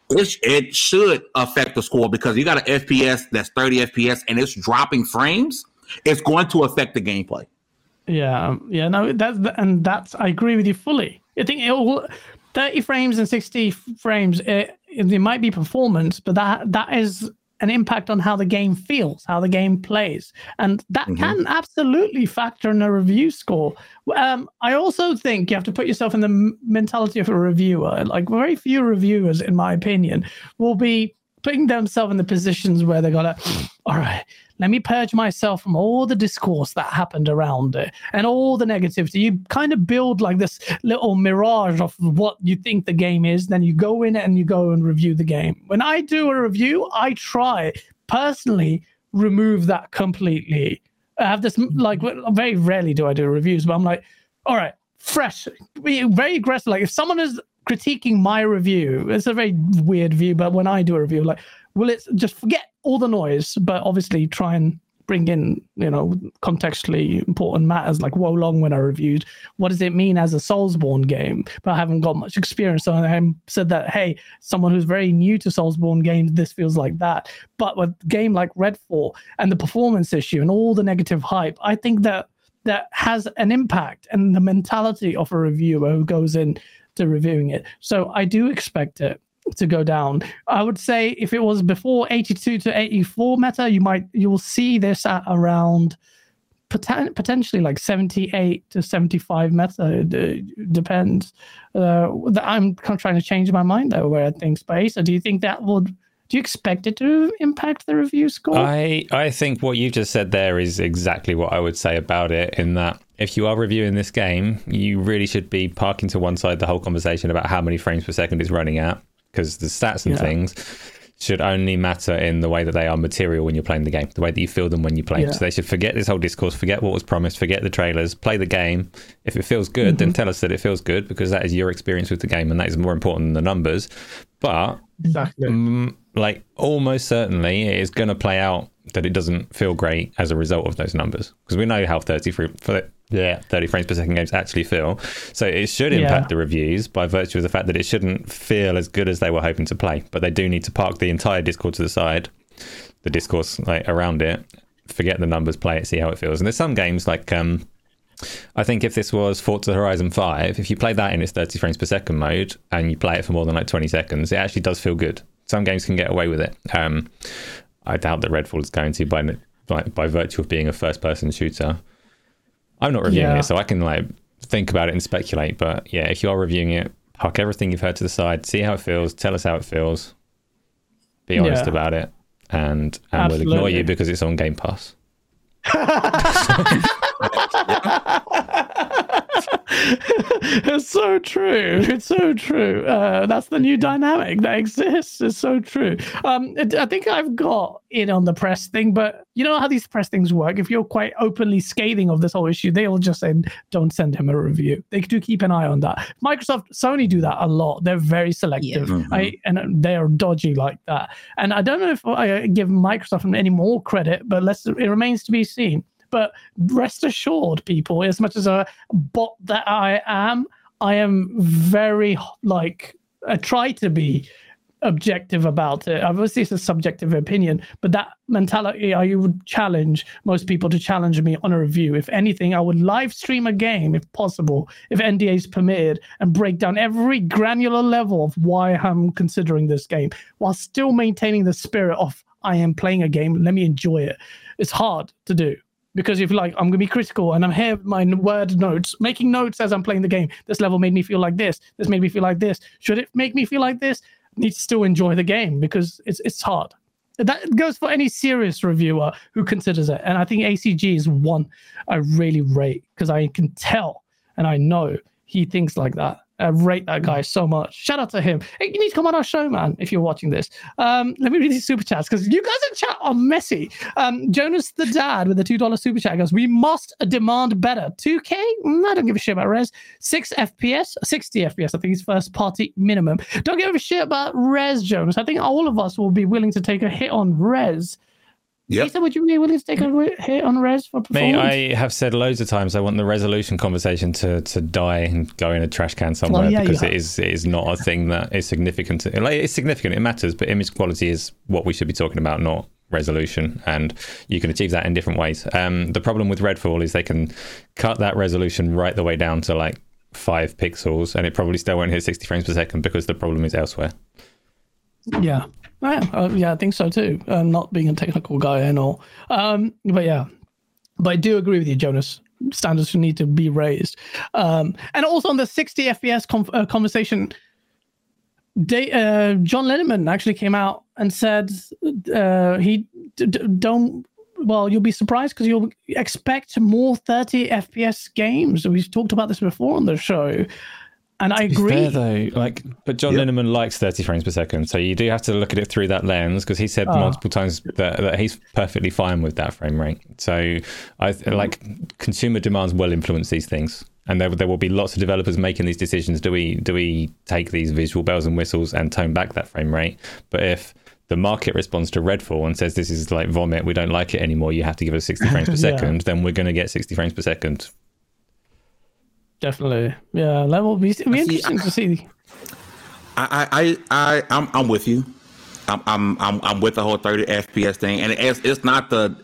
it, it should affect the score because you got an FPS that's 30 FPS and it's dropping frames. It's going to affect the gameplay. yeah, um, yeah, no, that's and that's I agree with you fully. I think it will 30 frames and 60 frames. It, it might be performance, but that that is an impact on how the game feels, how the game plays, and that Mhm. can absolutely factor in a review score. Um, I also think you have to put yourself in the mentality of a reviewer. Like very few reviewers, in my opinion, will be putting themselves in the positions where they're gonna, all right, let me purge myself from all the discourse that happened around it and all the negativity. You kind of build like this little mirage of what you think the game is, then you go in and you go and review the game. When I do a review, I try personally remove that completely. I have this like mm-hmm. very rarely do I do reviews, but I'm like, all right, fresh, very aggressive. Like if someone is critiquing my review, it's a very weird view, but when I do a review, like, will it just forget all the noise, but obviously try and bring in, you know, contextually important matters like Wo Long when I reviewed. What does it mean as a Soulsborne game? But I haven't got much experience. So I said that, hey, someone who's very new to Soulsborne games, this feels like that. But with a game like Redfall and the performance issue and all the negative hype, I think that that has an impact and the mentality of a reviewer who goes in to reviewing it. So I do expect it to go down. I would say if it was before 82 to 84 meta, you might you'll see this at around poten- potentially like 78 to 75 meta. Depends. Uh, I'm kind of trying to change my mind though where I think space. So do you think that would? Do you expect it to impact the review score? I I think what you just said there is exactly what I would say about it. In that, if you are reviewing this game, you really should be parking to one side the whole conversation about how many frames per second it's running at, because the stats and Yeah. things should only matter in the way that they are material when you're playing the game, the way that you feel them when you play. Yeah. So they should forget this whole discourse, forget what was promised, forget the trailers, play the game. If it feels good, then mm-hmm. tell us that it feels good because that is your experience with the game and that is more important than the numbers. But exactly. Like almost certainly it is going to play out that it doesn't feel great as a result of those numbers because we know how 30 fr- for yeah 30 frames per second games actually feel so it should impact Yeah. the reviews by virtue of the fact that it shouldn't feel as good as they were hoping to play but they do need to park the entire discord to the side the discourse like around it forget the numbers play it see how it feels and there's some games like um I think if this was Forza Horizon 5, if you play that in its 30 frames per second mode and you play it for more than like 20 seconds, it actually does feel good. Some games can get away with it. Um, I doubt that Redfall is going to by by, by virtue of being a first person shooter. I'm not reviewing Yeah. it, so I can like think about it and speculate. But yeah, if you are reviewing it, park everything you've heard to the side, see how it feels, tell us how it feels, be honest Yeah. about it, and and we'll ignore you because it's on Game Pass. it's so true. It's so true. Uh, that's the new dynamic that exists. It's so true. Um, it, I think I've got in on the press thing, but you know how these press things work. If you're quite openly scathing of this whole issue, they'll just say, "Don't send him a review." They do keep an eye on that. Microsoft, Sony do that a lot. They're very selective, Mhm. I, and they are dodgy like that. And I don't know if I give Microsoft any more credit, but let's it remains to be seen. But rest assured, people, as much as a bot that I am, I am very like I try to be objective about it. Obviously, it's a subjective opinion, but that mentality I would challenge most people to challenge me on a review. If anything, I would live stream a game if possible, if NDAs permitted, and break down every granular level of why I'm considering this game while still maintaining the spirit of I am playing a game. Let me enjoy it. It's hard to do because if like I'm gonna be critical and I'm here my word notes, making notes as I'm playing the game. This level made me feel like this. This made me feel like this. Should it make me feel like this? Need to still enjoy the game because it's it's hard. That goes for any serious reviewer who considers it. And I think ACG is one I really rate because I can tell and I know he thinks like that. I rate that guy so much. Shout out to him. Hey, you need to come on our show, man, if you're watching this. Um, let me read these super chats because you guys in chat are messy. Um, Jonas the dad with the $2 super chat goes, We must demand better. 2K? Mm, I don't give a shit about res. 6 FPS, 60 FPS, I think is first party minimum. Don't give a shit about res, Jonas. I think all of us will be willing to take a hit on res. Yep. Ethan, would you be willing to take a wi- hit on res for Me, performance? I have said loads of times I want the resolution conversation to to die and go in a trash can somewhere Oh, yeah, because it is it is not a thing that is significant. To, like, it's significant, it matters, but image quality is what we should be talking about, not resolution. And you can achieve that in different ways. Um, the problem with Redfall is they can cut that resolution right the way down to like five pixels, and it probably still won't hit 60 frames per second because the problem is elsewhere. Yeah. Yeah, uh, yeah, I think so too. Uh, not being a technical guy and all. Um, but yeah, but I do agree with you, Jonas. Standards need to be raised. Um, and also on the 60 FPS com- uh, conversation, uh, John Linneman actually came out and said uh, he d- d- don't. Well, you'll be surprised because you'll expect more 30 FPS games. We've talked about this before on the show, and I agree. Fair though, like, but John Yep. Linneman likes 30 frames per second, so you do have to look at it through that lens because he said Oh. multiple times that, that he's perfectly fine with that frame rate. So, I like consumer demands will influence these things, and there there will be lots of developers making these decisions. Do we do we take these visual bells and whistles and tone back that frame rate? But if the market responds to Redfall and says this is like vomit, we don't like it anymore. You have to give us 60 frames per Yeah. second. Then we're going to get 60 frames per second. Definitely. Yeah, that will be, be see- interesting to see. I, I, I, I'm, I'm with you. I'm, I'm, I'm, I'm with the whole 30 FPS thing, and it's, it's not the,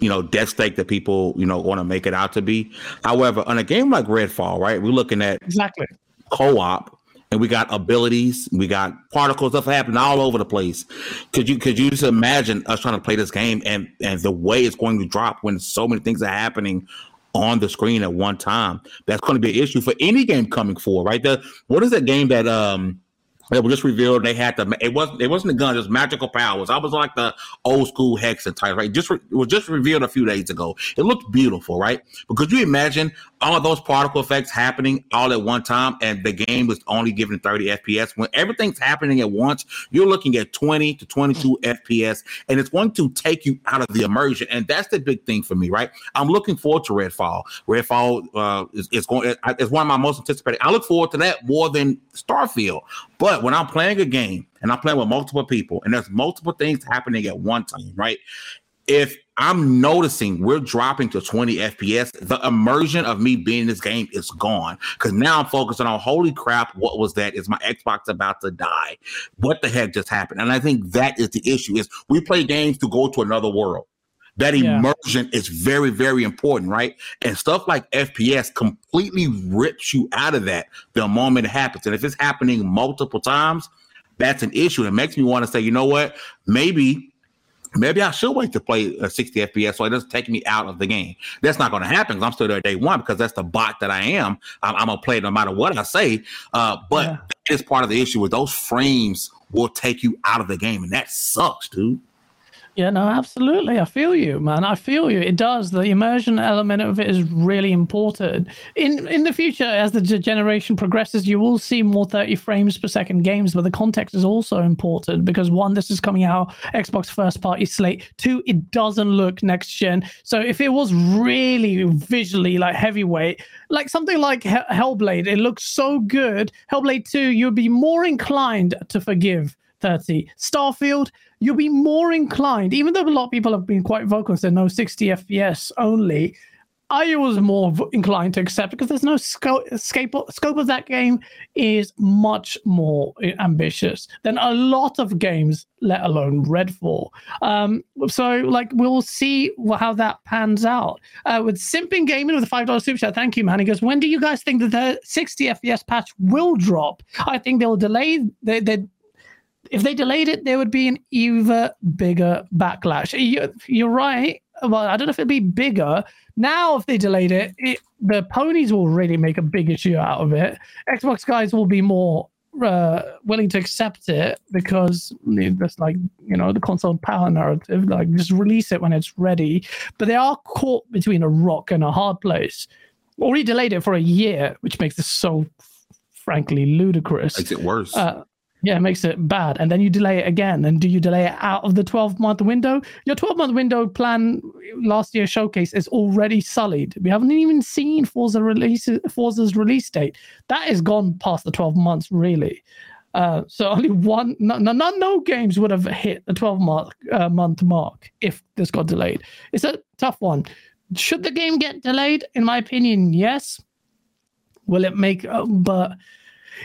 you know, death stake that people, you know, want to make it out to be. However, on a game like Redfall, right, we're looking at Exactly. co-op, and we got abilities, we got particles stuff happening all over the place. Could you, could you just imagine us trying to play this game and and the way it's going to drop when so many things are happening on the screen at one time? That's going to be an issue for any game coming forward, right? The what is that game that um that was just revealed? They had to. It wasn't. It wasn't a gun. It was magical powers. I was like the old school Hexen type, right? Just re, it was just revealed a few days ago. It looked beautiful, right? But could you imagine all those particle effects happening all at one time, and the game was only given 30 FPS? When everything's happening at once, you're looking at 20 to 22 FPS, and it's going to take you out of the immersion. And that's the big thing for me, right? I'm looking forward to Redfall. Redfall uh, is, is going. It's one of my most anticipated. I look forward to that more than Starfield. But when I'm playing a game and I'm playing with multiple people, and there's multiple things happening at one time, right? If I'm noticing we're dropping to 20 FPS, the immersion of me being in this game is gone. Because now I'm focusing on holy crap, what was that? Is my Xbox about to die? What the heck just happened? And I think that is the issue: is we play games to go to another world. That Yeah. immersion is very, very important, right? And stuff like FPS completely rips you out of that the moment it happens. And if it's happening multiple times, that's an issue. It makes me want to say, you know what? Maybe maybe I should wait to play a 60 FPS so it doesn't take me out of the game. That's not going to happen because I'm still there day one because that's the bot that I am. I'm, I'm going to play it no matter what I say. Uh, but Yeah. that is part of the issue with those frames will take you out of the game. And that sucks, dude. Yeah, no, absolutely. I feel you, man. I feel you. It does. The immersion element of it is really important. In in the future, as the generation progresses, you will see more 30 frames per second games, but the context is also important because one, this is coming out Xbox first party slate. Two, it doesn't look next gen. So if it was really visually like heavyweight, like something like Hellblade, it looks so good. Hellblade 2, you'd be more inclined to forgive 30. Starfield, you'll be more inclined, even though a lot of people have been quite vocal and said no 60 FPS only. I was more inclined to accept because there's no scope, scope, scope of that game is much more uh, ambitious than a lot of games, let alone Redfall. Um, so, like, we'll see how that pans out. Uh, with Simping Gaming with a $5 super chat, thank you, man. He goes, When do you guys think that the 60 FPS patch will drop? I think they'll delay. They, they, if they delayed it, there would be an even bigger backlash. You, you're right. Well, I don't know if it'd be bigger. Now, if they delayed it, it, the ponies will really make a big issue out of it. Xbox guys will be more uh, willing to accept it because that's like, you know, the console power narrative. Like, just release it when it's ready. But they are caught between a rock and a hard place. Already delayed it for a year, which makes this so frankly ludicrous. Makes it worse. Uh, yeah, it makes it bad. And then you delay it again. And do you delay it out of the 12 month window? Your 12 month window plan last year showcase is already sullied. We haven't even seen Forza release, Forza's release date. That is gone past the 12 months, really. Uh, so only one, no, no, no, games would have hit the 12 mark, uh, month mark if this got delayed. It's a tough one. Should the game get delayed? In my opinion, yes. Will it make? Uh, but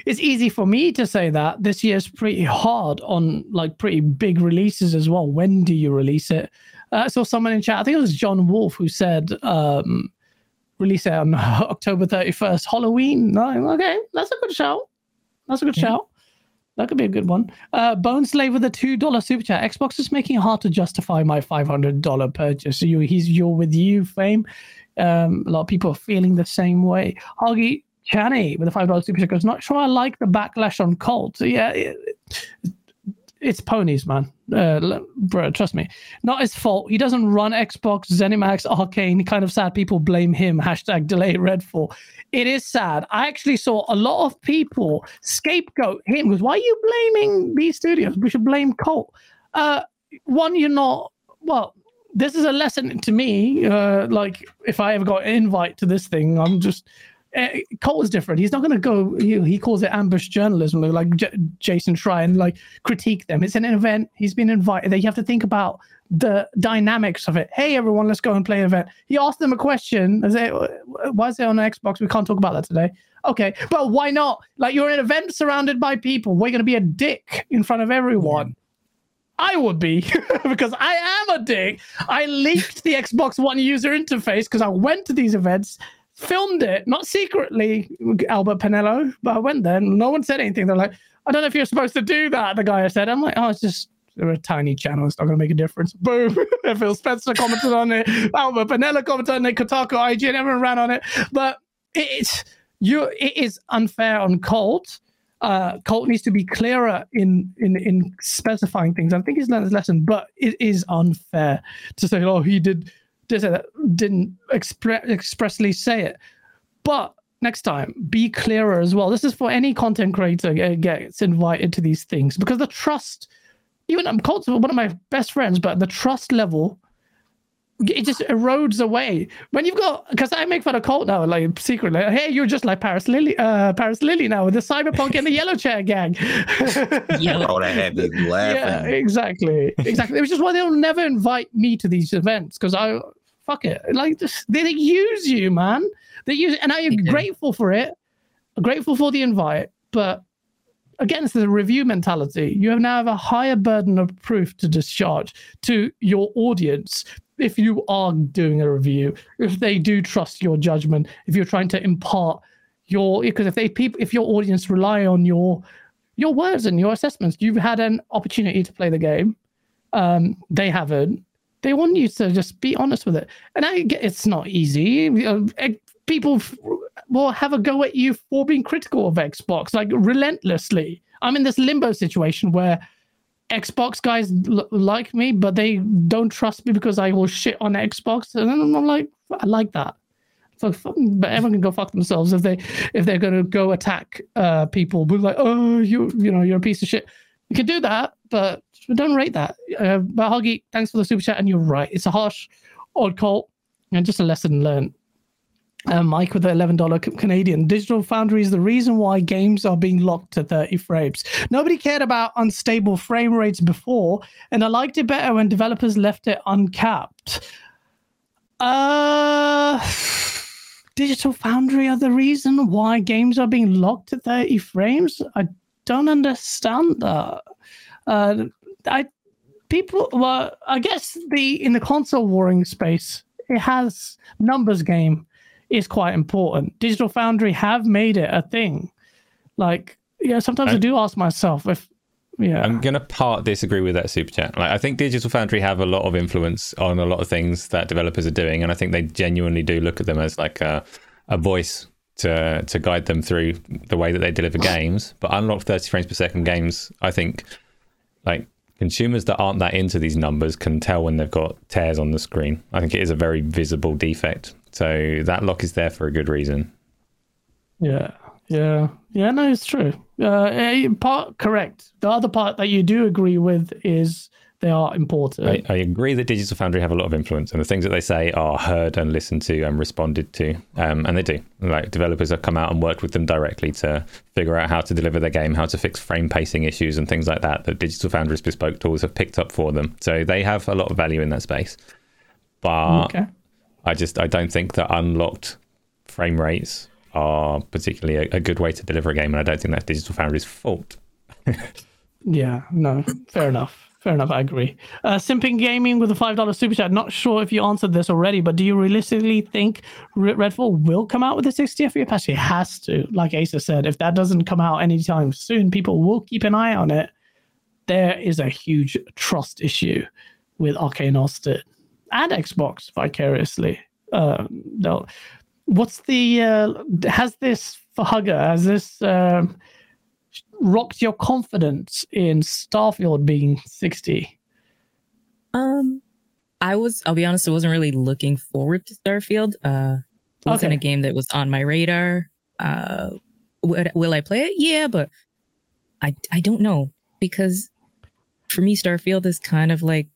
it's easy for me to say that this year's pretty hard on like pretty big releases as well. When do you release it? Uh, I saw someone in chat, I think it was John Wolf, who said um, release it on October 31st, Halloween. No, okay, that's a good shout. That's a good shout. That could be a good one. Uh, Bone Slave with a two dollar super chat. Xbox is making it hard to justify my five hundred dollar purchase. So you, he's you're with you, fame. Um, a lot of people are feeling the same way. Hoggy Channy with a five dollar super goes. Not sure I like the backlash on Colt. Yeah, it, it's ponies, man. Uh, bro, trust me. Not his fault. He doesn't run Xbox, ZeniMax, Arkane. Kind of sad. People blame him. Hashtag delay Redfall. It is sad. I actually saw a lot of people scapegoat him. Because why are you blaming these studios? We should blame Colt. Uh, one, you're not. Well, this is a lesson to me. Uh, like if I ever got an invite to this thing, I'm just. Uh, Colt is different. He's not going to go. He, calls it ambush journalism, like J- Jason Schreier, and like critique them. It's an event. He's been invited. You have to think about the dynamics of it. Hey, everyone, let's go and play an event. He asked them a question. Why is it on Xbox? We can't talk about that today. Okay, but why not? Like you're in an event surrounded by people. We're going to be a dick in front of everyone. I would be because I am a dick. I leaked the Xbox One user interface because I went to these events, filmed it, not secretly, Albert Penello, but I went there and no one said anything. They're like, I don't know if you're supposed to do that. The guy I said, I'm like, oh, it's just they're a tiny channel. It's not going to make a difference. Boom. Phil Spencer commented on it. Albert Penello commented on it. Kotaku, IGN, everyone ran on it. But it's you. It is unfair on Colt. Uh, Colt needs to be clearer in in in specifying things. I think he's learned his lesson, but it is unfair to say, "Oh, he did did say that, didn't expre- expressly say it." But next time, be clearer as well. This is for any content creator that gets invited to these things because the trust. Even I'm Colt's one of my best friends, but the trust level it just erodes away when you've got because I make fun of Colt now, like secretly. Hey, you're just like Paris Lilly, uh, Paris Lilly now with the cyberpunk and the yellow chair gang. oh, that had me yeah, laughing. exactly, exactly. Which is why they'll never invite me to these events because I fuck it. Like this, they, they use you, man. They use, and I am grateful for it. Grateful for the invite, but again, it's the review mentality. You have now have a higher burden of proof to discharge to your audience. if you are doing a review, if they do trust your judgment, if you're trying to impart your because if they people if your audience rely on your your words and your assessments, you've had an opportunity to play the game. Um, they haven't. They want you to just be honest with it, and I get it's not easy. Eh, People will have a go at you for being critical of Xbox, like relentlessly. I'm in this limbo situation where Xbox guys l- like me, but they don't trust me because I will shit on Xbox, and I'm like, I like that. So but everyone can go fuck themselves if they if they're gonna go attack uh people. Be like, oh, you you know, you're a piece of shit. You can do that, but don't rate that. Uh, but Huggy, thanks for the super chat, and you're right. It's a harsh odd call, and just a lesson learned. Uh, Mike with the $11 Canadian. Digital Foundry is the reason why games are being locked to 30 frames. Nobody cared about unstable frame rates before, and I liked it better when developers left it uncapped. Uh, Digital Foundry are the reason why games are being locked to 30 frames? I don't understand that. Uh, I people well i guess the in the console warring space it has numbers game is quite important digital foundry have made it a thing like yeah sometimes i, I- do ask myself if yeah I'm gonna part disagree with that super chat. Like, I think Digital Foundry have a lot of influence on a lot of things that developers are doing, and I think they genuinely do look at them as like a, a voice to to guide them through the way that they deliver games. But unlocked 30 frames per second games, I think, like consumers that aren't that into these numbers can tell when they've got tears on the screen. I think it is a very visible defect. So that lock is there for a good reason. Yeah, yeah, yeah. No, it's true. Uh, eh, part correct. The other part that you do agree with is they are important. I, I agree that Digital Foundry have a lot of influence, and the things that they say are heard and listened to and responded to, um, and they do. Like developers have come out and worked with them directly to figure out how to deliver their game, how to fix frame pacing issues, and things like that. That Digital Foundry's bespoke tools have picked up for them, so they have a lot of value in that space. But okay. I just I don't think that unlocked frame rates are particularly a, a good way to deliver a game, and I don't think that's Digital Foundry's fault. Yeah, no, fair enough. Fair enough, I agree. Uh, Simping Gaming with a $5 super chat. Not sure if you answered this already, but do you realistically think Redfall will come out with a 60 FPS? It has to. Like Asa said, if that doesn't come out anytime soon, people will keep an eye on it. There is a huge trust issue with Arkane Austin and Xbox vicariously. Uh, no. What's the. Uh, has this, for Hugger, has this. Um, rocked your confidence in Starfield being 60? Um, I was. I'll be honest. I wasn't really looking forward to Starfield. Uh, it wasn't Okay. a game that was on my radar. Uh, would, will I play it? Yeah, but I I don't know because for me, Starfield is kind of like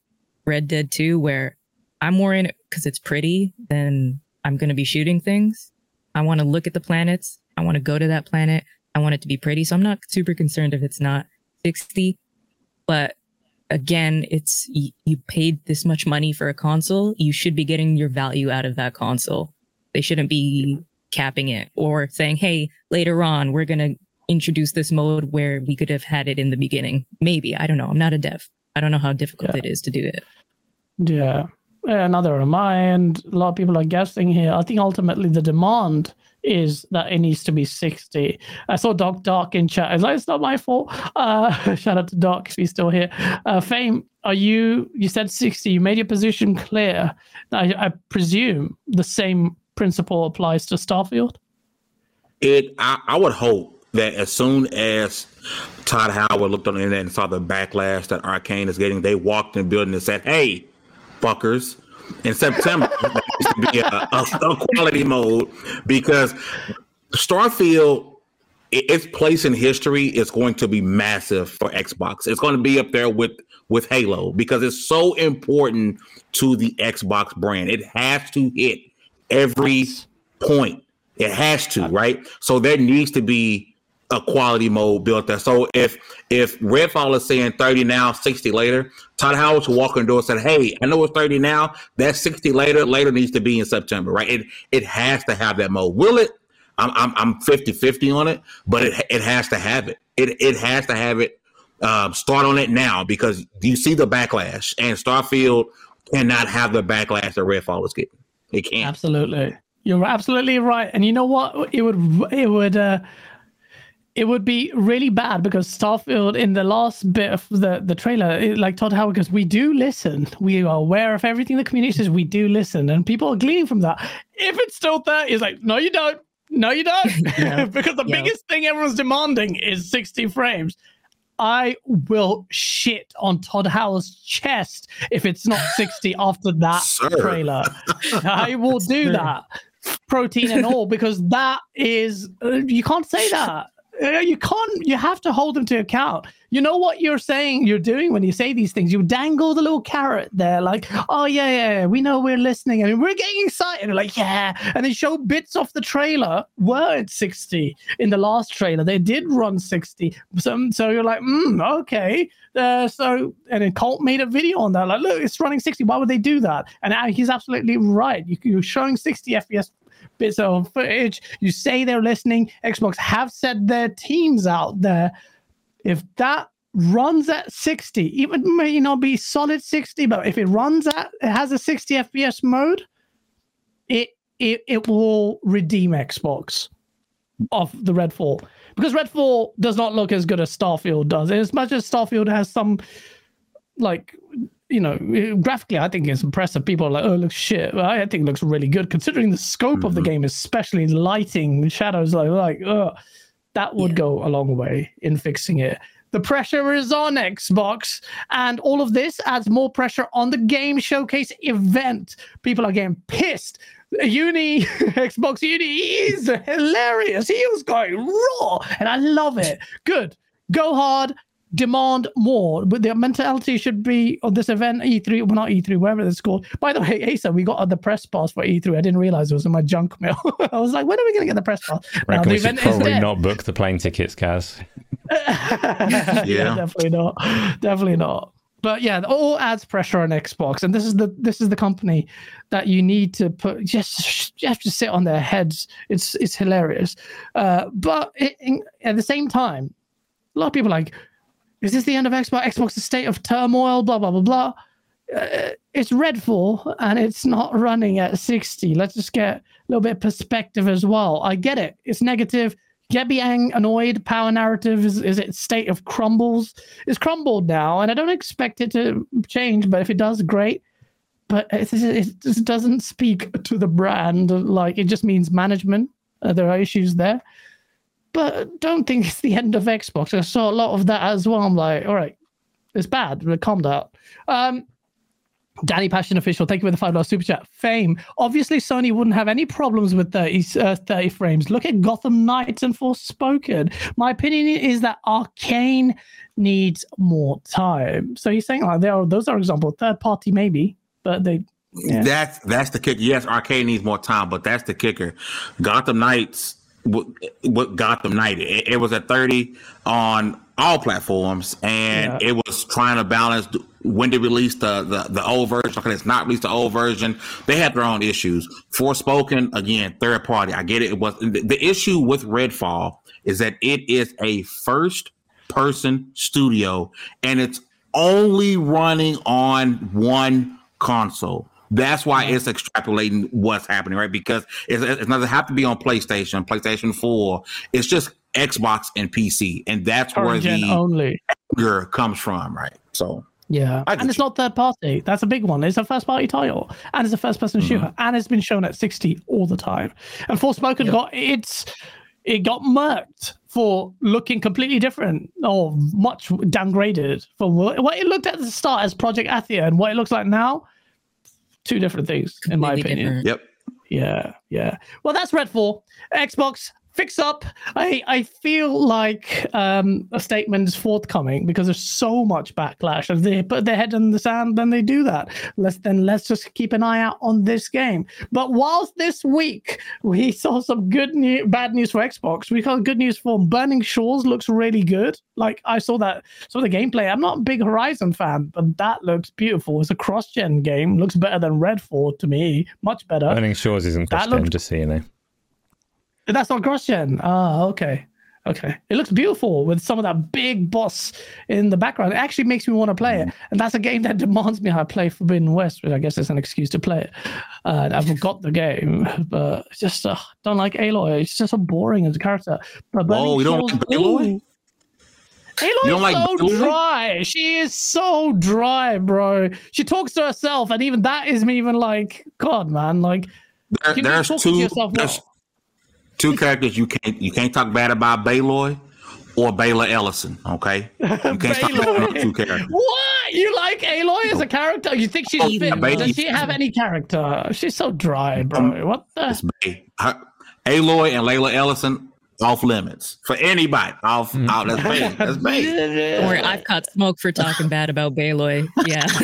Red Dead 2, where I'm more in it because it's pretty than I'm going to be shooting things. I want to look at the planets. I want to go to that planet. I want it to be pretty. So I'm not super concerned if it's not 60. But again, it's you, you paid this much money for a console. You should be getting your value out of that console. They shouldn't be capping it or saying, hey, later on, we're going to introduce this mode where we could have had it in the beginning. Maybe. I don't know. I'm not a dev. I don't know how difficult Yeah. it is to do it. Yeah. Another I. A lot of people are guessing here. I think ultimately the demand is that it needs to be 60. I saw Doc Dark in chat. I was like, it's not my fault. Uh, shout out to Doc if he's still here. Uh, Fame, are you, you said 60. You made your position clear. I, I presume the same principle applies to Starfield? It. I, I would hope that as soon as Todd Howard looked on the internet and saw the backlash that Arkane is getting, they walked in the building and said, "Hey, fuckers." In September, there needs to be a, a, a quality mode because Starfield, its place in history is going to be massive for Xbox. It's going to be up there with with Halo because it's so important to the Xbox brand. It has to hit every point. It has to, uh, right? So there needs to be a quality mode built there. So if if Redfall is saying 30 now, 60 later, Todd Howard should walk in the door and said, Hey, I know it's 30 now. That's 60 later. Later needs to be in September, right? It it has to have that mode. Will it? I'm I'm I'm 50-50 on it, but it it has to have it. It it has to have it. Um, start on it now because you see the backlash and Starfield cannot have the backlash that Redfall is getting. It can't. Absolutely. You're absolutely right. And you know what? It would it would uh it would be really bad because Starfield in the last bit of the the trailer, it, like Todd Howard, goes, we do listen, we are aware of everything the community says. We do listen, and people are gleaning from that. If it's still there, he's like, no, you don't, no, you don't, Yeah. because the Yeah. biggest thing everyone's demanding is 60 frames. I will shit on Todd Howard's chest if it's not 60 after that Sir. trailer. I will do that, protein and all, because that is uh, you can't say that. Uh, You can't. You have to hold them to account. You know what you're saying. You're doing when you say these things. You dangle the little carrot there, like, "Oh yeah, yeah, we know we're listening I and we're getting excited." You're like, yeah, and they show bits off the trailer were at 60 in the last trailer. They did run 60. So, so you're like, mm, okay. Uh, so and then Colt made a video on that. Like, look, it's running 60. Why would they do that? And uh, he's absolutely right. You, you're showing 60 FPS bits of footage. You say they're listening. Xbox have set their teams out there. If that runs at 60, even may not be solid 60, but if it runs at it has a 60 FPS mode, it it, it will redeem Xbox of the Redfall. Because Redfall does not look as good as Starfield does. As much as Starfield has some like you know, graphically, I think it's impressive. People are like, "Oh, it looks shit." I think it looks really good considering the scope of the mm-hmm. game, especially lighting, the shadows. Like, like, ugh, that would Yeah. go a long way in fixing it. The pressure is on Xbox, and all of this adds more pressure on the game showcase event. People are getting pissed. Uni, Xbox Uni is hilarious. He was going raw, and I love it. Good. Go hard, demand more. But the mentality should be of this event, E3, well, not E3, wherever it's called. By the way, Asa, we got the press pass for E3. I didn't realize it was in my junk mail. I was like, when are we going to get the press pass? Now, the we should event is probably dead. not book the plane tickets, Gaz. yeah. Yeah. definitely not. Definitely not. But yeah, it all adds pressure on Xbox, and this is the this is the company that you need to put. Just you have to sit on their heads. It's it's hilarious. Uh, but it, in, at the same time, a lot of people are like, is this the end of Xbox? Xbox's state of turmoil. Blah blah blah blah. Uh, it's Redfall, and it's not running at sixty. Let's just get a little bit of perspective as well. I get it. It's negative get being annoyed power narrative is, is it state of crumbles it's crumbled now and i don't expect it to change but if it does great but it, it just doesn't speak to the brand like it just means management uh, there are issues there but don't think it's the end of xbox i saw a lot of that as well i'm like all right it's bad but calm down um Danny Passion Official, thank you for the $5 super chat. Fame. Obviously, Sony wouldn't have any problems with 30, uh, 30 frames. Look at Gotham Knights and Forspoken. My opinion is that Arkane needs more time. So he's saying like there are those are example third party maybe, but they Yeah. That's that's the kicker. Yes, Arkane needs more time, but that's the kicker. Gotham Knights, what, what Gotham Knight? It, it was at thirty on all platforms, and Yeah. it was trying to balance when to release the the, the old version. Okay, it's not released the old version. They had their own issues. Forspoken again, third party. I get it. It was the, the issue with Redfall is that it is a first person studio, and it's only running on one console. That's why it's extrapolating what's happening, right? Because it, it doesn't have to be on PlayStation, PlayStation 4. It's just Xbox and PC. And that's where the only. anger comes from, right? So, Yeah, and it's you. not third party. That's a big one. It's a first party title, and it's a first person shooter, mm-hmm. and it's been shown at sixty all the time. And Forspoken got it's it got murked for looking completely different or much downgraded from what it looked at the start as Project Athia and what it looks like now. Two different things, in my opinion. different. yep. Yeah, yeah. Well, that's Redfall. Xbox, fix up. I I feel like um, a statement is forthcoming because there's so much backlash. If they put their head in the sand, then they do that. Let's then let's just keep an eye out on this game. But whilst this week we saw some good news, bad news for Xbox, we got good news for Burning Shores. Looks really good. Like I saw that, saw the gameplay. I'm not a big Horizon fan, but that looks beautiful. It's a cross-gen game. Looks better than Redfall to me. Much better. Burning Shores isn't That cross gen, looked- just so you know. That's not cross gen. Ah, okay. Okay, it looks beautiful with some of that big boss in the background. It actually makes me want to play it, and that's a game that demands me how I play Forbidden West, which I guess is an excuse to play it. Uh, I've got the game, but just uh, don't like Aloy. It's just so boring as a character. But Whoa, you don't like Aloy? Aloy is like so Aloy? dry. She is so dry, bro. She talks to herself, and even that is me even like, God, man, like There- there's two. yourself There's well. Two characters you can't you can't talk bad about Baloy or Layla Ellison. Okay, you can't talk about two characters. What? You like Aloy as a character? You think she's Oh, fit? baby. Does she have any character? She's so dry, bro. Um, what It's the? Bay. Her- Aloy and Layla Ellison off limits for anybody. Off, out. That's Bay. That's Bay. Or I've caught smoke for talking bad about Baloy. Yeah.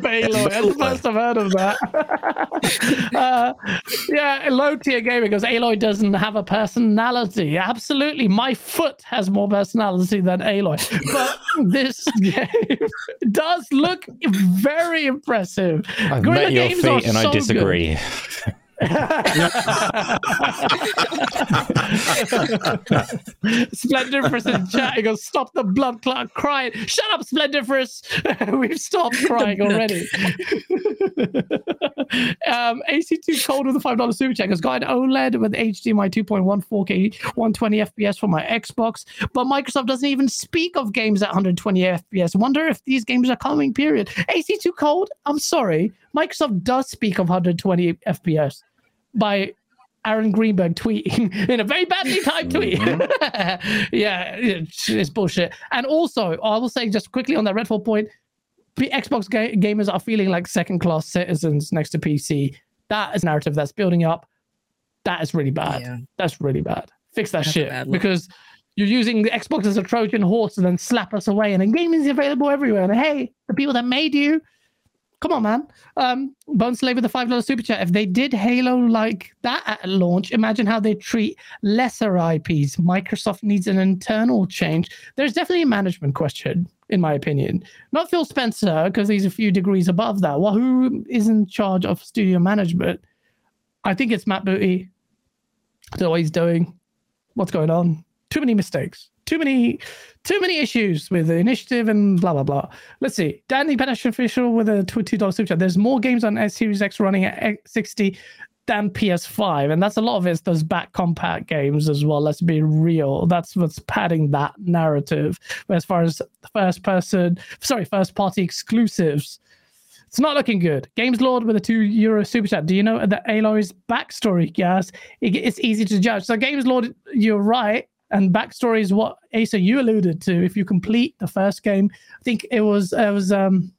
Baloy. That's the first I've heard of that. uh, yeah, low tier gaming because Aloy doesn't have a personality. Absolutely. My foot has more personality than Aloy. But this game does look very impressive. I've Guerrilla met your Games feet and I so good. disagree. Splendiferous in chat. He goes, stop the blood clot crying. Shut up, Splendiferous. We've stopped crying already. um, AC2 Cold with a $5 super check has got an OLED with HDMI 2.1 4K 120 FPS for my Xbox, but Microsoft doesn't even speak of games at 120 FPS. Wonder if these games are coming, period. AC2 Cold, I'm sorry. Microsoft does speak of 120 FPS by Aaron Greenberg tweeting in a very badly typed tweet. Mm-hmm. yeah, it's, it's bullshit. And also, I will say just quickly on that Redfall point, Xbox ga- gamers are feeling like second class citizens next to PC. That is narrative that's building up. That is really bad. Yeah. That's really bad. Fix that That's shit because you're using the Xbox as a Trojan horse and then slap us away. And then gaming is available everywhere. And hey, the people that made you, come on, man. Um, Bone Slave with a five dollar super chat. If they did Halo like that at launch, imagine how they treat lesser IPs. Microsoft needs an internal change. There's definitely a management question, in my opinion. Not Phil Spencer, because he's a few degrees above that. Well, who is in charge of studio management? I think it's Matt Booty. I don't he's doing. What's going on? Too many mistakes. Too many, too many issues with the initiative and blah blah blah. Let's see. Danny Panache official with a two dollar super chat. There's more games on S Series X running at 60 than PS5, and that's a lot of it's those back compact games as well. Let's be real. That's what's padding that narrative. As far as first person, sorry, first party exclusives, it's not looking good. Games Lord with a two euro super chat. Do you know that Aloy's backstory? It, it's easy to judge. So, Games Lord, you're right. And backstory is what Asa you alluded to. If you complete the first game, I think it was it was um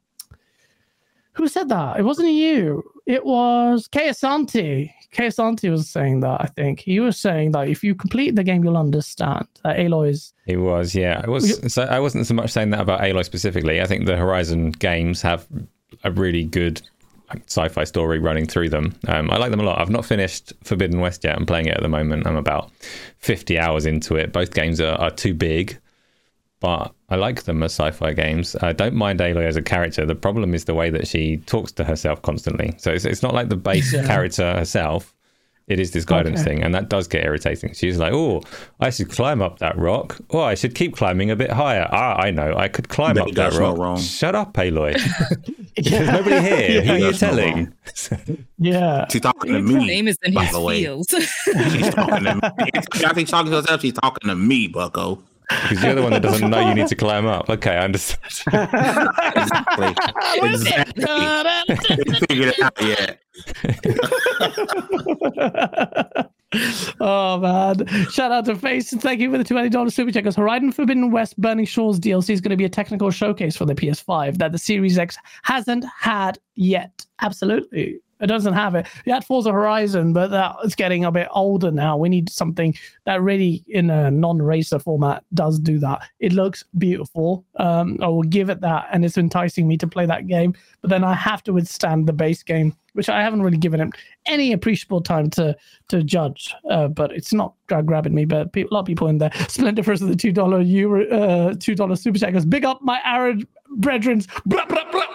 who said that? It wasn't you. It was Kayasanti. Kayasanti was saying that. I think he was saying that if you complete the game, you'll understand that Aloy is It was, yeah. I was. So I wasn't so much saying that about Aloy specifically. I think the Horizon games have a really good sci-fi story running through them. Um, I like them a lot. I've not finished Forbidden West yet. I'm playing it at the moment. I'm about 50 hours into it. Both games are, are too big, but I like them as sci-fi games. I don't mind Aloy as a character. The problem is the way that she talks to herself constantly. So it's, it's not like the base Yeah. character herself. It is this guidance Okay. thing, and that does get irritating. She's like, "Oh, I should climb up that rock. Oh, I should keep climbing a bit higher. Ah, I know, I could climb That up that rock. wrong. Shut up, Aloy. There's nobody here. Who are you telling? yeah. She's talking to It's me. famous in by his the way. fields. She's talking to me. I think she's talking to herself. She's talking to me, Bucko. Because you're the one that doesn't know you need to climb up. Okay, I understand. Exactly. exactly. They figured it out yet. oh man! Shout out to Face and thank you for the twenty dollars super check. Because Horizon Forbidden West Burning Shores DLC is going to be a technical showcase for the PS5 that the Series X hasn't had yet. Absolutely, it doesn't have it. We had Forza Horizon, but that is getting a bit older now. We need something that really, in a non-racer format, does do that. It looks beautiful. Um, I will give it that, and it's enticing me to play that game. But then I have to withstand the base game, which I haven't really given it any appreciable time to to judge. Uh, but it's not gra- grabbing me. But a lot of people in there. Splendor first of the two dollar euro, uh, two dollar super chat goes big up my Arab brethren. Blah, blah, blah.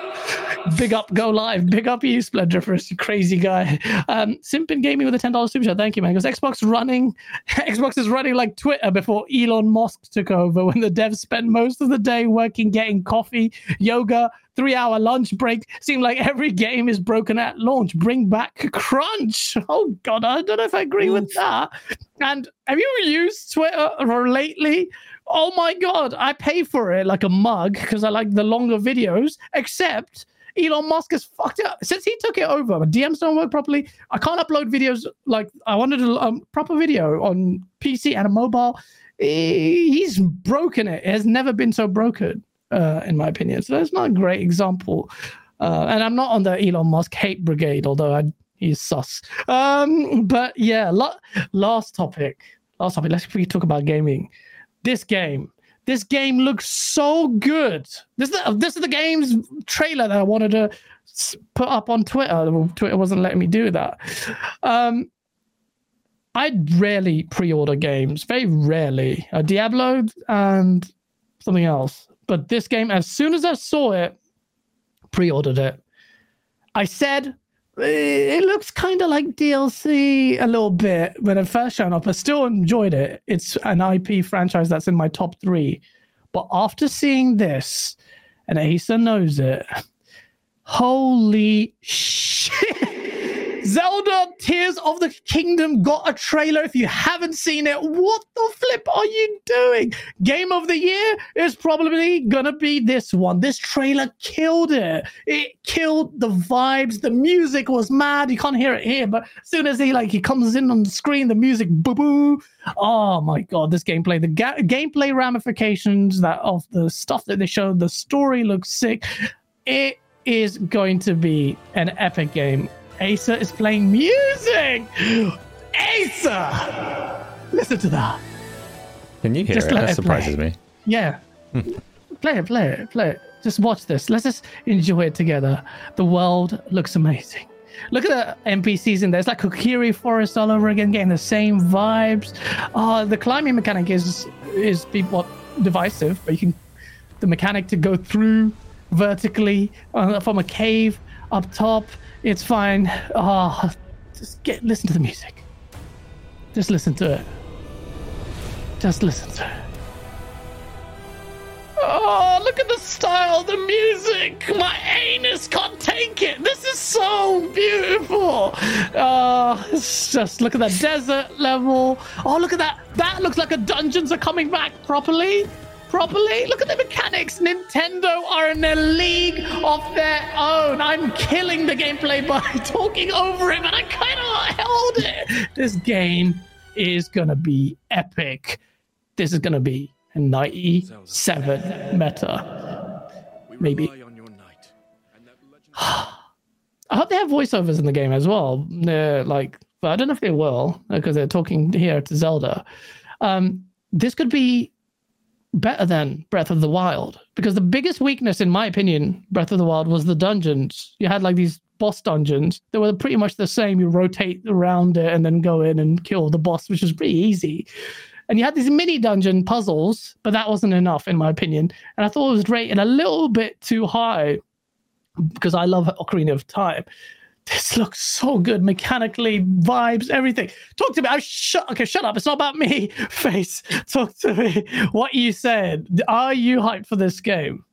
Big up, go live. Big up you, Splendor, for crazy guy. Um, Simpin Gaming with a ten dollars super chat. Thank you, man. Because Xbox running, Xbox is running like Twitter before Elon Musk took over. When the devs spent most of the day working, getting coffee, yoga, three hour lunch break. Seem like every game is broken at launch. Bring back crunch. Oh God, I don't know if I agree with that. And have you used Twitter or lately? Oh my god, I pay for it like a mug because I like the longer videos. Except Elon Musk has fucked it up since he took it over. My DMs don't work properly. I can't upload videos like I wanted a um, proper video on PC and a mobile. He's broken it. It has never been so broken, uh, in my opinion. So that's not a great example. Uh, and I'm not on the Elon Musk hate brigade, although I, he's sus. Um, but yeah, la- last topic. Last topic. Let's we talk about gaming. This game. This game looks so good. This is the, this is the game's trailer that I wanted to put up on Twitter. Twitter wasn't letting me do that. Um, I rarely pre-order games, very rarely. Uh, Diablo and something else. But this game, as soon as I saw it, pre-ordered it. I said "Eh, it looks kind of like DLC a little bit when it first showed up. I still enjoyed it. It's an IP franchise that's in my top three. But after seeing this, and Asa knows it, holy shit! Zelda Tears of the Kingdom got a trailer. If you haven't seen it, what the flip are you doing? Game of the year is probably gonna be this one. This trailer killed it. It killed the vibes. The music was mad. You can't hear it here, but as soon as he like he comes in on the screen, the music boo boo. Oh my god, this gameplay, the ga- gameplay ramifications that of the stuff that they showed, the story looks sick. It is going to be an epic game. Asa is playing music. Asa, listen to that. Can you hear Just it? That it surprises play. me. Yeah. play it, play it, play it. Just watch this. Let's just enjoy it together. The world looks amazing. Look at the NPCs in there. It's like Kokiri Forest all over again, getting the same vibes. Oh, the climbing mechanic is is be what divisive, but you can the mechanic to go through vertically uh, from a cave up top. It's fine. Oh, just get listen to the music. Just listen to it. Just listen to it. Oh, look at the style, the music. My anus can't take it. This is so beautiful. Oh, it's just look at that desert level. Oh, look at that. That looks like a dungeons are coming back properly. Properly. Look at the mechanics. Nintendo are in a league of their own. I'm killing the gameplay by talking over it, but I kind of held it. This game is gonna be epic. This is gonna be a 97 meta. Maybe. I hope they have voiceovers in the game as well. Uh, like, but I don't know if they will because they're talking here to Zelda. Um, this could be better than Breath of the Wild because the biggest weakness, in my opinion, Breath of the Wild was the dungeons. You had like these boss dungeons that were pretty much the same. You rotate around it and then go in and kill the boss, which was pretty easy. And you had these mini dungeon puzzles, but that wasn't enough, in my opinion. And I thought it was rated a little bit too high because I love Ocarina of Time. This looks so good mechanically, vibes, everything. Talk to me. I shut. Okay, shut up. It's not about me. Face. Talk to me. What you said. Are you hyped for this game?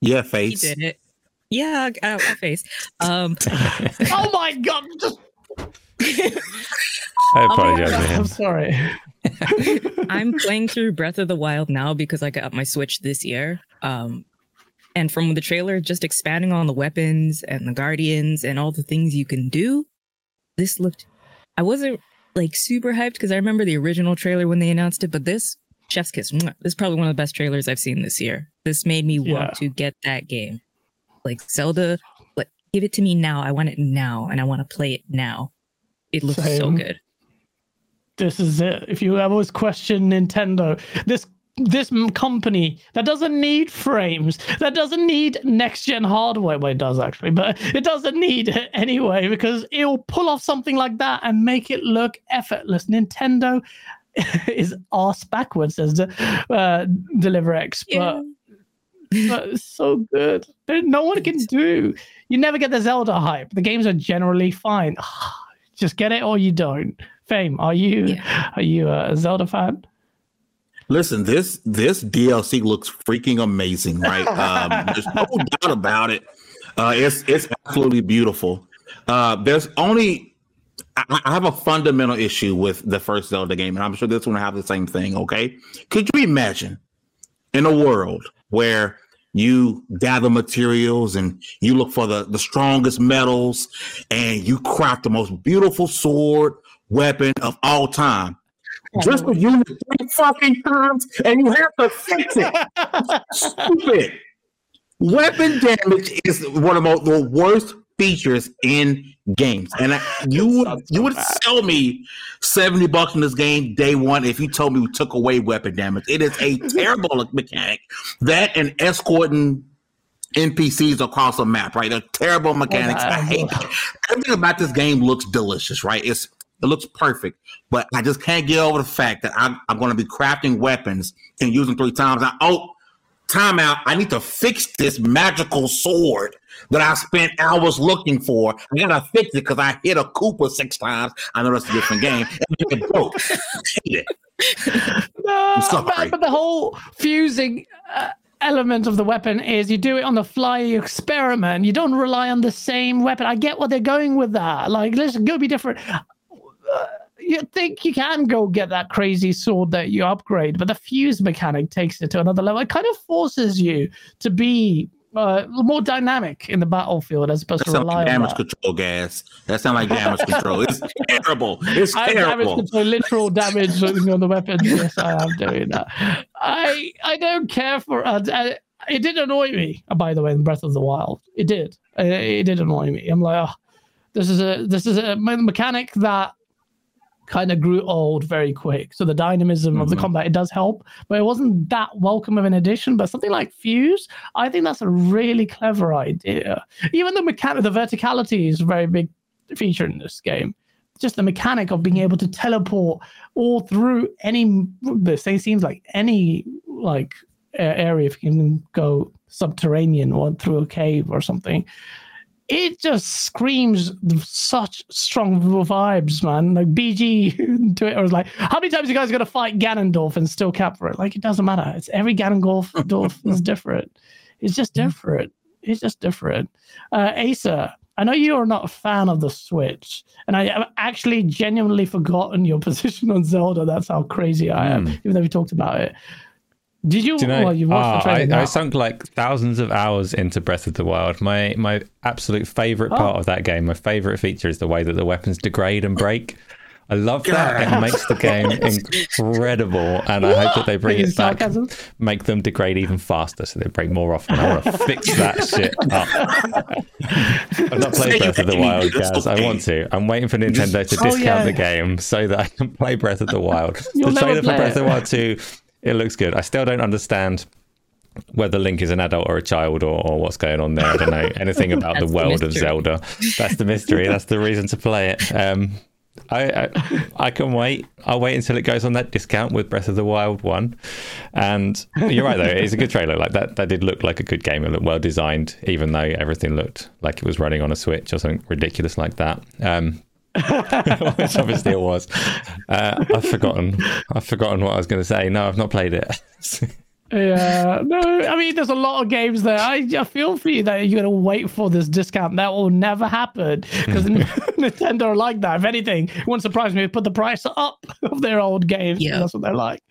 Yeah, He face. did it. Yeah, uh, face. Um, oh my god! Just, I apologize to I'm sorry. I'm playing through Breath of the Wild now because I got my Switch this year. Um, and from the trailer, just expanding on the weapons and the guardians and all the things you can do, this looked. I wasn't like super hyped because I remember the original trailer when they announced it, but this chef's kiss. mwah, This is probably one of the best trailers I've seen this year. This made me Yeah. want to get that game. Like Zelda, like give it to me now. I want it now, and I want to play it now. It looks so good. this is it. If you always question Nintendo, this this company that doesn't need frames, that doesn't need next gen hardware. Well, it does actually, but it doesn't need it anyway because it'll pull off something like that and make it look effortless. Nintendo is arse backwards as the uh, Deliver X, but but it's so good. No one can do. You never get the Zelda hype. The games are generally fine. Just get it or you don't. Fame, are you Yeah. are you a Zelda fan? Listen, this this DLC looks freaking amazing, right? Um, there's no doubt about it. Uh, it's it's absolutely beautiful. Uh, there's only I, I have a fundamental issue with the first Zelda game, and I'm sure this one will have the same thing. Okay, could you imagine in a world where you gather materials and you look for the, the strongest metals and you craft the most beautiful sword weapon of all time just to use it three fucking times and you have to fix it. Stupid. Weapon damage is one of the mo- the worst features in games, and I, you would you would sell me seventy bucks in this game day one if you told me we took away weapon damage. It is a terrible mechanic. That and escorting NPCs across a map, right? They're terrible mechanics. I hate everything about this game looks delicious, right? It's it looks perfect, but I just can't get over the fact that I'm, I'm going to be crafting weapons and using three times. I, oh, timeout. I need to fix this magical sword that I spent hours looking for. I gotta fix it because I hit a Cooper six times. I know that's a different game. It broke. It. No, but, but the whole fusing uh, element of the weapon is you do it on the fly, you experiment. You don't rely on the same weapon. I get what they're going with that. Like, let's go be different. Uh, you think you can go get that crazy sword that you upgrade, but the fuse mechanic takes it to another level. It kind of forces you to be uh, more dynamic in the battlefield as opposed That to rely like on damage that. control gas. That sounds like damage control. It's terrible. It's I have damage terrible. control, literal damage on the weapons. Yes, I am doing that. I I don't care for. Uh, uh, it did annoy me. uh, By the way, in Breath of the Wild, it did. Uh, it did annoy me. I'm like, oh, this is a this is a mechanic that kind of grew old very quick. So the dynamism of the Mhm. combat it does help, but it wasn't that welcome of an addition. But something like Fuse, I think that's a really clever idea. Even the mechanic, the verticality is a very big feature in this game. Just the mechanic of being able to teleport all through any. This it seems like any like area if you can go subterranean or through a cave or something it just screams such strong vibes, man. Like BG Twitter was like, how many times you guys gonna fight Ganondorf and still cap for it? Like it doesn't matter. It's every Ganondorf Dorf is different. It's just different. It's just different. Uh Asa, I know you are not a fan of the Switch, and I have actually genuinely forgotten your position on Zelda. That's how crazy I am, Hmm. even though we talked about it. Did you? Do you know? well, you watched the Ah, trailer. I, I sunk like thousands of hours into Breath of the Wild. My my absolute favorite part Oh. of that game, my favorite feature is the way that the weapons degrade and break. I love that. It makes the game incredible, and I hope that they bring it back, sarcasm. make them degrade even faster, so they break more often. I want to fix that shit up. I've not played Breath of the Wild, guys. I want to. I'm waiting for Nintendo to Oh, discount yeah. the game so that I can play Breath of the Wild. You'll the trailer for Breath it. of the Wild 2, it looks good. I still don't understand whether Link is an adult or a child or, or what's going on there. I don't know anything about the That's the world of. Zelda. That's the mystery. That's the reason to play it. Um, I, I I can wait. I'll wait until it goes on that discount with Breath of the Wild one. And you're right though, it's a good trailer. Like that that did look like a good game. It looked well designed, even though everything looked like it was running on a Switch or something ridiculous like that. Um, which obviously it was. Uh, I've forgotten. I've forgotten what I was going to say. No, I've not played it. Yeah, no, I mean, there's a lot of games there. I, I feel for you that you're gonna wait for this discount. That will never happen because Nintendo are like that. If anything, it wouldn't surprise me. if they Put the price up of their old games. Yeah. that's what they're like.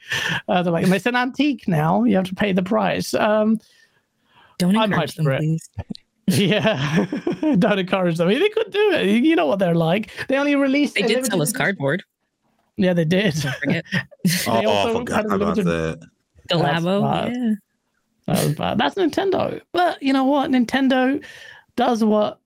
Uh, they're like, and it's an antique now. You have to pay the price. Um, Don't encourage them, please. Yeah, don't encourage them. They could do it. You know what they're like. They only released. They did limited sell us cardboard. Yeah, they did. Don't forget. Oh, also I forgot had about limited- that. The That's Labo. Yeah. That was bad. That's Nintendo. But you know what? Nintendo does what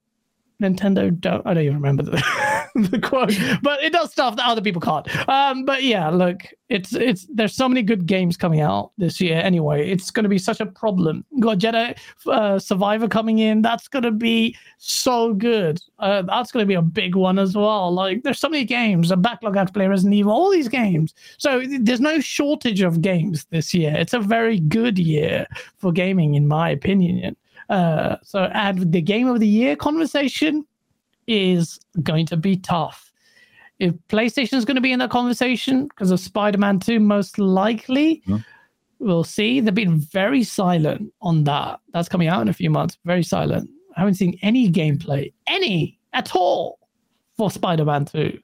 Nintendo don't. I don't even remember. The, the quote, but it does stuff that other people can't. Um, but yeah, look, it's it's there's so many good games coming out this year. Anyway, it's going to be such a problem. Got Jedi uh, Survivor coming in. That's going to be so good. Uh, that's going to be a big one as well. Like there's so many games. A backlog out to play Resident Evil. All these games. So there's no shortage of games this year. It's a very good year for gaming, in my opinion. Uh, so, and the game of the year conversation is going to be tough. If PlayStation is going to be in that conversation because of Spider Man 2, most likely, Hmm. we'll see. They've been very silent on that. That's coming out in a few months. Very silent. I haven't seen any gameplay, any at all, for Spider Man 2.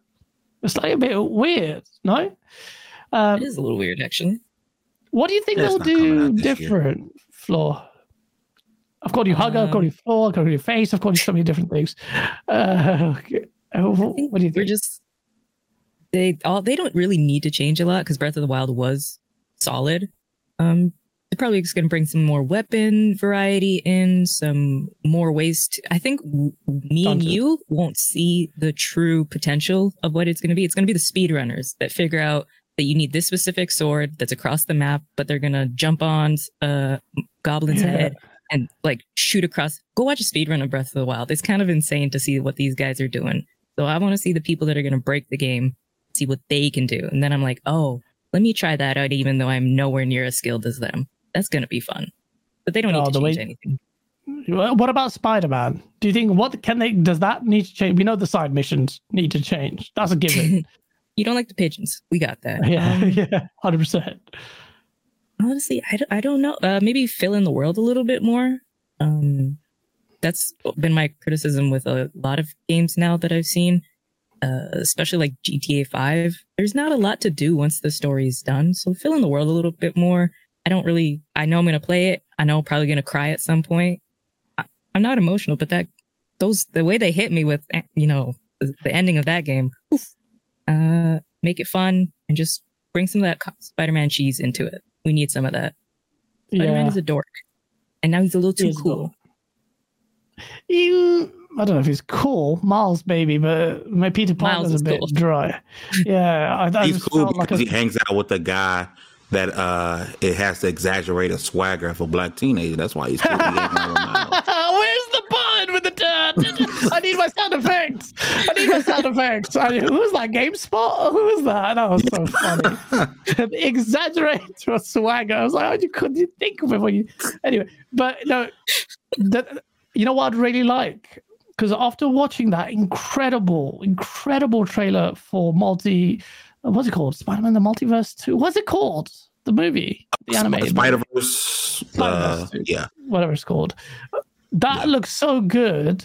It's like a bit weird, no? Um, It is a little weird, actually. what do you think It's they'll do out year. different, Flo? I've called you hugger, I've called you Flo, I've called you face, I've called you so many different things. Uh. Uh, wh- I think what do you think? We're just they all they don't really need to change a lot because Breath of the Wild was solid. Um, they're probably just going to bring some more weapon variety in, some more ways to. I think me and you won't see the true potential of what it's going to be. It's going to be the speedrunners that figure out that you need this specific sword that's across the map, but they're going to jump on a Goblin's Yeah. head and like shoot across. Go watch a speedrun of Breath of the Wild. It's kind of insane to see what these guys are doing. So I want to see the people that are going to break the game, see what they can do. And then I'm like, oh, let me try that out, even though I'm nowhere near as skilled as them. That's going to be fun. But they don't Oh, need to change way- anything. What about Spider Man? Do you think what can they? Does that need to change? We know the side missions need to change. That's a given. you don't like the pigeons. We got that. yeah, Um, yeah, hundred percent. Honestly, I don't, I don't know. Uh, maybe fill in the world a little bit more. Um, that's been my criticism with a lot of games now that I've seen, uh, especially like GTA 5. There's not a lot to do once the story is done. So fill in the world a little bit more. I don't really, I know I'm going to play it. I know I'm probably going to cry at some point. I, I'm not emotional, but that, those, the way they hit me with, eh, you know, the, ending of that game, oof, uh, make it fun and just bring some of that Spider Man cheese into it. We need some of that. Spider Man Yeah, is a dork. And now he's a little too is a cool. dork. you. I don't know if he's cool, Miles, maybe, but my Peter Miles Parker's a is bit cool. dry. Yeah, I, I He's just cool felt like because a, he hangs out with a guy that uh it has to exaggerate a swagger for black teenager. That's why he's cool. He need my sound effects. I need my sound effects. I, who was that? GameSpot? Who was that? That was so funny. Exaggerate to a swagger. I was like, oh, you couldn't think of it when you. Anyway, but no, that, you know what I'd really like? Because after watching that incredible, incredible trailer for multi, uh, what's it called? Spider Man the Multiverse 2? What's it called? The movie? The animated? Spider Verse. Uh, yeah, whatever it's called. That Yeah. looks so good.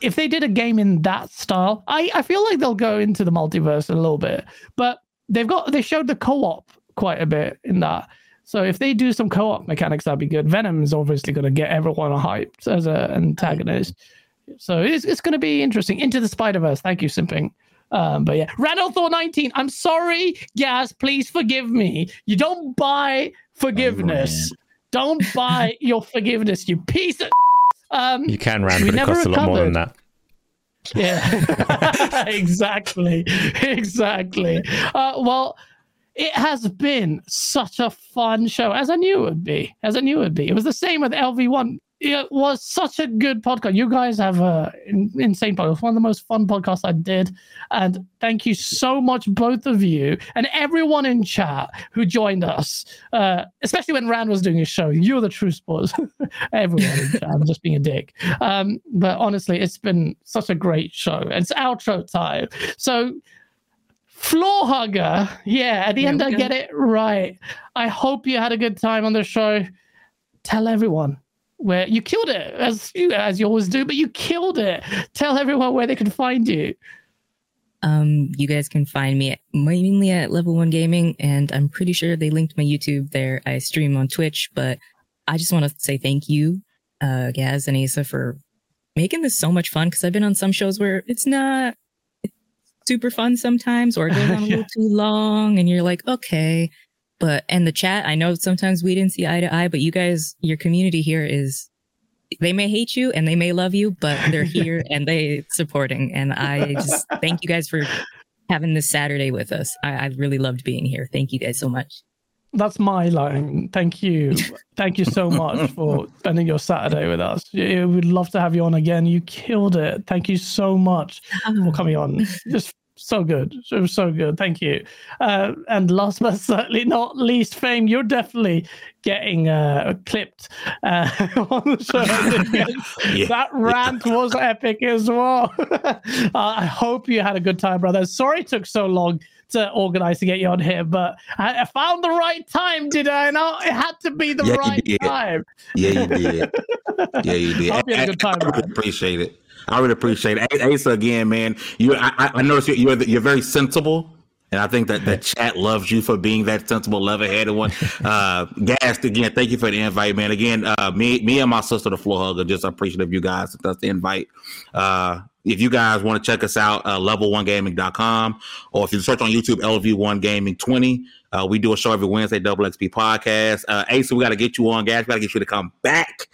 If they did a game in that style, I, I feel like they'll go into the multiverse a little bit. But they've got they showed the co-op quite a bit in that. So if they do some co-op mechanics, that'd be good. Venom is obviously going to get everyone hyped as an antagonist. So it's, it's going to be interesting. Into the Spider Verse. Thank you, Simping. Um, but yeah, Randall Thor 19. I'm sorry, Gaz. Please forgive me. You don't buy forgiveness. don't buy your forgiveness, you piece of. Um, You can We but it costs a lot more than that. yeah, exactly, exactly. Uh, well, it has been such a fun show, as I knew it would be. As I knew it would be. It was the same with LV1. It was such a good podcast. You guys have a in- insane podcast. One of the most fun podcasts I did, and thank you so much, both of you, and everyone in chat who joined us. Uh, especially when Rand was doing his show. You're the true sports. everyone in chat. I'm just being a dick. Um, but honestly, it's been such a great show. It's outro time. So, floor hugger. Yeah, at the There end, I get it right. I hope you had a good time on the show. Tell everyone where you killed it, as you as you always do, but you killed it. Tell everyone where they can find you. Um, you guys can find me at, mainly at Level One Gaming, and I'm pretty sure they linked my YouTube there. I stream on Twitch, but I just want to say thank you, uh, Gaz and Asa, for making this so much fun. Because I've been on some shows where it's not super fun sometimes, or it goes on a Yeah. little too long, and you're like, okay. But and the chat, I know sometimes we didn't see eye to eye, but you guys, your community here is they may hate you and they may love you, but they're here and they supporting. And I just thank you guys for having this Saturday with us. I, I really loved being here. Thank you guys so much. That's my line. Thank you. Thank you so much for spending your Saturday with us. We'd love to have you on again. You killed it. Thank you so much oh. for coming on. Just so good. It was so good. Thank you. Uh, and last but certainly not least, Fame, you're definitely getting uh, clipped uh, on the show. Yeah. That rant was epic as well. I hope you had a good time, brother. Sorry it took so long to organize to get you on here, but I, I found the right time, did I? Know it had to be the Yeah, right time. Yeah, you did. Yeah, you did. Hope you had a good time, I, man. appreciate it. I really appreciate it. Asa, again, man, you. I, I- noticed you're you're, you're very sensible. And I think that the chat loves you for being that sensible, level-headed one. Uh, Gaz, again, thank you for the invite, man. Again, uh, me, me and my sister, the floor hugger, just appreciative of you guys. That's the invite. Uh, if you guys want to check us out, uh, level1gaming.com, or if you search on YouTube, LV1 Gaming 20, uh, we do a show every Wednesday, Double XP Podcast. Uh, Asa, we got to get you on, guys. We got to get you to come back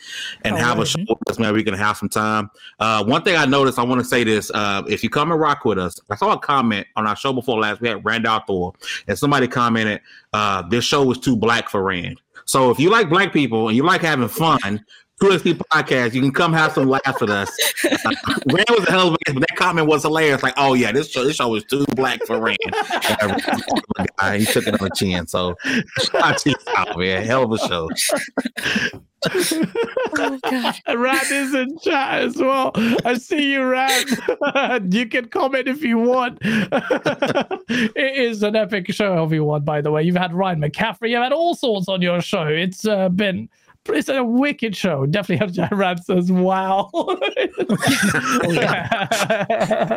and Oh, have a show with us, man. We're going to have some time. Uh, one thing I noticed, I want to say this. Uh, if you come and rock with us, I saw a comment on our show before last. We had Randolph Thor, and somebody commented, uh, this show was too black for Rand. So if you like black people and you like having fun, 2XP Podcast, you can come have some laughs with us. Uh, Rand was a hell of a guest, but that comment was hilarious. Like, oh yeah, this show, this show was too black for Rand. Guy, he took it on the chin. So shout out to you, out, man. Hell of a show. Oh God. Rand is in chat as well. I see you, Rand. you can comment if you want. it is an epic show, everyone, by the way. You've had Ryan McCaffrey, you've had all sorts on your show. It's uh, been. It's a wicked show. Definitely have Rand says, wow.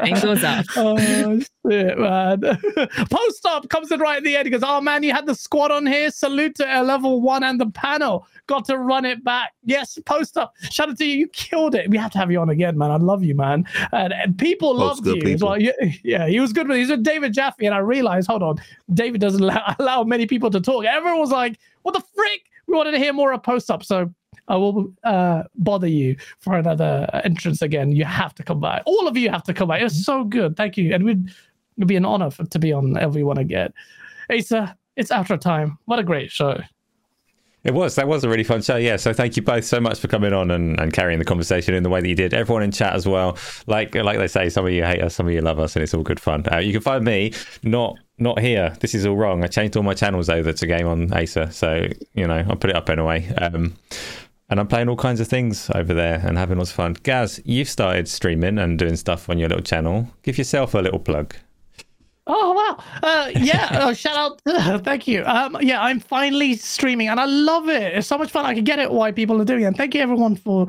And goes off. Oh shit, man! Post up comes in right at the end. He goes, "Oh man, you had the squad on here. Salute to a level one and the panel. Got to run it back. Yes, post up. Shout out to you. You killed it. We have to have you on again, man. I love you, man. And, and people Post loved good you as people. well. Yeah, yeah, he was good. He's with David Jaffe, and I realized, hold on, David doesn't allow, allow many people to talk. Everyone was like, "What the frick?" We wanted to hear more of post up, so I will uh, bother you for another entrance again. You have to come by. All of you have to come by. It's so good. Thank you. And we'd, it'd be an honor for, to be on everyone again. Asa, it's after time. What a great show. It was. That was a really fun show. Yeah. So thank you both so much for coming on and, and carrying the conversation in the way that you did. Everyone in chat as well. Like like they say, some of you hate us, some of you love us, and it's all good fun. Uh, you can find me not not here. This is all wrong. I changed all my channels over to Game on Asa, so you know I'll put it up anyway. Um, and I'm playing all kinds of things over there and having lots of fun. Gaz, you've started streaming and doing stuff on your little channel. Give yourself a little plug. Oh wow! Uh, yeah, uh, shout out! thank you. Um, yeah, I'm finally streaming, and I love it. It's so much fun. I can get it why people are doing it. And thank you everyone for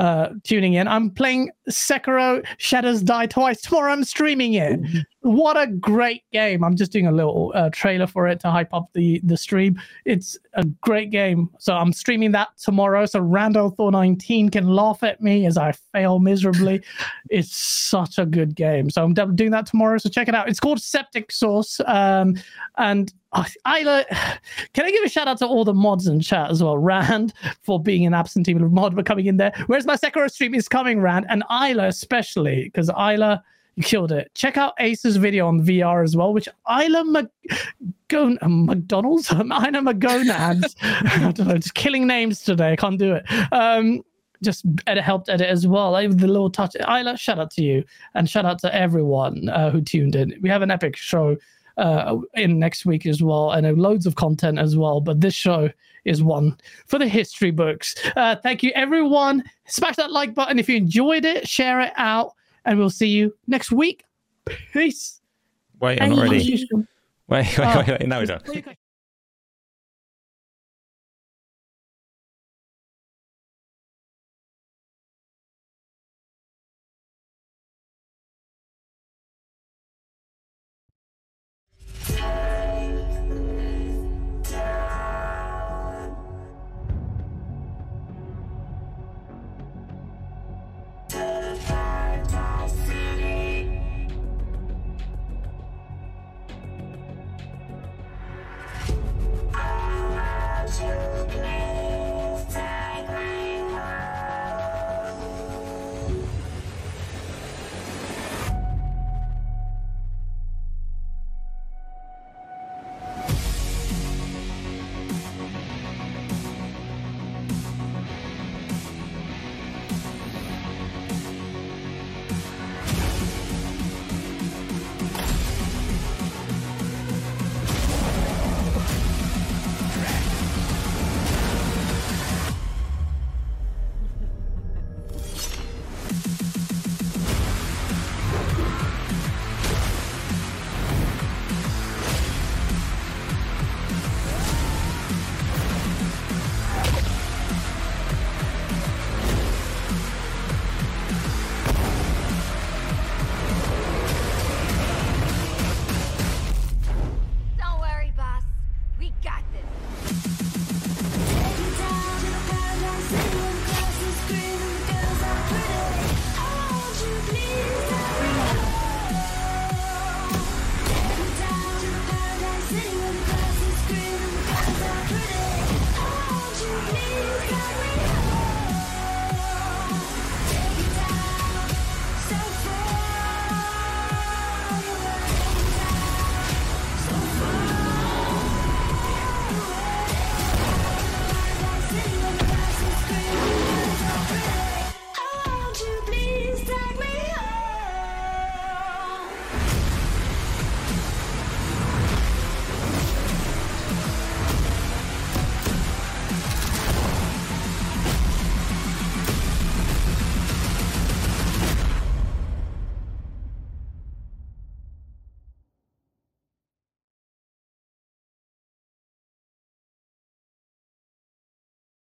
uh, tuning in. I'm playing Sekiro: Shadows Die Twice tomorrow. I'm streaming it. What a great game! I'm just doing a little uh, trailer for it to hype up the the stream. It's a great game. So I'm streaming that tomorrow. So Randall Thor 19 can laugh at me as I fail miserably. it's such a good game. So I'm doing that tomorrow. So check it out. It's called Septic Source. Um, and uh, Isla, can I give a shout out to all the mods in chat as well? Rand for being an absentee mod, but coming in there. Where's my Sekiro stream is coming, Rand, and Isla especially because Isla. You killed it. Check out Ace's video on VR as well, which Isla McGon- uh, McDonald's, Isla McGonads. I don't know, just killing names today. I can't do it. Um, just edit, helped edit as well. Like the little touch. Isla, shout out to you, and shout out to everyone uh, who tuned in. We have an epic show uh, in next week as well, and uh, loads of content as well. But this show is one for the history books. Uh, thank you, everyone. Smash that like button if you enjoyed it. Share it out, and we'll see you next week. Peace. Wait, I'm not ready. Wait, wait, Oh. wait, wait. No, we don't. Well, you can-